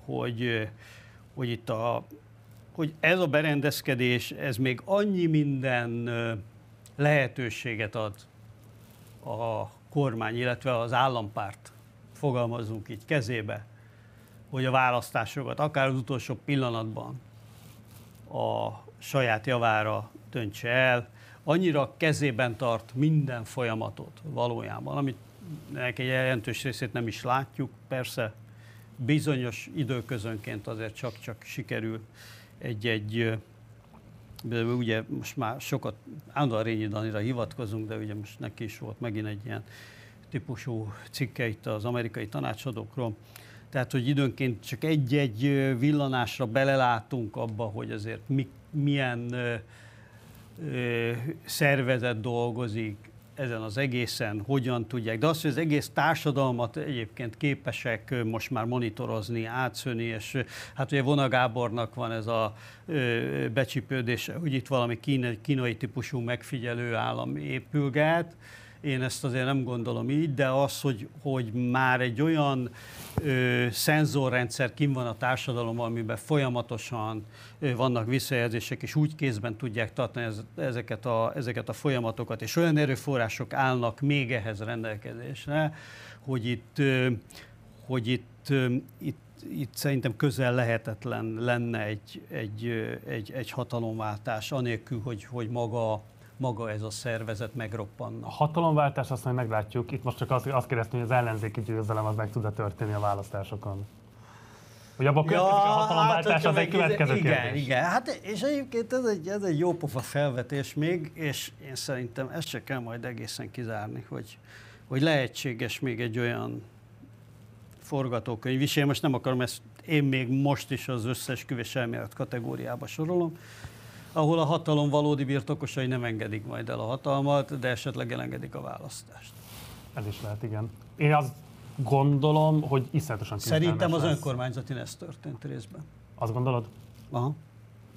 hogy hogy itt a, hogy ez a berendezkedés, ez még annyi minden lehetőséget ad a kormány, illetve az állampárt, fogalmazunk így, kezébe, hogy a választásokat akár az utolsó pillanatban a saját javára döntse el, annyira kezében tart minden folyamatot valójában, amit egy jelentős részét nem is látjuk, persze bizonyos időközönként azért csak-csak sikerül egy-egy de ugye most már sokat állandóan Rényi Danira hivatkozunk, de ugye most neki is volt megint egy ilyen típusú cikke itt az amerikai tanácsadókról. Tehát, hogy időnként csak egy-egy villanásra belelátunk abba, hogy azért mi, milyen ö, ö, szervezet dolgozik, ezen az egészen, hogyan tudják. De azt, hogy az egész társadalmat egyébként képesek most már monitorozni, átszöni, és hát ugye Vona Gábornak van ez a becsipődése, hogy itt valami kínai, kínai típusú megfigyelő állam épülget, én ezt azért nem gondolom így, de az, hogy, hogy már egy olyan ö, szenzorrendszer kim van a társadalom, amiben folyamatosan ö, vannak visszajelzések, és úgy kézben tudják tartani ez, ezeket, a, ezeket a folyamatokat, és olyan erőforrások állnak még ehhez rendelkezésre, hogy itt, ö, hogy itt, ö, itt itt szerintem közel lehetetlen lenne egy, egy, egy, egy hatalomváltás, anélkül, hogy, hogy maga maga ez a szervezet megroppanna. A hatalomváltás azt majd meglátjuk. Itt most csak azt, azt kérdeztem, hogy az ellenzéki győzelem az meg tud-e történni a választásokon. Hogy abban ja, a hatalomváltás hát, az egy következő igen, kérdés. Igen, hát és egyébként ez egy, ez egy jó pofa felvetés még, és én szerintem ezt se kell majd egészen kizárni, hogy, hogy lehetséges még egy olyan forgatókönyv is. Én most nem akarom ezt, én még most is az összes elmélet kategóriába sorolom, ahol a hatalom valódi birtokosai nem engedik majd el a hatalmat, de esetleg elengedik a választást. Ez is lehet, igen. Én azt gondolom, hogy iszonyatosan Szerintem az lesz. önkormányzati ez történt részben. Azt gondolod? Aha.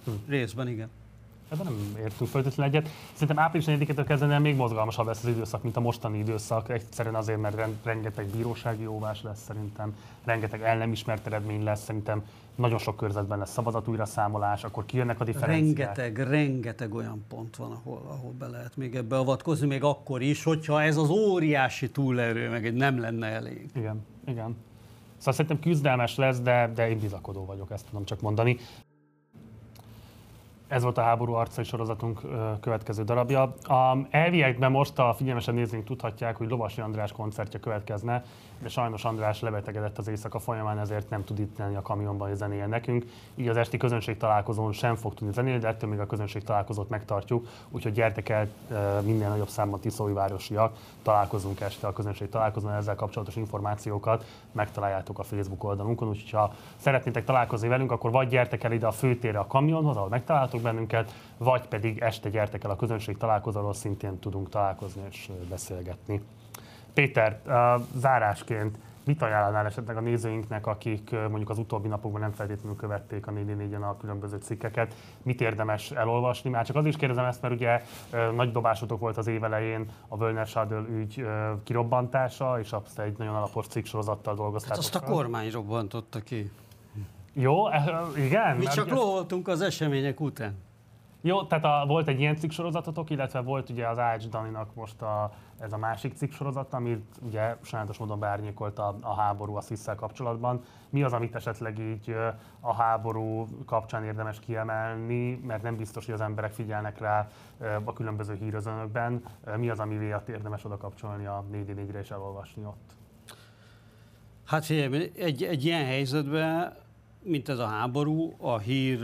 Hm. Részben, igen. Ebben nem értünk feltétlenül egyet. Szerintem április 4-től kezdve még mozgalmasabb lesz az időszak, mint a mostani időszak. Egyszerűen azért, mert rengeteg bírósági jóvás lesz szerintem, rengeteg el nem ismert eredmény lesz, szerintem nagyon sok körzetben lesz szavazat újra számolás, akkor kijönnek a differenciák. Rengeteg, rengeteg olyan pont van, ahol, ahol be lehet még ebbe avatkozni, még akkor is, hogyha ez az óriási túlerő meg egy nem lenne elég. Igen, igen. Szóval szerintem küzdelmes lesz, de, de én bizakodó vagyok, ezt tudom csak mondani. Ez volt a háború arcai sorozatunk következő darabja. A elviekben most a figyelmesen nézőink tudhatják, hogy Lovasi András koncertje következne, de sajnos András lebetegedett az éjszaka folyamán, ezért nem tud itt lenni a kamionban, hogy zenéljen nekünk. Így az esti közönség találkozón sem fog tudni zenélni, de ettől még a közönség találkozót megtartjuk, úgyhogy gyertek el minden nagyobb számban Tiszói városiak, találkozunk este a közönség találkozón, ezzel kapcsolatos információkat megtaláljátok a Facebook oldalunkon, úgyhogy ha szeretnétek találkozni velünk, akkor vagy gyertek el ide a főtérre a kamionhoz, ahol megtaláltok bennünket, vagy pedig este gyertek el a közönség találkozóról, szintén tudunk találkozni és beszélgetni. Péter, zárásként mit ajánlanál esetleg a nézőinknek, akik mondjuk az utóbbi napokban nem feltétlenül követték a 4 a különböző cikkeket, mit érdemes elolvasni? Már csak az is kérdezem ezt, mert ugye nagy dobásotok volt az évelején a Völner Schadl ügy kirobbantása, és azt egy nagyon alapos cikksorozattal dolgoztátok. Hát azt a kormány robbantotta ki. Jó, e, igen? Mi csak loholtunk az események után. Jó, tehát a, volt egy ilyen cikksorozatotok, illetve volt ugye az Ács Daninak most a, ez a másik cikksorozat, amit ugye sajátos módon beárnyékolt a, a háború a szisz kapcsolatban. Mi az, amit esetleg így a háború kapcsán érdemes kiemelni, mert nem biztos, hogy az emberek figyelnek rá a különböző hírözönökben. Mi az, ami érdemes oda kapcsolni a 4 re és elolvasni ott? Hát figyelj, egy, egy ilyen helyzetben, mint ez a háború, a hír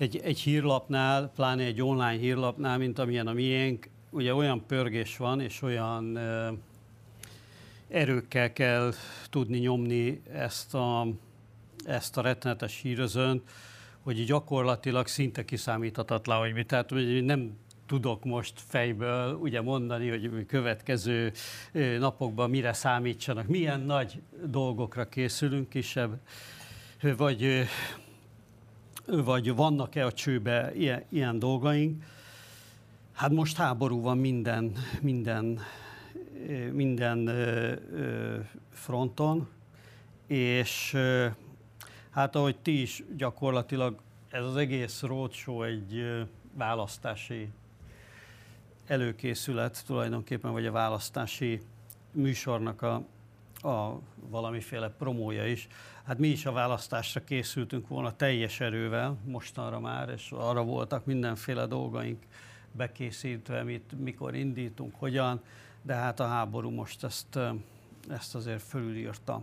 egy, egy hírlapnál, pláne egy online hírlapnál, mint amilyen a miénk, ugye olyan pörgés van, és olyan erőkkel kell tudni nyomni ezt a, ezt a rettenetes hírözönt, hogy gyakorlatilag szinte kiszámíthatatlan, hogy mi. Tehát hogy nem tudok most fejből ugye mondani, hogy következő napokban mire számítsanak, milyen nagy dolgokra készülünk, kisebb, vagy vagy vannak-e a csőbe ilyen, ilyen dolgaink. Hát most háború van minden, minden, minden fronton, és hát ahogy ti is gyakorlatilag ez az egész roadshow egy választási előkészület tulajdonképpen, vagy a választási műsornak a, a valamiféle promója is. Hát mi is a választásra készültünk volna teljes erővel, mostanra már, és arra voltak mindenféle dolgaink bekészítve, mit, mikor indítunk, hogyan, de hát a háború most ezt, ezt azért fölülírta.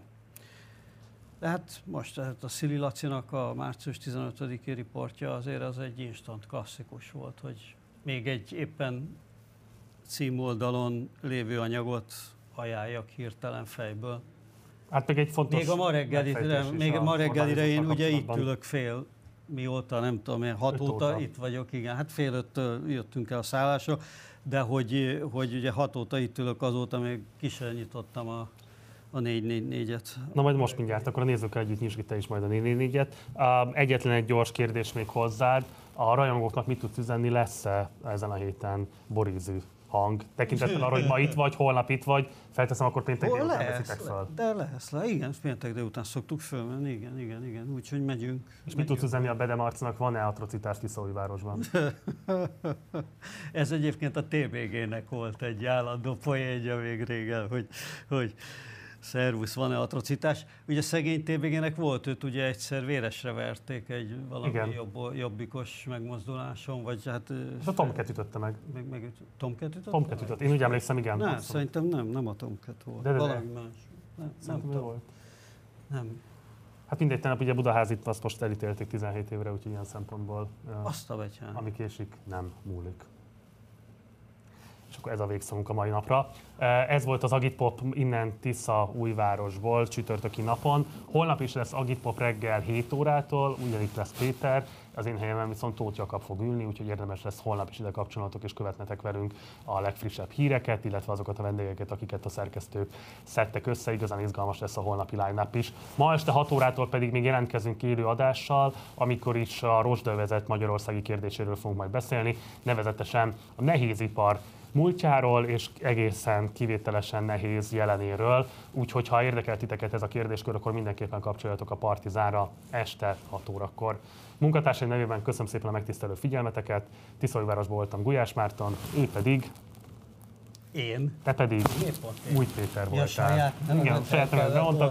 De hát most hát a Szili Lacinak a március 15-i riportja azért az egy instant klasszikus volt, hogy még egy éppen címoldalon lévő anyagot ajánljak hirtelen fejből. Hát meg egy fontos Még a ma reggelire, még a ma reggelire én ugye itt ülök fél mióta, nem tudom én, hat óta, óta itt vagyok, igen, hát fél öttől jöttünk el a szállásra, de hogy, hogy ugye hat óta itt ülök, azóta még ki sem nyitottam a, a 444-et. Na majd most mindjárt, akkor a nézőkkel együtt nyisd te is majd a 444-et. Egyetlen egy gyors kérdés még hozzád. A rajongóknak mit tudsz üzenni, lesz-e ezen a héten borízű hang, tekintettel arra, hogy ma itt vagy, holnap itt vagy, felteszem, akkor péntek délután veszitek fel. De lesz, le. igen, péntek délután szoktuk fölmenni, igen, igen, igen, úgyhogy megyünk. És megyünk. mit tudsz üzenni a Bedemarcnak, van-e atrocitás városban? Ez egyébként a TVG-nek volt egy állandó poénja még régen, hogy, hogy Szervusz, van-e atrocitás? Ugye szegény tvg volt, őt ugye egyszer véresre verték egy valami jobb, jobbikos megmozduláson, vagy hát... Ez a Tomcat ütötte meg. meg, meg Tomcat ütötte? Tomcat ütötte. Én úgy emlékszem, igen. Nem, szerintem nem, nem a Tomcat volt. De, de, valami de. más. Nem, nem nem volt. Nem. Hát mindegy, tenap ugye Budaházit azt most elítélték 17 évre, úgyhogy ilyen szempontból... Azt a betyán. Ami késik, nem múlik és akkor ez a végszónk a mai napra. Ez volt az Agitpop innen Tisza újvárosból csütörtöki napon. Holnap is lesz Agitpop reggel 7 órától, ugyanitt lesz Péter, az én helyemen viszont Tóth Jakab fog ülni, úgyhogy érdemes lesz holnap is ide kapcsolatok és követnetek velünk a legfrissebb híreket, illetve azokat a vendégeket, akiket a szerkesztők szedtek össze. Igazán izgalmas lesz a holnapi line is. Ma este 6 órától pedig még jelentkezünk élő adással, amikor is a rozsdövezet magyarországi kérdéséről fogunk majd beszélni, nevezetesen a nehézipar múltjáról és egészen kivételesen nehéz jelenéről. Úgyhogy ha érdekel titeket ez a kérdéskör, akkor mindenképpen kapcsoljatok a Partizánra este 6 órakor. Munkatársaim nevében köszönöm szépen a megtisztelő figyelmeteket. Tiszolvárosból voltam Gulyás Márton, ő pedig Én? Te pedig? Új Péter Ja, voltál. saját nevemet Igen, saját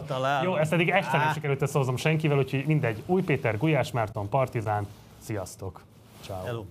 találnom. Jó, ezt eddig este nem sikerült összehozom senkivel, úgyhogy mindegy. Új Péter, Gulyás Márton, Partizán. Sziasztok. Ciao. Hello.